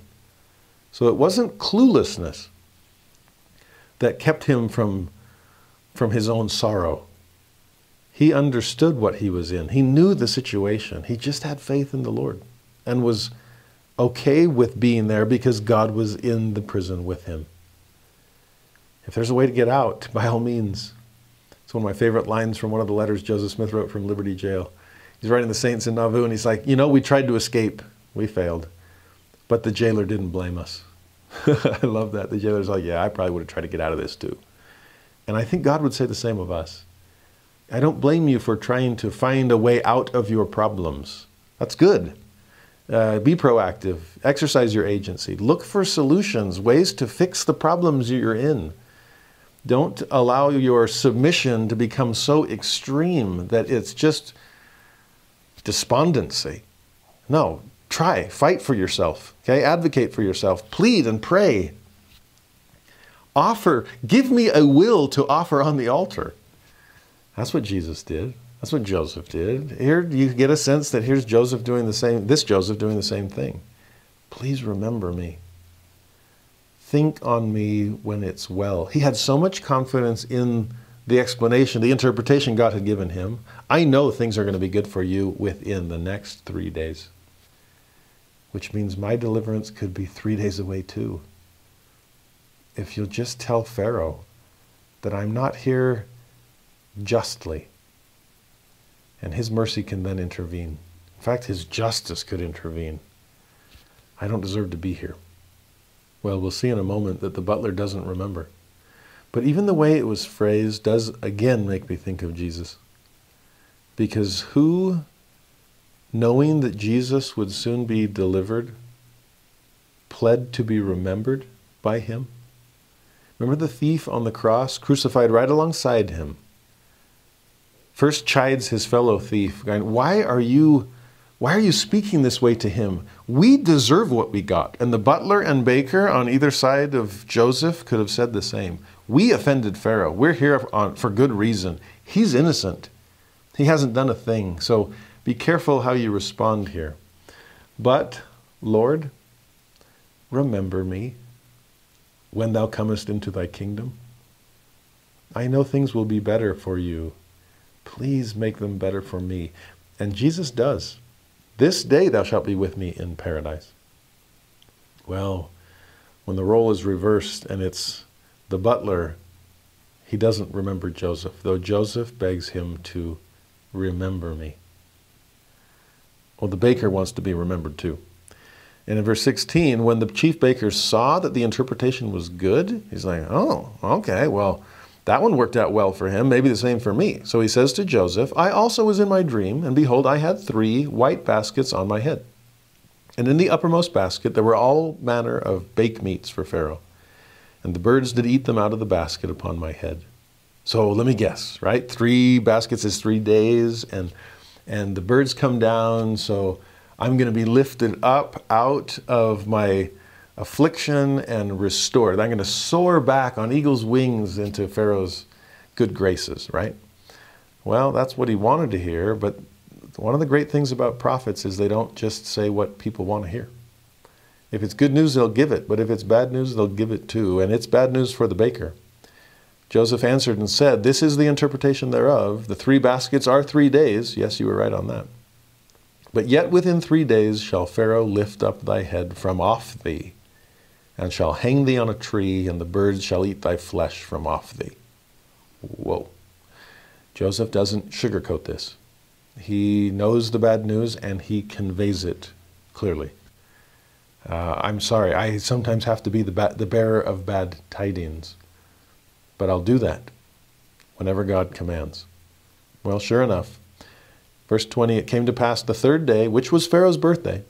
A: So it wasn't cluelessness that kept him from, from his own sorrow. He understood what he was in. He knew the situation. He just had faith in the Lord and was okay with being there because God was in the prison with him. If there's a way to get out, by all means. It's one of my favorite lines from one of the letters Joseph Smith wrote from Liberty Jail. He's writing the saints in Nauvoo, and he's like, You know, we tried to escape, we failed, but the jailer didn't blame us. I love that. The jailer's like, Yeah, I probably would have tried to get out of this too. And I think God would say the same of us. I don't blame you for trying to find a way out of your problems. That's good. Uh, be proactive, exercise your agency, look for solutions, ways to fix the problems you're in. Don't allow your submission to become so extreme that it's just despondency. No, try, fight for yourself, okay? Advocate for yourself, plead and pray. Offer, give me a will to offer on the altar. That's what Jesus did. That's what Joseph did. Here you get a sense that here's Joseph doing the same, this Joseph doing the same thing. Please remember me. Think on me when it's well. He had so much confidence in the explanation, the interpretation God had given him. I know things are going to be good for you within the next three days, which means my deliverance could be three days away too. If you'll just tell Pharaoh that I'm not here justly, and his mercy can then intervene. In fact, his justice could intervene. I don't deserve to be here. Well, we'll see in a moment that the butler doesn't remember. But even the way it was phrased does again make me think of Jesus. Because who, knowing that Jesus would soon be delivered, pled to be remembered by him? Remember the thief on the cross, crucified right alongside him? First chides his fellow thief, going, Why are you why are you speaking this way to him? We deserve what we got. And the butler and baker on either side of Joseph could have said the same. We offended Pharaoh. We're here on, for good reason. He's innocent. He hasn't done a thing. So be careful how you respond here. But, Lord, remember me when thou comest into thy kingdom. I know things will be better for you. Please make them better for me. And Jesus does. This day thou shalt be with me in paradise. Well, when the role is reversed and it's the butler, he doesn't remember Joseph, though Joseph begs him to remember me. Well, the baker wants to be remembered too. And in verse 16, when the chief baker saw that the interpretation was good, he's like, oh, okay, well, that one worked out well for him, maybe the same for me. So he says to Joseph, I also was in my dream, and behold, I had three white baskets on my head. And in the uppermost basket there were all manner of baked meats for Pharaoh. And the birds did eat them out of the basket upon my head. So let me guess, right? Three baskets is three days, and and the birds come down, so I'm going to be lifted up out of my affliction and restored. I'm going to soar back on eagle's wings into Pharaoh's good graces, right? Well, that's what he wanted to hear, but one of the great things about prophets is they don't just say what people want to hear. If it's good news, they'll give it, but if it's bad news, they'll give it too. And it's bad news for the baker. Joseph answered and said, This is the interpretation thereof. The three baskets are three days. Yes, you were right on that. But yet within three days shall Pharaoh lift up thy head from off thee, and shall hang thee on a tree, and the birds shall eat thy flesh from off thee. Whoa. Joseph doesn't sugarcoat this. He knows the bad news and he conveys it clearly. Uh, I'm sorry, I sometimes have to be the, ba- the bearer of bad tidings, but I'll do that whenever God commands. Well, sure enough, verse 20 it came to pass the third day, which was Pharaoh's birthday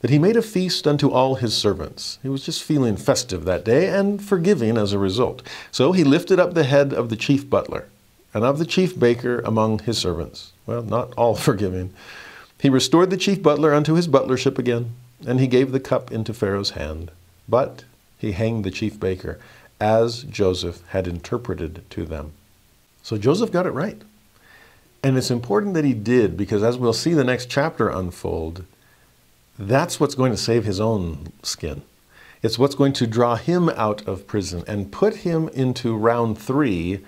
A: that he made a feast unto all his servants. He was just feeling festive that day and forgiving as a result. So he lifted up the head of the chief butler and of the chief baker among his servants. Well, not all forgiving. He restored the chief butler unto his butlership again, and he gave the cup into Pharaoh's hand. But he hanged the chief baker, as Joseph had interpreted to them. So Joseph got it right. And it's important that he did, because as we'll see the next chapter unfold, that's what's going to save his own skin. It's what's going to draw him out of prison and put him into round three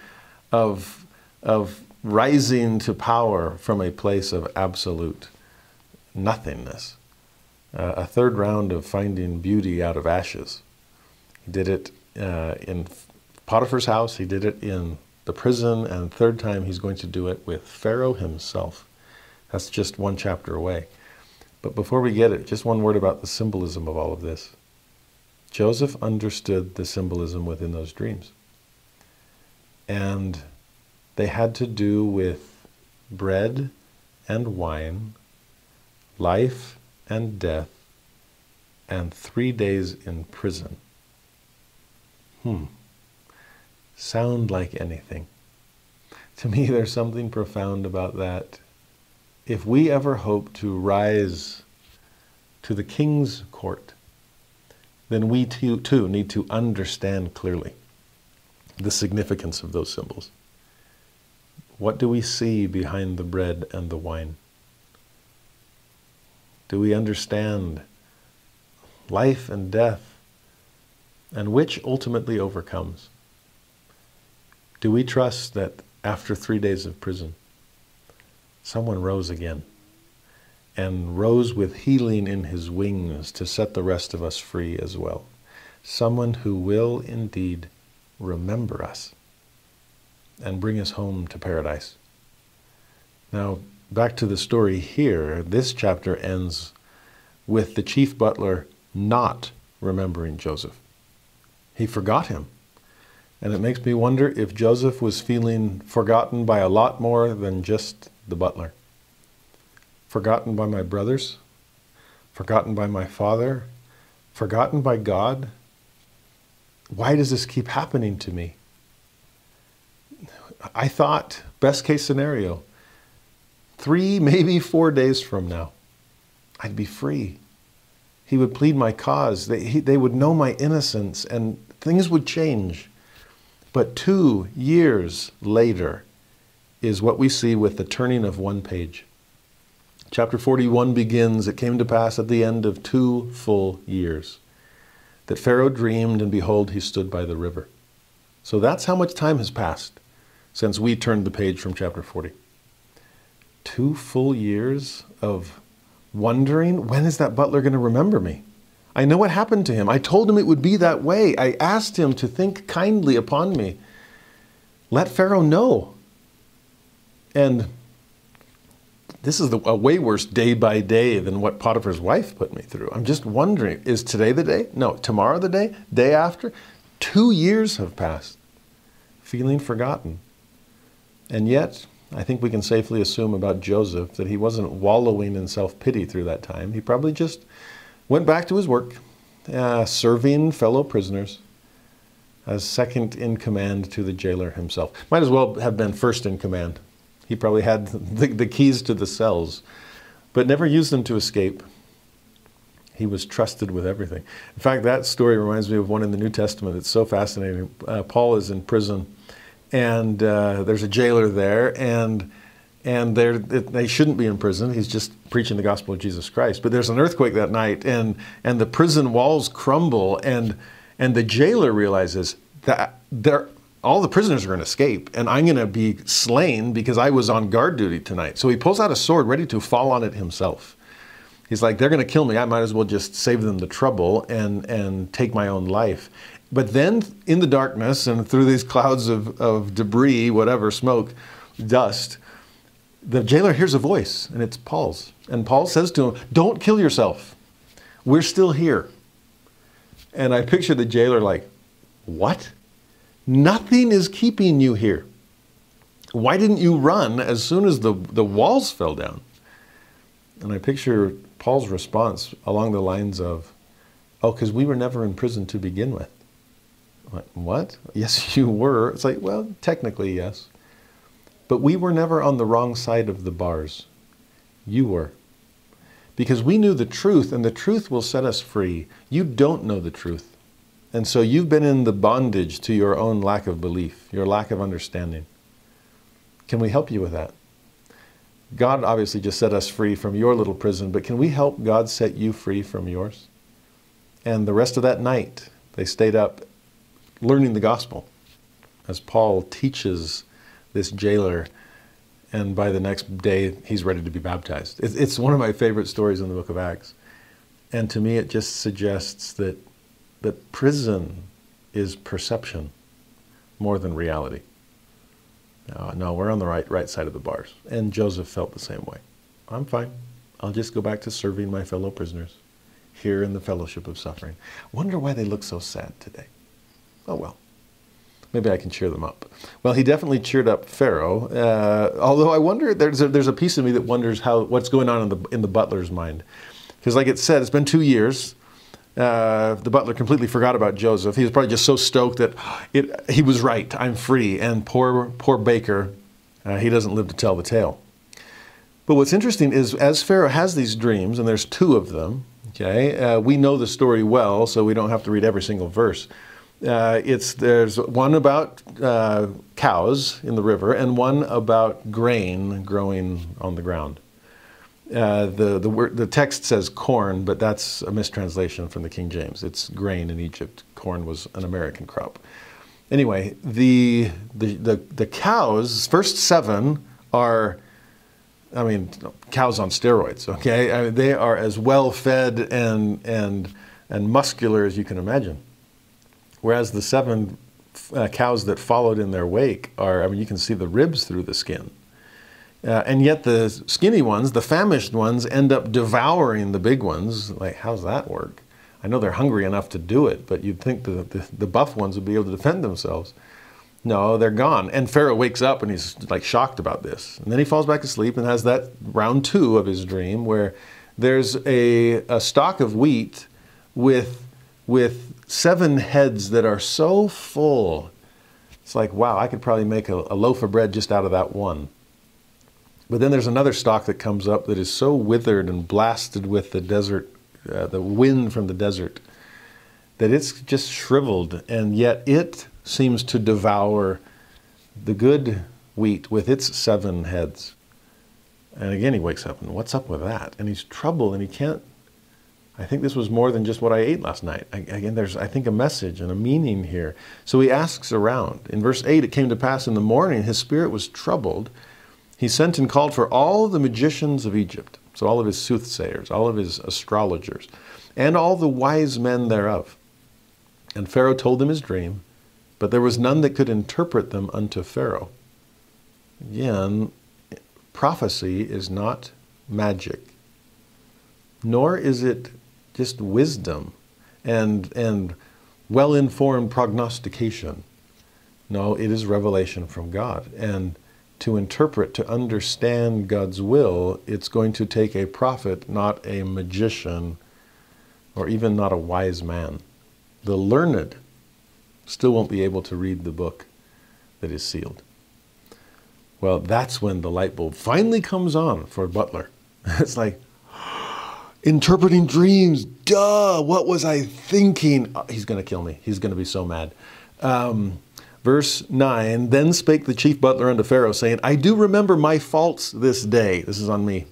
A: of, of rising to power from a place of absolute nothingness. uh, a third round of finding beauty out of ashes. He did it uh, in Potiphar's house, he did it in the prison, and third time he's going to do it with Pharaoh himself. That's just one chapter away. But before we get it, just one word about the symbolism of all of this. Joseph understood the symbolism within those dreams. And they had to do with bread and wine, life and death, and three days in prison. Hmm. Sound like anything. To me, there's something profound about that. If we ever hope to rise to the king's court, then we too, too need to understand clearly the significance of those symbols. What do we see behind the bread and the wine? Do we understand life and death and which ultimately overcomes? Do we trust that after three days of prison, someone rose again and rose with healing in his wings to set the rest of us free as well? Someone who will indeed remember us and bring us home to paradise. Now, back to the story here. This chapter ends with the chief butler not remembering Joseph. He forgot him. And it makes me wonder if Joseph was feeling forgotten by a lot more than just the butler. Forgotten by my brothers, forgotten by my father, forgotten by God, why does this keep happening to me? I thought, best case scenario, three, maybe four days from now, I'd be free. He would plead my cause. They, he, they would know my innocence and things would change. But two years later is what we see with the turning of one page. Chapter 41 begins It came to pass at the end of two full years that Pharaoh dreamed, and behold, he stood by the river. So that's how much time has passed since we turned the page from chapter 40. Two full years of wondering when is that butler going to remember me? I know what happened to him. I told him it would be that way. I asked him to think kindly upon me. Let Pharaoh know. And this is the, a way worse day by day than what Potiphar's wife put me through. I'm just wondering is today the day? No, tomorrow the day? Day after? Two years have passed, feeling forgotten. And yet, I think we can safely assume about Joseph that he wasn't wallowing in self pity through that time. He probably just went back to his work, uh, serving fellow prisoners as second in command to the jailer himself. Might as well have been first in command. He probably had the, the keys to the cells, but never used them to escape. He was trusted with everything. In fact, that story reminds me of one in the New Testament. It's so fascinating. Uh, Paul is in prison, and uh, there's a jailer there, and and they shouldn't be in prison. He's just preaching the gospel of Jesus Christ. But there's an earthquake that night, and and the prison walls crumble, and and the jailer realizes that there all the prisoners are going to escape, and I'm going to be slain because I was on guard duty tonight. So he pulls out a sword, ready to fall on it himself. He's like, they're going to kill me. I might as well just save them the trouble and, and take my own life. But then, in the darkness and through these clouds of, of debris, whatever, smoke, dust, the jailer hears a voice, and it's Paul's. And Paul says to him, Don't kill yourself. We're still here. And I picture the jailer like, What? Nothing is keeping you here. Why didn't you run as soon as the, the walls fell down? And I picture Paul's response along the lines of, Oh, because we were never in prison to begin with. Like, what? Yes, you were. It's like, well, technically, yes. But we were never on the wrong side of the bars. You were. Because we knew the truth, and the truth will set us free. You don't know the truth. And so you've been in the bondage to your own lack of belief, your lack of understanding. Can we help you with that? God obviously just set us free from your little prison, but can we help God set you free from yours? And the rest of that night, they stayed up learning the gospel as Paul teaches this jailer, and by the next day, he's ready to be baptized. It's one of my favorite stories in the book of Acts. And to me, it just suggests that, that prison is perception more than reality. No, no, we're on the right, right side of the bars. And Joseph felt the same way. I'm fine. I'll just go back to serving my fellow prisoners here in the fellowship of suffering. Wonder why they look so sad today. Oh well. Maybe I can cheer them up. Well, he definitely cheered up Pharaoh. Uh, although I wonder, there's a, there's a piece of me that wonders how what's going on in the in the butler's mind, because like it said, it's been two years. Uh, the butler completely forgot about Joseph. He was probably just so stoked that it, he was right. I'm free. And poor poor Baker, uh, he doesn't live to tell the tale. But what's interesting is as Pharaoh has these dreams, and there's two of them. Okay, uh, we know the story well, so we don't have to read every single verse. Uh, it's there's one about uh, cows in the river and one about grain growing on the ground. Uh, the the word, the text says corn, but that's a mistranslation from the King James. It's grain in Egypt. Corn was an American crop. Anyway, the the the, the cows first seven are. I mean, cows on steroids. Okay, I mean, they are as well fed and and and muscular as you can imagine. Whereas the seven uh, cows that followed in their wake are, I mean, you can see the ribs through the skin. Uh, and yet the skinny ones, the famished ones, end up devouring the big ones. Like, how's that work? I know they're hungry enough to do it, but you'd think the, the, the buff ones would be able to defend themselves. No, they're gone. And Pharaoh wakes up and he's like shocked about this. And then he falls back asleep and has that round two of his dream where there's a, a stalk of wheat with, with seven heads that are so full. It's like, wow, I could probably make a, a, loaf of bread just out of that one. But then there's another stalk that comes up that is so withered and blasted with the desert, uh, the wind from the desert, that it's just shriveled, and yet it seems to devour the good wheat with its seven heads. And again, he wakes up, and what's up with that? And he's troubled, and he can't I think this was more than just what I ate last night. Again, there's, I think, a message and a meaning here. So he asks around. In verse 8, it came to pass in the morning, his spirit was troubled. He sent and called for all the magicians of Egypt, so all of his soothsayers, all of his astrologers, and all the wise men thereof. And Pharaoh told them his dream, but there was none that could interpret them unto Pharaoh. Again, prophecy is not magic, nor is it just wisdom and, and well informed prognostication. No, it is revelation from God. And to interpret, to understand God's will, it's going to take a prophet, not a magician, or even not a wise man. The learned still won't be able to read the book that is sealed. Well, that's when the light bulb finally comes on for Butler. it's like, interpreting dreams. Duh, what was I thinking? Oh, he's going to kill me. He's going to be so mad. Um, verse 9 Then spake the chief butler unto Pharaoh, saying, I do remember my faults this day. This is on me.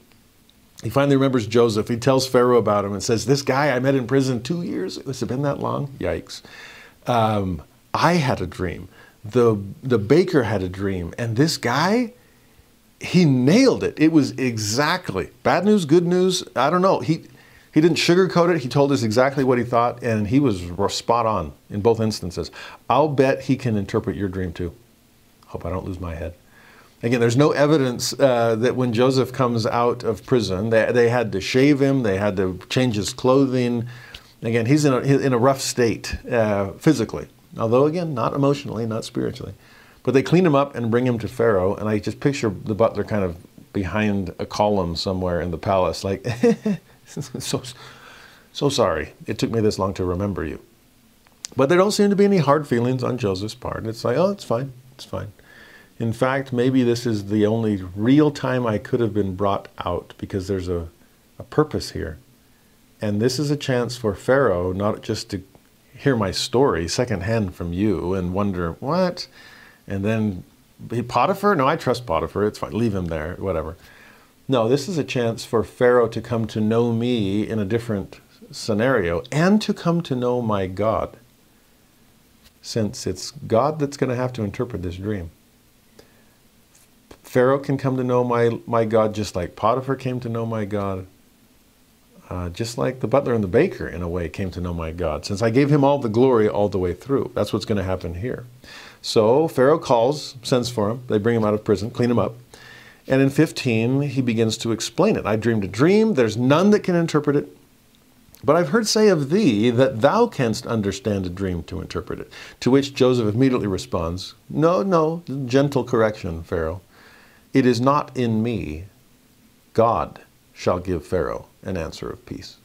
A: He finally remembers Joseph. He tells Pharaoh about him and says, This guy I met in prison two years. Has it been that long? Yikes. Um, I had a dream. The, the baker had a dream. And this guy, he nailed it. It was exactly bad news, good news. I don't know. He he didn't sugarcoat it. He told us exactly what he thought, and he was spot on in both instances. I'll bet he can interpret your dream too. Hope I don't lose my head. Again, there's no evidence uh, that when Joseph comes out of prison, they, they had to shave him, they had to change his clothing. Again, he's in a, in a rough state uh, physically, although, again, not emotionally, not spiritually. But they clean him up and bring him to Pharaoh, and I just picture the butler kind of behind a column somewhere in the palace, like, so, so sorry. It took me this long to remember you. But there don't seem to be any hard feelings on Joseph's part. It's like, oh, it's fine, it's fine. In fact, maybe this is the only real time I could have been brought out because there's a, a purpose here. And this is a chance for Pharaoh not just to hear my story secondhand from you and wonder, what? And then Potiphar? No, I trust Potiphar. It's fine. Leave him there, whatever. No, this is a chance for Pharaoh to come to know me in a different scenario and to come to know my God, since it's God that's going to have to interpret this dream. Pharaoh can come to know my, my God just like Potiphar came to know my God. Uh, just like the butler and the baker, in a way, came to know my God, since I gave him all the glory all the way through. That's what's going to happen here. So Pharaoh calls, sends for him. They bring him out of prison, clean him up. And in 15, he begins to explain it. I dreamed a dream. There's none that can interpret it. But I've heard say of thee that thou canst understand a dream to interpret it. To which Joseph immediately responds, No, no, gentle correction, Pharaoh. It is not in me. God shall give Pharaoh an answer of peace.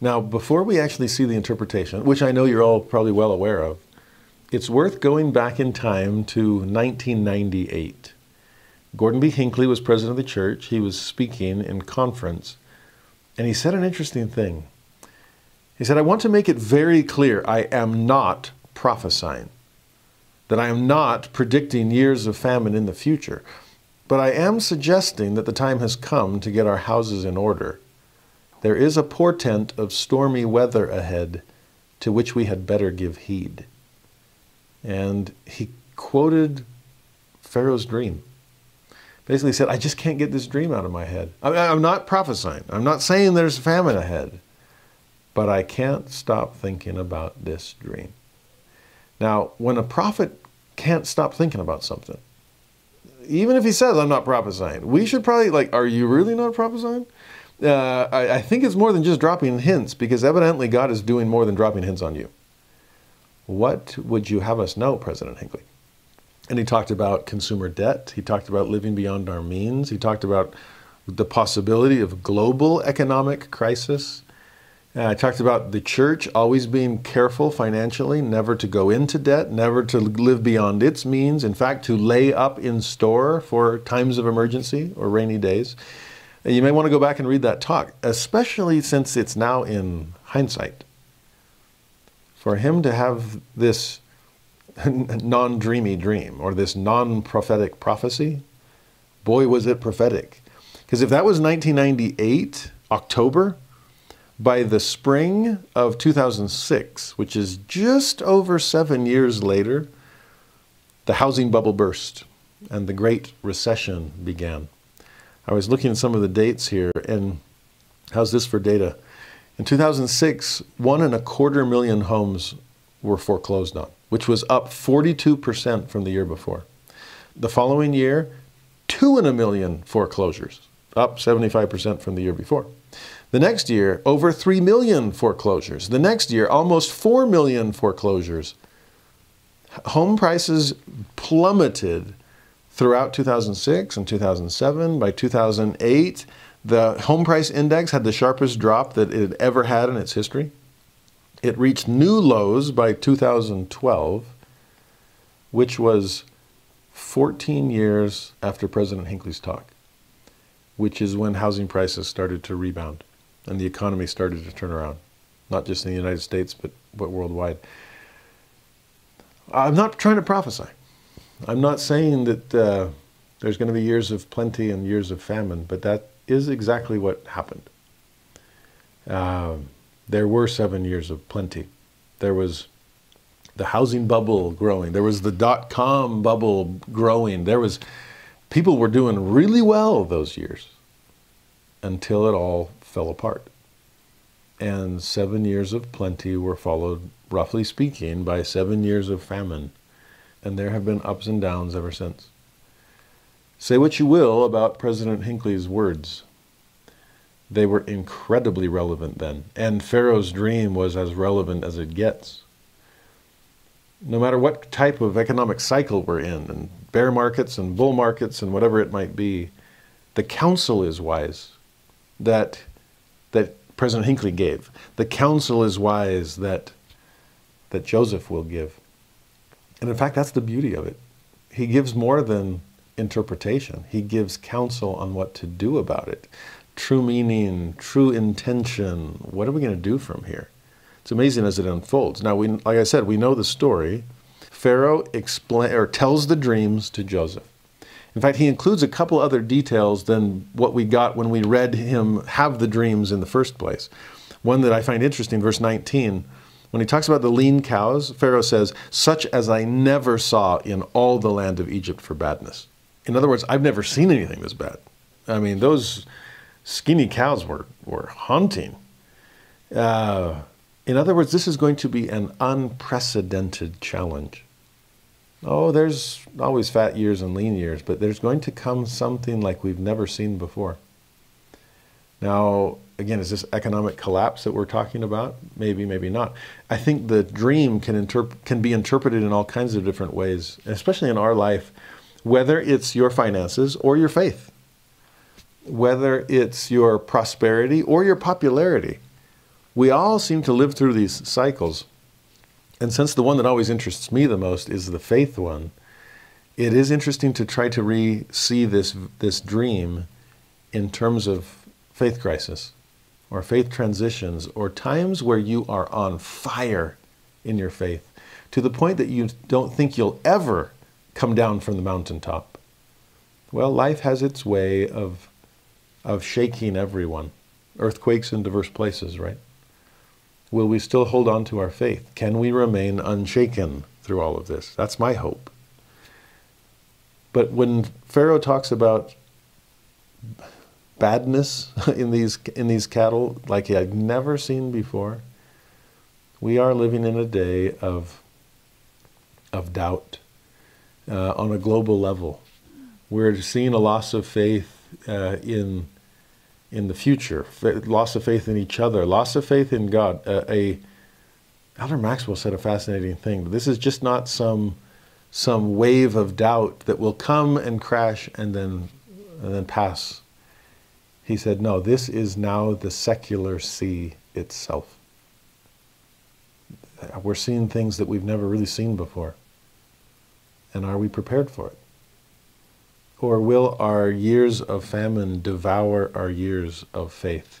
A: Now, before we actually see the interpretation, which I know you're all probably well aware of, it's worth going back in time to 1998. Gordon B. Hinckley was president of the church. He was speaking in conference, and he said an interesting thing. He said, I want to make it very clear I am not prophesying, that I am not predicting years of famine in the future, but I am suggesting that the time has come to get our houses in order. There is a portent of stormy weather ahead to which we had better give heed. And he quoted Pharaoh's dream. Basically said, I just can't get this dream out of my head. I'm not prophesying. I'm not saying there's famine ahead. But I can't stop thinking about this dream. Now, when a prophet can't stop thinking about something, even if he says, I'm not prophesying, we should probably, like, are you really not prophesying? Uh, I, I think it's more than just dropping hints because evidently God is doing more than dropping hints on you. What would you have us know, President Hinckley? And he talked about consumer debt. He talked about living beyond our means. He talked about the possibility of global economic crisis. And I talked about the church always being careful financially, never to go into debt, never to live beyond its means, in fact, to lay up in store for times of emergency or rainy days. And you may want to go back and read that talk, especially since it's now in hindsight for him to have this non dreamy dream or this non prophetic prophecy, boy, was it prophetic. Because if that was 1998, October, by the spring of 2006, which is just over seven years later, the housing bubble burst and the Great Recession began. I was looking at some of the dates here, and how's this for data? In 2006, one and a quarter million homes were foreclosed on, which was up 42% from the year before. The following year, two in a million foreclosures, up 75% from the year before. The next year, over 3 million foreclosures. The next year, almost 4 million foreclosures. Home prices plummeted throughout 2006 and 2007. By 2008, the home price index had the sharpest drop that it had ever had in its history. It reached new lows by 2012, which was 14 years after President Hinckley's talk, which is when housing prices started to rebound and the economy started to turn around, not just in the United States, but, but worldwide. I'm not trying to prophesy. I'm not saying that uh, there's going to be years of plenty and years of famine, but that is exactly what happened. Uh, there were seven years of plenty. There was the housing bubble growing. There was the dot com bubble growing. There was people were doing really well those years until it all fell apart. And seven years of plenty were followed, roughly speaking, by seven years of famine. And there have been ups and downs ever since. Say what you will about President Hinckley's words. They were incredibly relevant then, and Pharaoh's dream was as relevant as it gets. No matter what type of economic cycle we're in, and bear markets and bull markets and whatever it might be, the counsel is wise that, that President Hinckley gave. The counsel is wise that, that Joseph will give. And in fact, that's the beauty of it. He gives more than interpretation. He gives counsel on what to do about it. True meaning, true intention. What are we going to do from here? It's amazing as it unfolds. Now, we, like I said, we know the story. Pharaoh explain, or tells the dreams to Joseph. In fact, he includes a couple other details than what we got when we read him have the dreams in the first place. One that I find interesting, verse 19, when he talks about the lean cows, Pharaoh says, Such as I never saw in all the land of Egypt for badness. In other words, I've never seen anything this bad. I mean, those skinny cows were, were hunting. Uh, in other words, this is going to be an unprecedented challenge. Oh, there's always fat years and lean years, but there's going to come something like we've never seen before. Now, again, is this economic collapse that we're talking about? Maybe, maybe not. I think the dream can, can be interpreted in all kinds of different ways, especially in our life, whether it's your finances or your faith, whether it's your prosperity or your popularity. We all seem to live through these cycles. And since the one that always interests me the most is the faith one, it is interesting to try to re see this, this dream in terms of faith crisis or faith transitions or times where you are on fire in your faith to the point that you don't think you'll ever come down from the mountaintop. Well, life has its way of, of shaking everyone. Earthquakes in diverse places, right? will we still hold on to our faith? Can we remain unshaken through all of this? That's my hope. But when Pharaoh talks about badness in these in these cattle like he had never seen before, we are living in a day of of doubt uh, on a global level. We're seeing a loss of faith uh, in in the future, loss of faith in each other, loss of faith in God. Uh, a Elder Maxwell said a fascinating thing. This is just not some some wave of doubt that will come and crash and then and then pass. He said, "No, this is now the secular sea itself. We're seeing things that we've never really seen before. And are we prepared for it? Or will our years of famine devour our years of faith?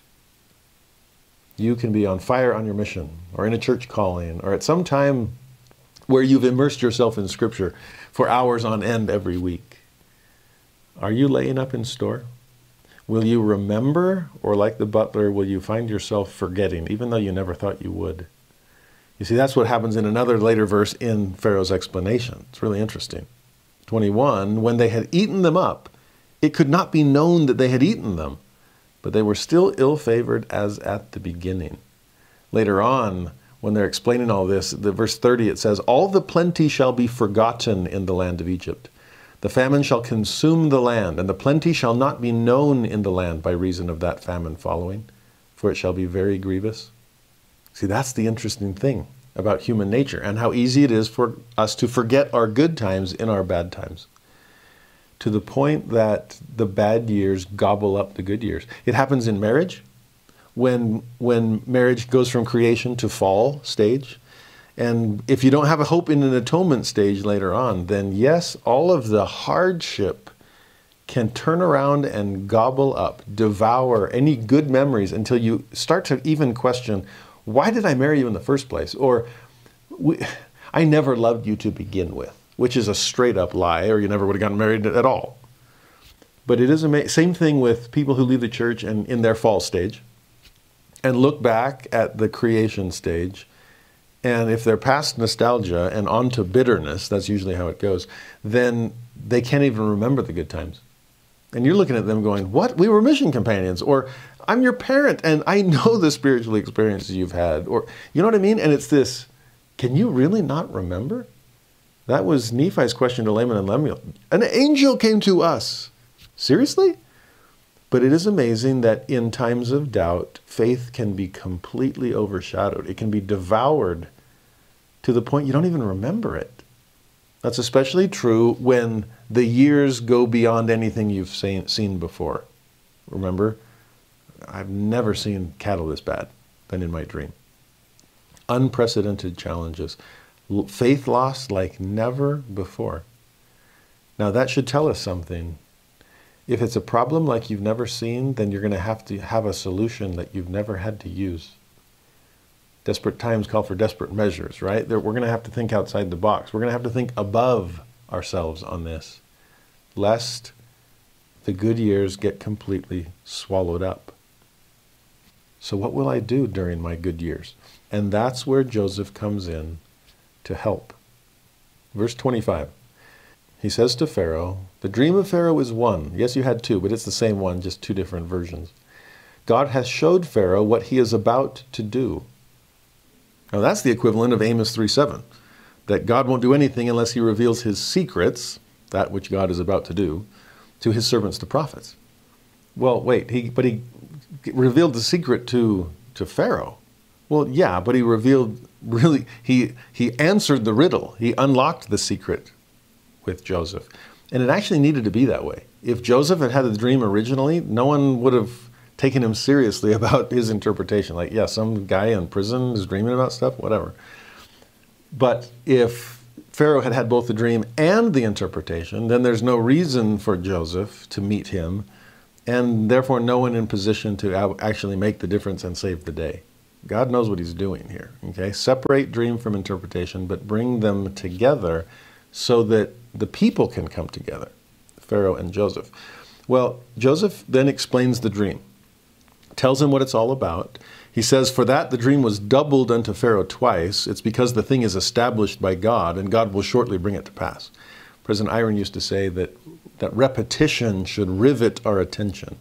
A: You can be on fire on your mission, or in a church calling, or at some time where you've immersed yourself in Scripture for hours on end every week. Are you laying up in store? Will you remember, or like the butler, will you find yourself forgetting, even though you never thought you would? You see, that's what happens in another later verse in Pharaoh's explanation. It's really interesting. 21, when they had eaten them up, it could not be known that they had eaten them, but they were still ill favored as at the beginning. Later on, when they're explaining all this, the verse 30 it says, All the plenty shall be forgotten in the land of Egypt. The famine shall consume the land, and the plenty shall not be known in the land by reason of that famine following, for it shall be very grievous. See, that's the interesting thing about human nature and how easy it is for us to forget our good times in our bad times. To the point that the bad years gobble up the good years. It happens in marriage when when marriage goes from creation to fall stage. And if you don't have a hope in an atonement stage later on, then yes, all of the hardship can turn around and gobble up, devour any good memories until you start to even question why did I marry you in the first place? Or, I never loved you to begin with, which is a straight up lie, or you never would have gotten married at all. But it is amazing. Same thing with people who leave the church and in their fall stage and look back at the creation stage. And if they're past nostalgia and onto bitterness, that's usually how it goes, then they can't even remember the good times. And you're looking at them going, What? We were mission companions. Or I'm your parent and I know the spiritual experiences you've had. Or, you know what I mean? And it's this can you really not remember? That was Nephi's question to Laman and Lemuel. An angel came to us. Seriously? But it is amazing that in times of doubt, faith can be completely overshadowed. It can be devoured to the point you don't even remember it. That's especially true when the years go beyond anything you've seen, seen before. Remember, I've never seen cattle this bad than in my dream. Unprecedented challenges. Faith lost like never before. Now, that should tell us something. If it's a problem like you've never seen, then you're going to have to have a solution that you've never had to use. Desperate times call for desperate measures, right? We're going to have to think outside the box. We're going to have to think above ourselves on this, lest the good years get completely swallowed up. So, what will I do during my good years? And that's where Joseph comes in to help. Verse 25. He says to Pharaoh, The dream of Pharaoh is one. Yes, you had two, but it's the same one, just two different versions. God has showed Pharaoh what he is about to do. Now that's the equivalent of Amos 3 7, that God won't do anything unless he reveals his secrets, that which God is about to do, to his servants the prophets. Well, wait, he but he revealed the secret to to Pharaoh. Well, yeah, but he revealed really he he answered the riddle. He unlocked the secret with Joseph. And it actually needed to be that way. If Joseph had had the dream originally, no one would have taken him seriously about his interpretation. Like, yeah, some guy in prison is dreaming about stuff, whatever. But if Pharaoh had had both the dream and the interpretation, then there's no reason for Joseph to meet him, and therefore no one in position to actually make the difference and save the day. God knows what he's doing here. Okay? Separate dream from interpretation, but bring them together so that the people can come together, Pharaoh and Joseph. Well, Joseph then explains the dream tells him what it's all about. He says, For that the dream was doubled unto Pharaoh twice. It's because the thing is established by God, and God will shortly bring it to pass. President Eyring used to say that, that repetition should rivet our attention.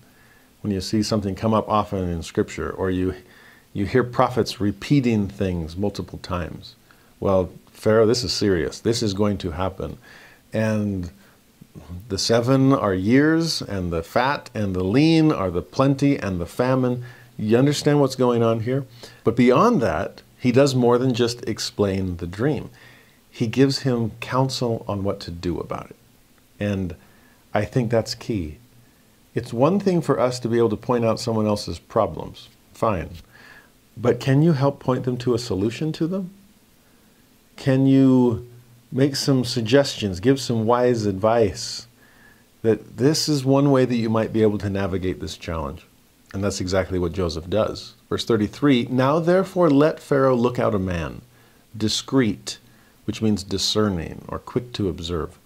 A: When you see something come up often in Scripture, or you, you hear prophets repeating things multiple times, well, Pharaoh, this is serious. This is going to happen. And the seven are years, and the fat and the lean are the plenty and the famine. You understand what's going on here? But beyond that, he does more than just explain the dream. He gives him counsel on what to do about it. And I think that's key. It's one thing for us to be able to point out someone else's problems. Fine. But can you help point them to a solution to them? Can you make some suggestions, give some wise advice that this is one way that you might be able to navigate this challenge. And that's exactly what Joseph does. Verse 33 Now therefore let Pharaoh look out a man, discreet, which means discerning or quick to observe,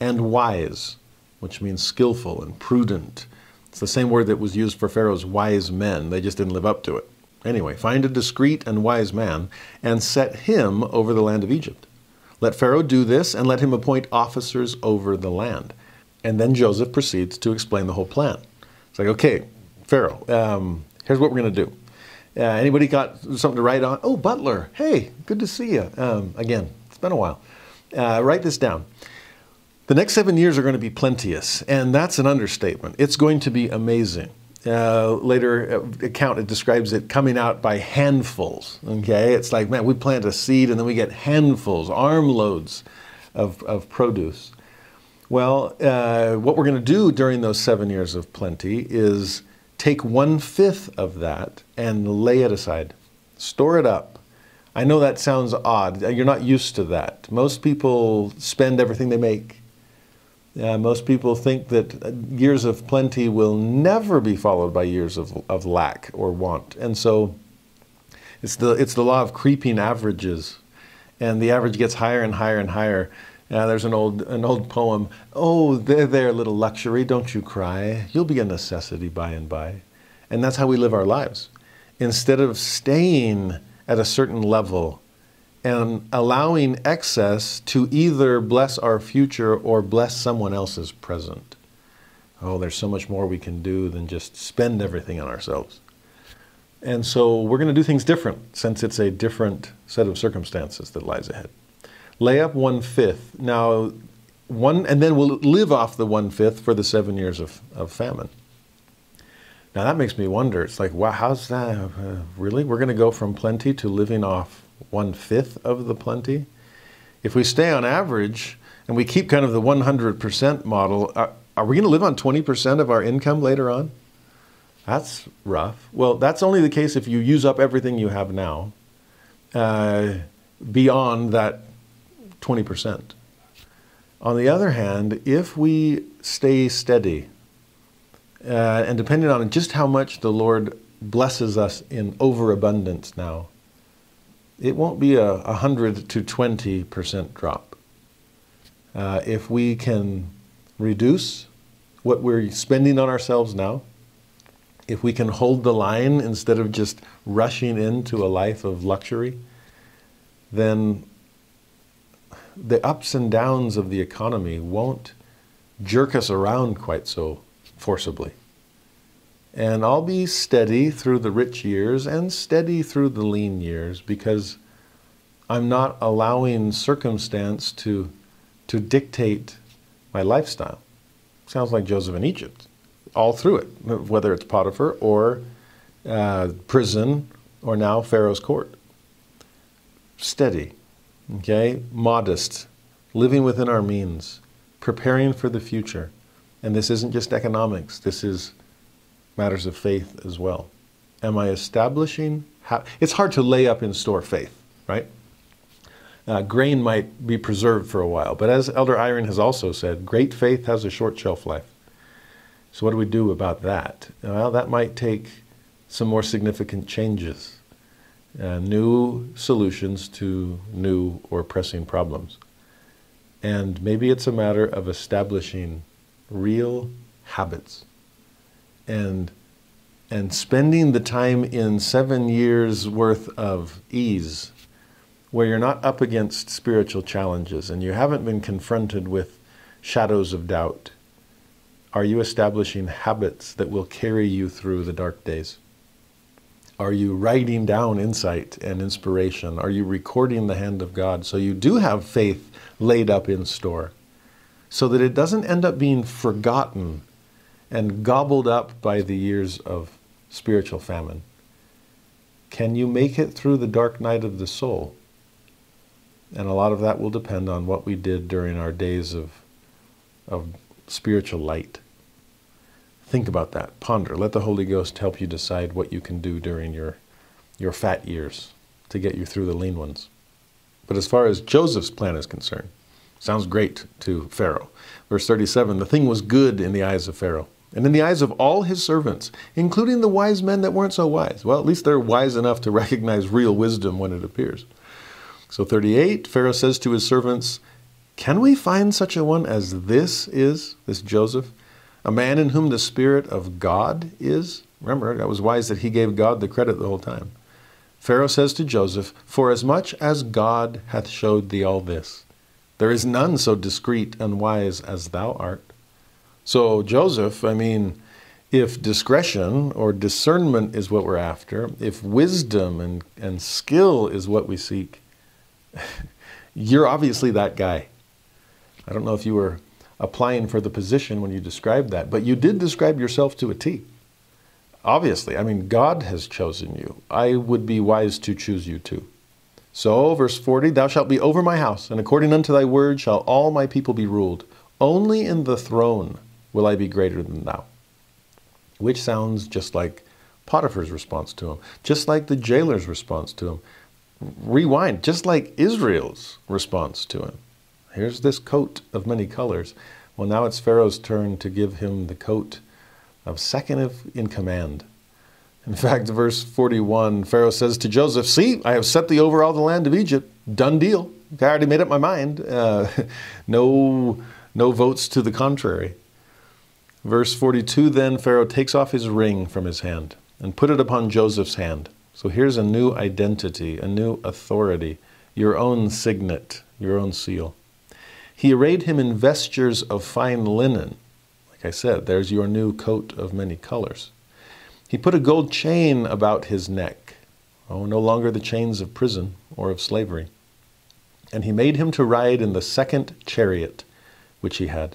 A: and wise, which means skillful and prudent. It's the same word that was used for Pharaoh's wise men, they just didn't live up to it. Anyway, find a discreet and wise man and set him over the land of Egypt. Let Pharaoh do this and let him appoint officers over the land. And then Joseph proceeds to explain the whole plan. It's like, okay, Pharaoh, um, here's what we're going to do. Uh, anybody got something to write on? Oh, Butler, hey, good to see you. Um, again, it's been a while. Uh, write this down. The next seven years are going to be plenteous, and that's an understatement. It's going to be amazing. Uh, later uh, account it describes it coming out by handfuls. Okay, it's like man, we plant a seed and then we get handfuls, armloads of, of produce. Well, uh, what we're going to do during those seven years of plenty is take one fifth of that and lay it aside, store it up. I know that sounds odd. You're not used to that. Most people spend everything they make. Uh, most people think that years of plenty will never be followed by years of, of lack or want. And so it's the, it's the law of creeping averages. And the average gets higher and higher and higher. Yeah, there's an old an old poem. Oh, there, there, little luxury, don't you cry. You'll be a necessity by and by. And that's how we live our lives. Instead of staying at a certain level and allowing excess to either bless our future or bless someone else's present. Oh, there's so much more we can do than just spend everything on ourselves. And so we're going to do things different since it's a different set of circumstances that lies ahead lay up one fifth. Now, one, and then we'll live off the one fifth for the seven years of, of famine. Now that makes me wonder. It's like, wow, how's that? Uh, really? We're going to go from plenty to living off one fifth of the plenty? If we stay on average and we keep kind of the 100% model, are, are we going to live on 20% of our income later on? That's rough. Well, that's only the case if you use up everything you have now uh, beyond that 20%. On the other hand, if we stay steady, uh, and depending on just how much the Lord blesses us in overabundance now, it won't be a 100 to 20% drop. Uh, if we can reduce what we're spending on ourselves now, if we can hold the line instead of just rushing into a life of luxury, then the ups and downs of the economy won't jerk us around quite so forcibly. And I'll be steady through the rich years and steady through the lean years because I'm not allowing circumstance to, to dictate my lifestyle. Sounds like Joseph in Egypt, all through it, whether it's Potiphar or uh, prison or now Pharaoh's court. Steady, okay, modest, living within our means, preparing for the future. And this isn't just economics, this is matters of faith as well. Am I establishing? It's hard to lay up in store faith, right? Uh, grain might be preserved for a while, but as Elder Eyring has also said, great faith has a short shelf life. So, what do we do about that? Well, that might take some more significant changes, uh, new solutions to new or pressing problems. And maybe it's a matter of establishing real habits and and spending the time in seven years worth of ease where you're not up against spiritual challenges and you haven't been confronted with shadows of doubt are you establishing habits that will carry you through the dark days are you writing down insight and inspiration are you recording the hand of god so you do have faith laid up in store so that it doesn't end up being forgotten and gobbled up by the years of spiritual famine. Can you make it through the dark night of the soul? And a lot of that will depend on what we did during our days of, of spiritual light. Think about that. Ponder. Let the Holy Ghost help you decide what you can do during your, your fat years to get you through the lean ones. But as far as Joseph's plan is concerned, sounds great to Pharaoh. Verse 37 the thing was good in the eyes of Pharaoh and in the eyes of all his servants, including the wise men that weren't so wise. Well, at least they're wise enough to recognize real wisdom when it appears. So, 38, Pharaoh says to his servants, Can we find such a one as this is, this Joseph, a man in whom the Spirit of God is? Remember, that was wise that he gave God the credit the whole time. Pharaoh says to Joseph, For as much as God hath showed thee all this, there is none so discreet and wise as thou art. So, Joseph, I mean, if discretion or discernment is what we're after, if wisdom and, and skill is what we seek, you're obviously that guy. I don't know if you were applying for the position when you described that, but you did describe yourself to a T. Obviously, I mean, God has chosen you. I would be wise to choose you too. So, verse 40 Thou shalt be over my house, and according unto thy word shall all my people be ruled. Only in the throne will I be greater than thou? Which sounds just like Potiphar's response to him, just like the jailer's response to him. Rewind, just like Israel's response to him. Here's this coat of many colors. Well, now it's Pharaoh's turn to give him the coat of second in command. In fact, verse 41, Pharaoh says to Joseph, See, I have set thee over all the land of Egypt. Done deal. I already made up my mind. Uh, no, no votes to the contrary. Verse 42 Then Pharaoh takes off his ring from his hand and put it upon Joseph's hand. So here's a new identity, a new authority, your own signet, your own seal. He arrayed him in vestures of fine linen. Like I said, there's your new coat of many colors. He put a gold chain about his neck. Oh, no longer the chains of prison or of slavery. And he made him to ride in the second chariot which he had.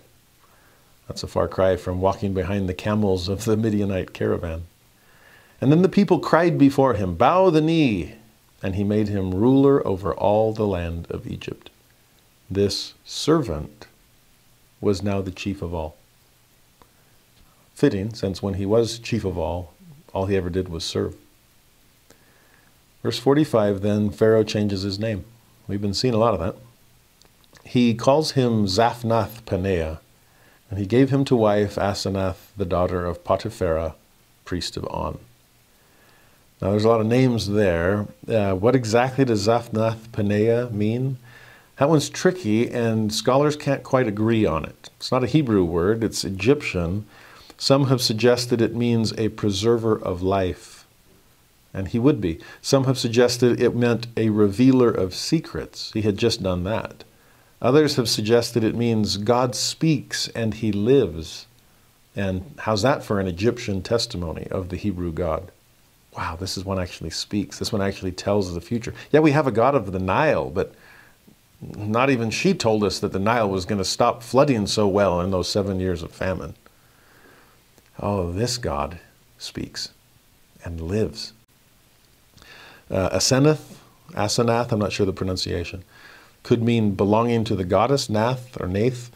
A: That's a far cry from walking behind the camels of the Midianite caravan. And then the people cried before him, Bow the knee! And he made him ruler over all the land of Egypt. This servant was now the chief of all. Fitting, since when he was chief of all, all he ever did was serve. Verse 45 then Pharaoh changes his name. We've been seeing a lot of that. He calls him Zaphnath Paneah, and he gave him to wife Asenath, the daughter of Potipherah, priest of On. Now, there's a lot of names there. Uh, what exactly does Zaphnath Paneah mean? That one's tricky, and scholars can't quite agree on it. It's not a Hebrew word, it's Egyptian. Some have suggested it means a preserver of life, and he would be. Some have suggested it meant a revealer of secrets. He had just done that. Others have suggested it means God speaks and he lives. And how's that for an Egyptian testimony of the Hebrew God? Wow, this is one actually speaks. This one actually tells the future. Yeah, we have a God of the Nile, but not even she told us that the Nile was going to stop flooding so well in those seven years of famine. Oh, this God speaks and lives. Uh, Asenath, Asenath, I'm not sure the pronunciation, could mean belonging to the goddess Nath or Nath,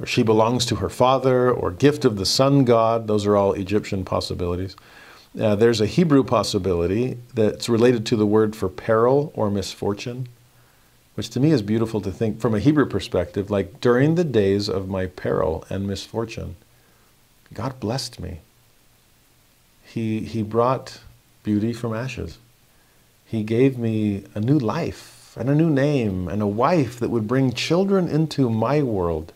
A: or she belongs to her father, or gift of the sun god. Those are all Egyptian possibilities. Uh, there's a Hebrew possibility that's related to the word for peril or misfortune, which to me is beautiful to think from a Hebrew perspective. Like during the days of my peril and misfortune, God blessed me. He, he brought beauty from ashes. He gave me a new life and a new name and a wife that would bring children into my world.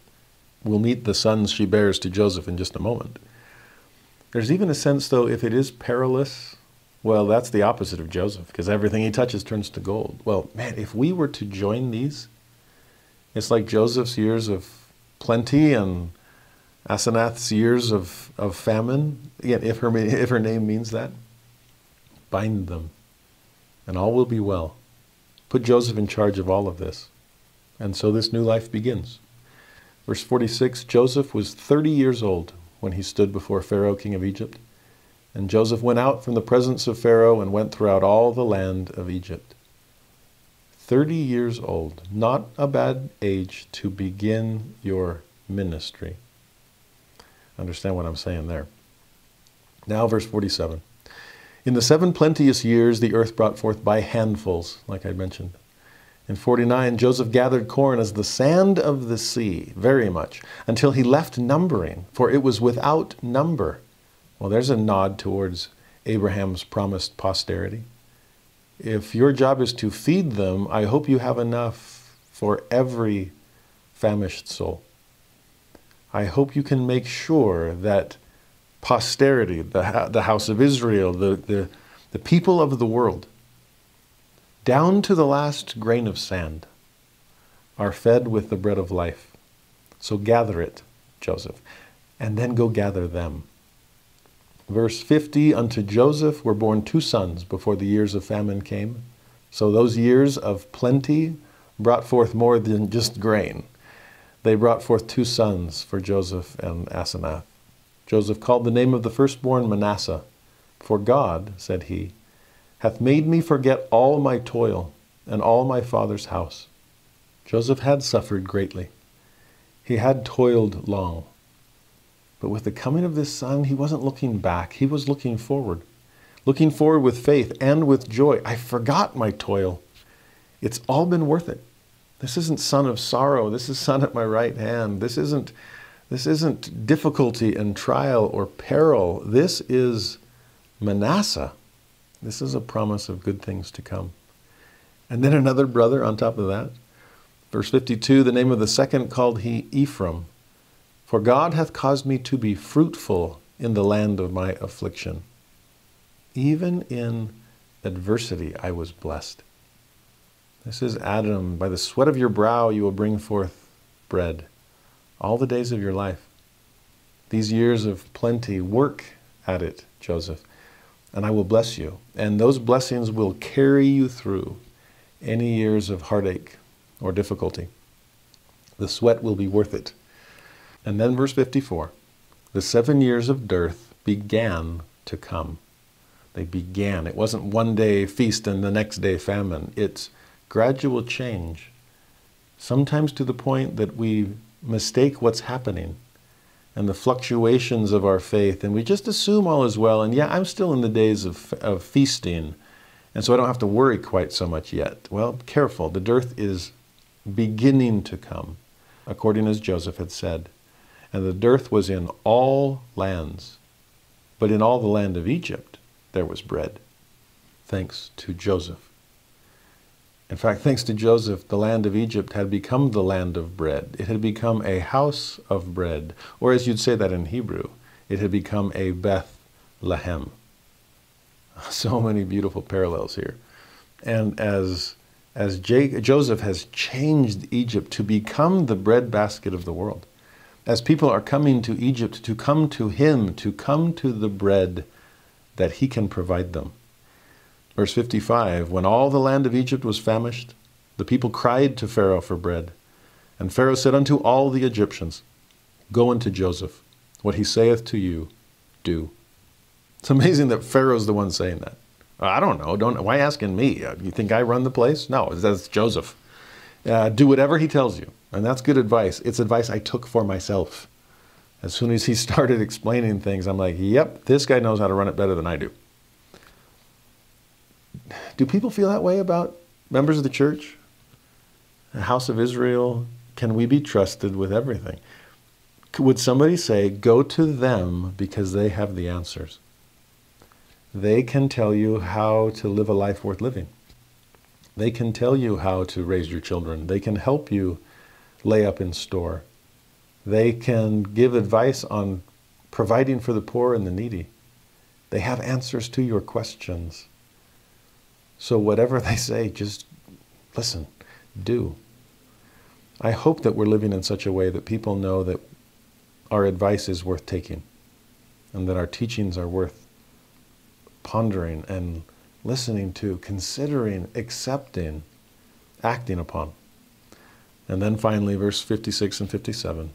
A: We'll meet the sons she bears to Joseph in just a moment. There's even a sense, though, if it is perilous, well, that's the opposite of Joseph, because everything he touches turns to gold. Well, man, if we were to join these, it's like Joseph's years of plenty and Asenath's years of, of famine, again, if her, if her name means that, bind them, and all will be well. Put Joseph in charge of all of this. And so this new life begins. Verse 46 Joseph was 30 years old when he stood before Pharaoh, king of Egypt. And Joseph went out from the presence of Pharaoh and went throughout all the land of Egypt. 30 years old, not a bad age to begin your ministry. Understand what I'm saying there. Now, verse 47. In the seven plenteous years, the earth brought forth by handfuls, like I mentioned. In 49, Joseph gathered corn as the sand of the sea, very much, until he left numbering, for it was without number. Well, there's a nod towards Abraham's promised posterity. If your job is to feed them, I hope you have enough for every famished soul. I hope you can make sure that posterity, the, the house of Israel, the, the, the people of the world, down to the last grain of sand, are fed with the bread of life. So gather it, Joseph, and then go gather them. Verse 50 Unto Joseph were born two sons before the years of famine came. So those years of plenty brought forth more than just grain they brought forth two sons for Joseph and Asenath. Joseph called the name of the firstborn Manasseh, for God, said he, hath made me forget all my toil and all my father's house. Joseph had suffered greatly. He had toiled long. But with the coming of this son, he wasn't looking back, he was looking forward. Looking forward with faith and with joy. I forgot my toil. It's all been worth it. This isn't son of sorrow. This is son at my right hand. This isn't, this isn't difficulty and trial or peril. This is Manasseh. This is a promise of good things to come. And then another brother on top of that. Verse 52 the name of the second called he Ephraim. For God hath caused me to be fruitful in the land of my affliction. Even in adversity, I was blessed. This is Adam. By the sweat of your brow you will bring forth bread all the days of your life. These years of plenty, work at it, Joseph, and I will bless you. And those blessings will carry you through any years of heartache or difficulty. The sweat will be worth it. And then, verse 54 the seven years of dearth began to come. They began. It wasn't one day feast and the next day famine. It's gradual change, sometimes to the point that we mistake what's happening and the fluctuations of our faith, and we just assume all is well. And yeah, I'm still in the days of, of feasting, and so I don't have to worry quite so much yet. Well, careful, the dearth is beginning to come, according as Joseph had said. And the dearth was in all lands, but in all the land of Egypt there was bread, thanks to Joseph. In fact, thanks to Joseph, the land of Egypt had become the land of bread. It had become a house of bread. Or as you'd say that in Hebrew, it had become a Beth Lehem. So many beautiful parallels here. And as, as Joseph has changed Egypt to become the bread basket of the world, as people are coming to Egypt to come to him, to come to the bread that he can provide them. Verse 55 When all the land of Egypt was famished, the people cried to Pharaoh for bread. And Pharaoh said unto all the Egyptians, Go unto Joseph, what he saith to you, do. It's amazing that Pharaoh's the one saying that. I don't know. Don't why asking me? Uh, you think I run the place? No, that's Joseph. Uh, do whatever he tells you, and that's good advice. It's advice I took for myself. As soon as he started explaining things, I'm like, "Yep, this guy knows how to run it better than I do." Do people feel that way about members of the church? The house of Israel? Can we be trusted with everything? Would somebody say, go to them because they have the answers? They can tell you how to live a life worth living. They can tell you how to raise your children. They can help you lay up in store. They can give advice on providing for the poor and the needy. They have answers to your questions. So, whatever they say, just listen, do. I hope that we're living in such a way that people know that our advice is worth taking and that our teachings are worth pondering and listening to, considering, accepting, acting upon. And then finally, verse 56 and 57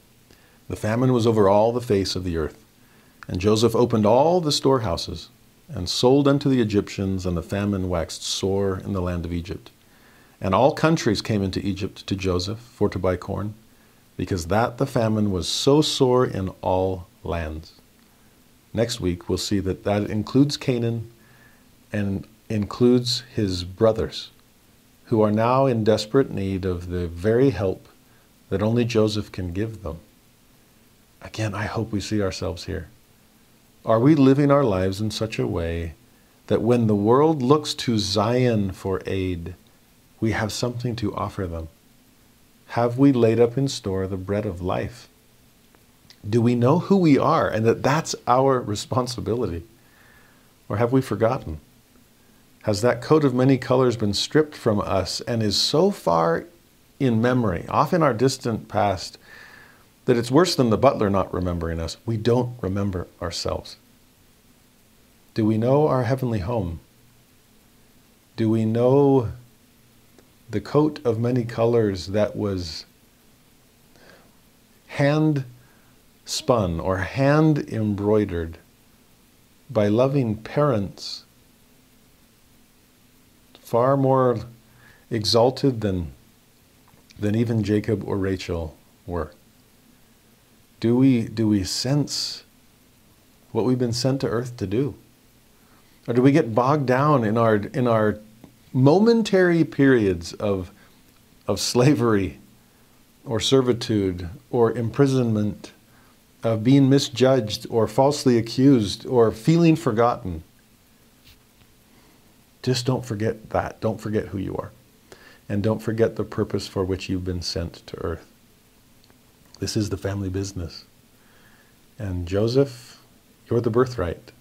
A: The famine was over all the face of the earth, and Joseph opened all the storehouses and sold unto the Egyptians, and the famine waxed sore in the land of Egypt. And all countries came into Egypt to Joseph for to buy corn, because that the famine was so sore in all lands. Next week, we'll see that that includes Canaan and includes his brothers, who are now in desperate need of the very help that only Joseph can give them. Again, I hope we see ourselves here. Are we living our lives in such a way that when the world looks to Zion for aid, we have something to offer them? Have we laid up in store the bread of life? Do we know who we are and that that's our responsibility? Or have we forgotten? Has that coat of many colors been stripped from us and is so far in memory, off in our distant past, that it's worse than the butler not remembering us? We don't remember ourselves. Do we know our heavenly home? Do we know the coat of many colors that was hand spun or hand embroidered by loving parents far more exalted than, than even Jacob or Rachel were. Do we, do we sense what we've been sent to earth to do? Or do we get bogged down in our, in our momentary periods of, of slavery or servitude or imprisonment, of being misjudged or falsely accused or feeling forgotten? Just don't forget that. Don't forget who you are. And don't forget the purpose for which you've been sent to earth. This is the family business. And Joseph, you're the birthright.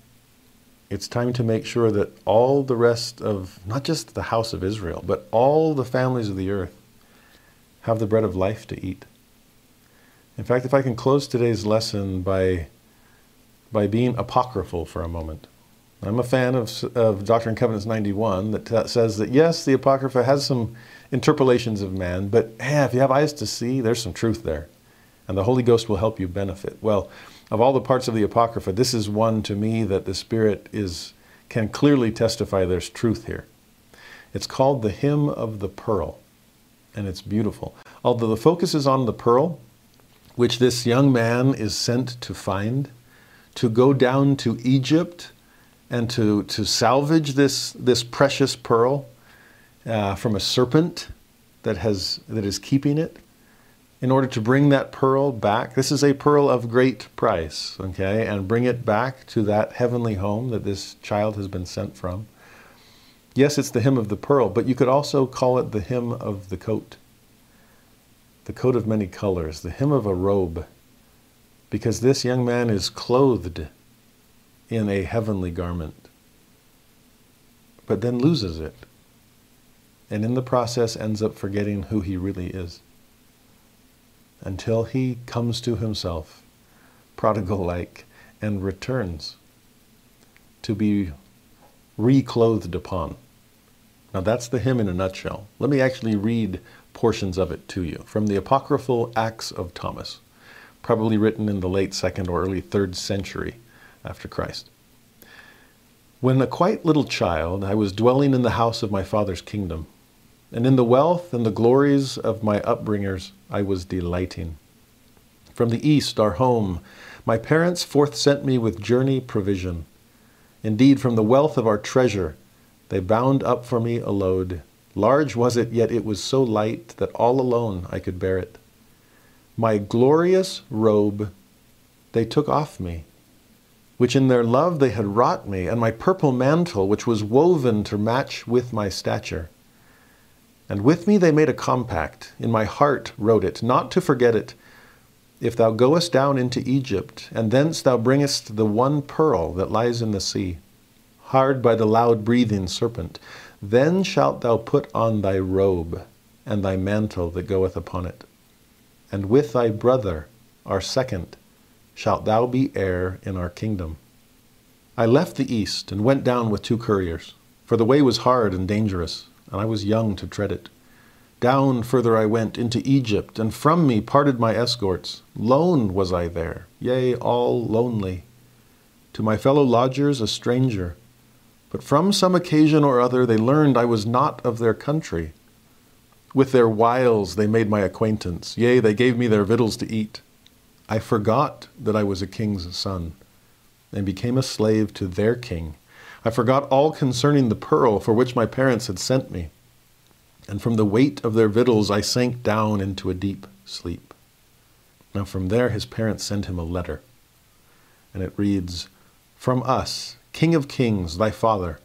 A: It's time to make sure that all the rest of, not just the house of Israel, but all the families of the earth have the bread of life to eat. In fact, if I can close today's lesson by, by being apocryphal for a moment. I'm a fan of, of Doctrine and Covenants 91 that says that yes, the Apocrypha has some interpolations of man, but hey, if you have eyes to see, there's some truth there. And the Holy Ghost will help you benefit. Well, of all the parts of the Apocrypha, this is one to me that the Spirit is, can clearly testify there's truth here. It's called the Hymn of the Pearl, and it's beautiful. Although the focus is on the pearl, which this young man is sent to find, to go down to Egypt and to, to salvage this, this precious pearl uh, from a serpent that, has, that is keeping it in order to bring that pearl back. This is a pearl of great price, okay, and bring it back to that heavenly home that this child has been sent from. Yes, it's the hymn of the pearl, but you could also call it the hymn of the coat, the coat of many colors, the hymn of a robe, because this young man is clothed in a heavenly garment, but then loses it, and in the process ends up forgetting who he really is. until he comes to himself, prodigal like, and returns to be reclothed upon. Now, that's the hymn in a nutshell. Let me actually read portions of it to you from the apocryphal Acts of Thomas, probably written in the late second or early third century after Christ. When a quite little child, I was dwelling in the house of my father's kingdom, and in the wealth and the glories of my upbringers I was delighting. From the east, our home, my parents forth sent me with journey provision. Indeed, from the wealth of our treasure, they bound up for me a load. Large was it, yet it was so light that all alone I could bear it. My glorious robe they took off me, which in their love they had wrought me, and my purple mantle, which was woven to match with my stature. And with me they made a compact. In my heart wrote it, not to forget it. If thou goest down into Egypt, and thence thou bringest the one pearl that lies in the sea, hard by the loud breathing serpent, then shalt thou put on thy robe and thy mantle that goeth upon it. And with thy brother, our second, shalt thou be heir in our kingdom. I left the east and went down with two couriers, for the way was hard and dangerous and I was young to tread it. Down further I went into Egypt, and from me parted my escorts. Lone was I there, yea, all lonely. To my fellow lodgers a stranger. But from some occasion or other they learned I was not of their country. With their wiles they made my acquaintance, yea, they gave me their victuals to eat. I forgot that I was a king's son, and became a slave to their king. I forgot all concerning the pearl for which my parents had sent me, and from the weight of their victuals I sank down into a deep sleep. Now from there his parents sent him a letter, and it reads, From us, King of kings, thy father,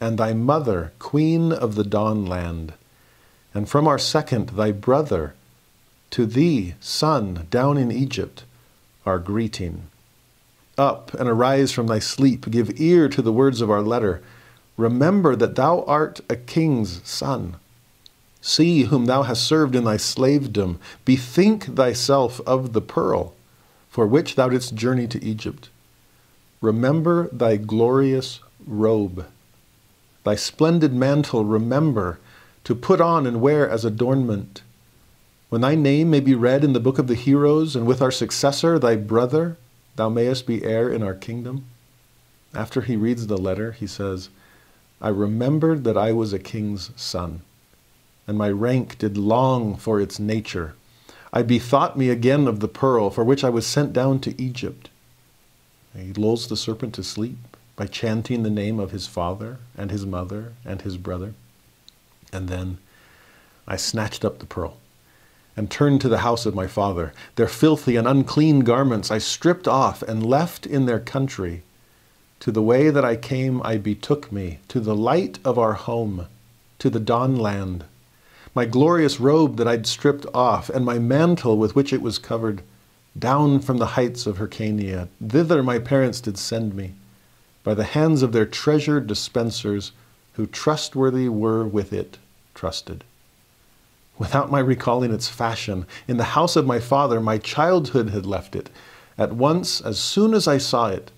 A: and thy mother, Queen of the dawn land, and from our second, thy brother, to thee, son, down in Egypt, our greeting. Up and arise from thy sleep, give ear to the words of our letter. Remember that thou art a king's son. See whom thou hast served in thy slavedom. Bethink thyself of the pearl for which thou didst journey to Egypt. Remember thy glorious robe, thy splendid mantle, remember to put on and wear as adornment. When thy name may be read in the book of the heroes, and with our successor, thy brother, Thou mayest be heir in our kingdom. After he reads the letter, he says, I remembered that I was a king's son, and my rank did long for its nature. I bethought me again of the pearl for which I was sent down to Egypt. He lulls the serpent to sleep by chanting the name of his father and his mother and his brother. And then I snatched up the pearl and turned to the house of my father. Their filthy and unclean garments I stripped off and left in their country. To the way that I came I betook me, to the light of our home, to the dawn land. My glorious robe that I'd stripped off, and my mantle with which it was covered, down from the heights of Hyrcania, thither my parents did send me, by the hands of their treasured dispensers, who trustworthy were with it trusted without my recalling its fashion. In the house of my father, my childhood had left it. At once, as soon as I saw it,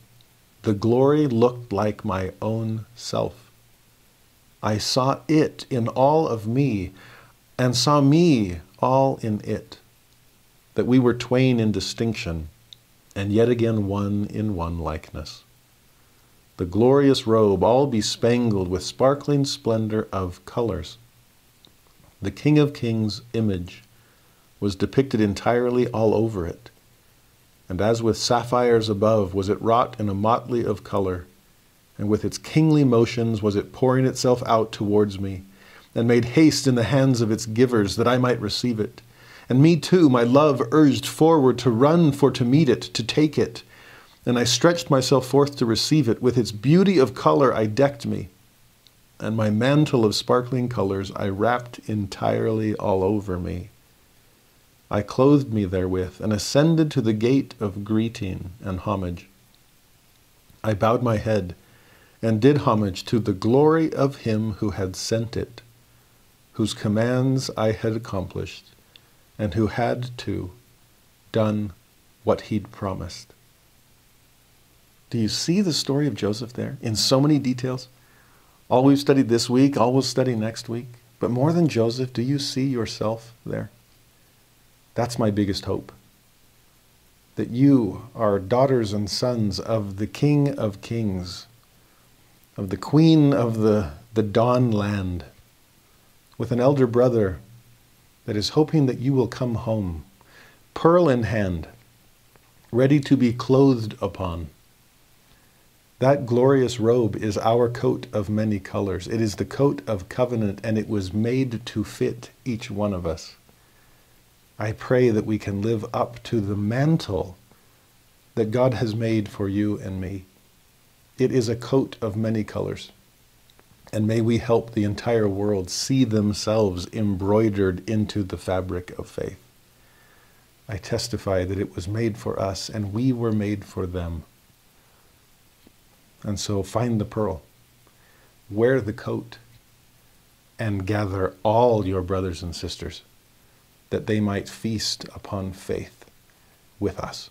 A: the glory looked like my own self. I saw it in all of me, and saw me all in it, that we were twain in distinction, and yet again one in one likeness. The glorious robe, all bespangled with sparkling splendor of colors the King of Kings image was depicted entirely all over it. And as with sapphires above was it wrought in a motley of color, and with its kingly motions was it pouring itself out towards me, and made haste in the hands of its givers that I might receive it. And me too, my love urged forward to run for to meet it, to take it. And I stretched myself forth to receive it. With its beauty of color I decked me and my mantle of sparkling colors I wrapped entirely all over me. I clothed me therewith and ascended to the gate of greeting and homage. I bowed my head and did homage to the glory of him who had sent it, whose commands I had accomplished, and who had, too, done what he'd promised. Do you see the story of Joseph there in so many details? All we've studied this week, all we'll study next week. But more than Joseph, do you see yourself there? That's my biggest hope. That you are daughters and sons of the King of Kings, of the Queen of the, the Dawn land, with an elder brother that is hoping that you will come home, pearl in hand, ready to be clothed upon. That glorious robe is our coat of many colors. It is the coat of covenant, and it was made to fit each one of us. I pray that we can live up to the mantle that God has made for you and me. It is a coat of many colors. And may we help the entire world see themselves embroidered into the fabric of faith. I testify that it was made for us and we were made for them. And so find the pearl, wear the coat, and gather all your brothers and sisters that they might feast upon faith with us.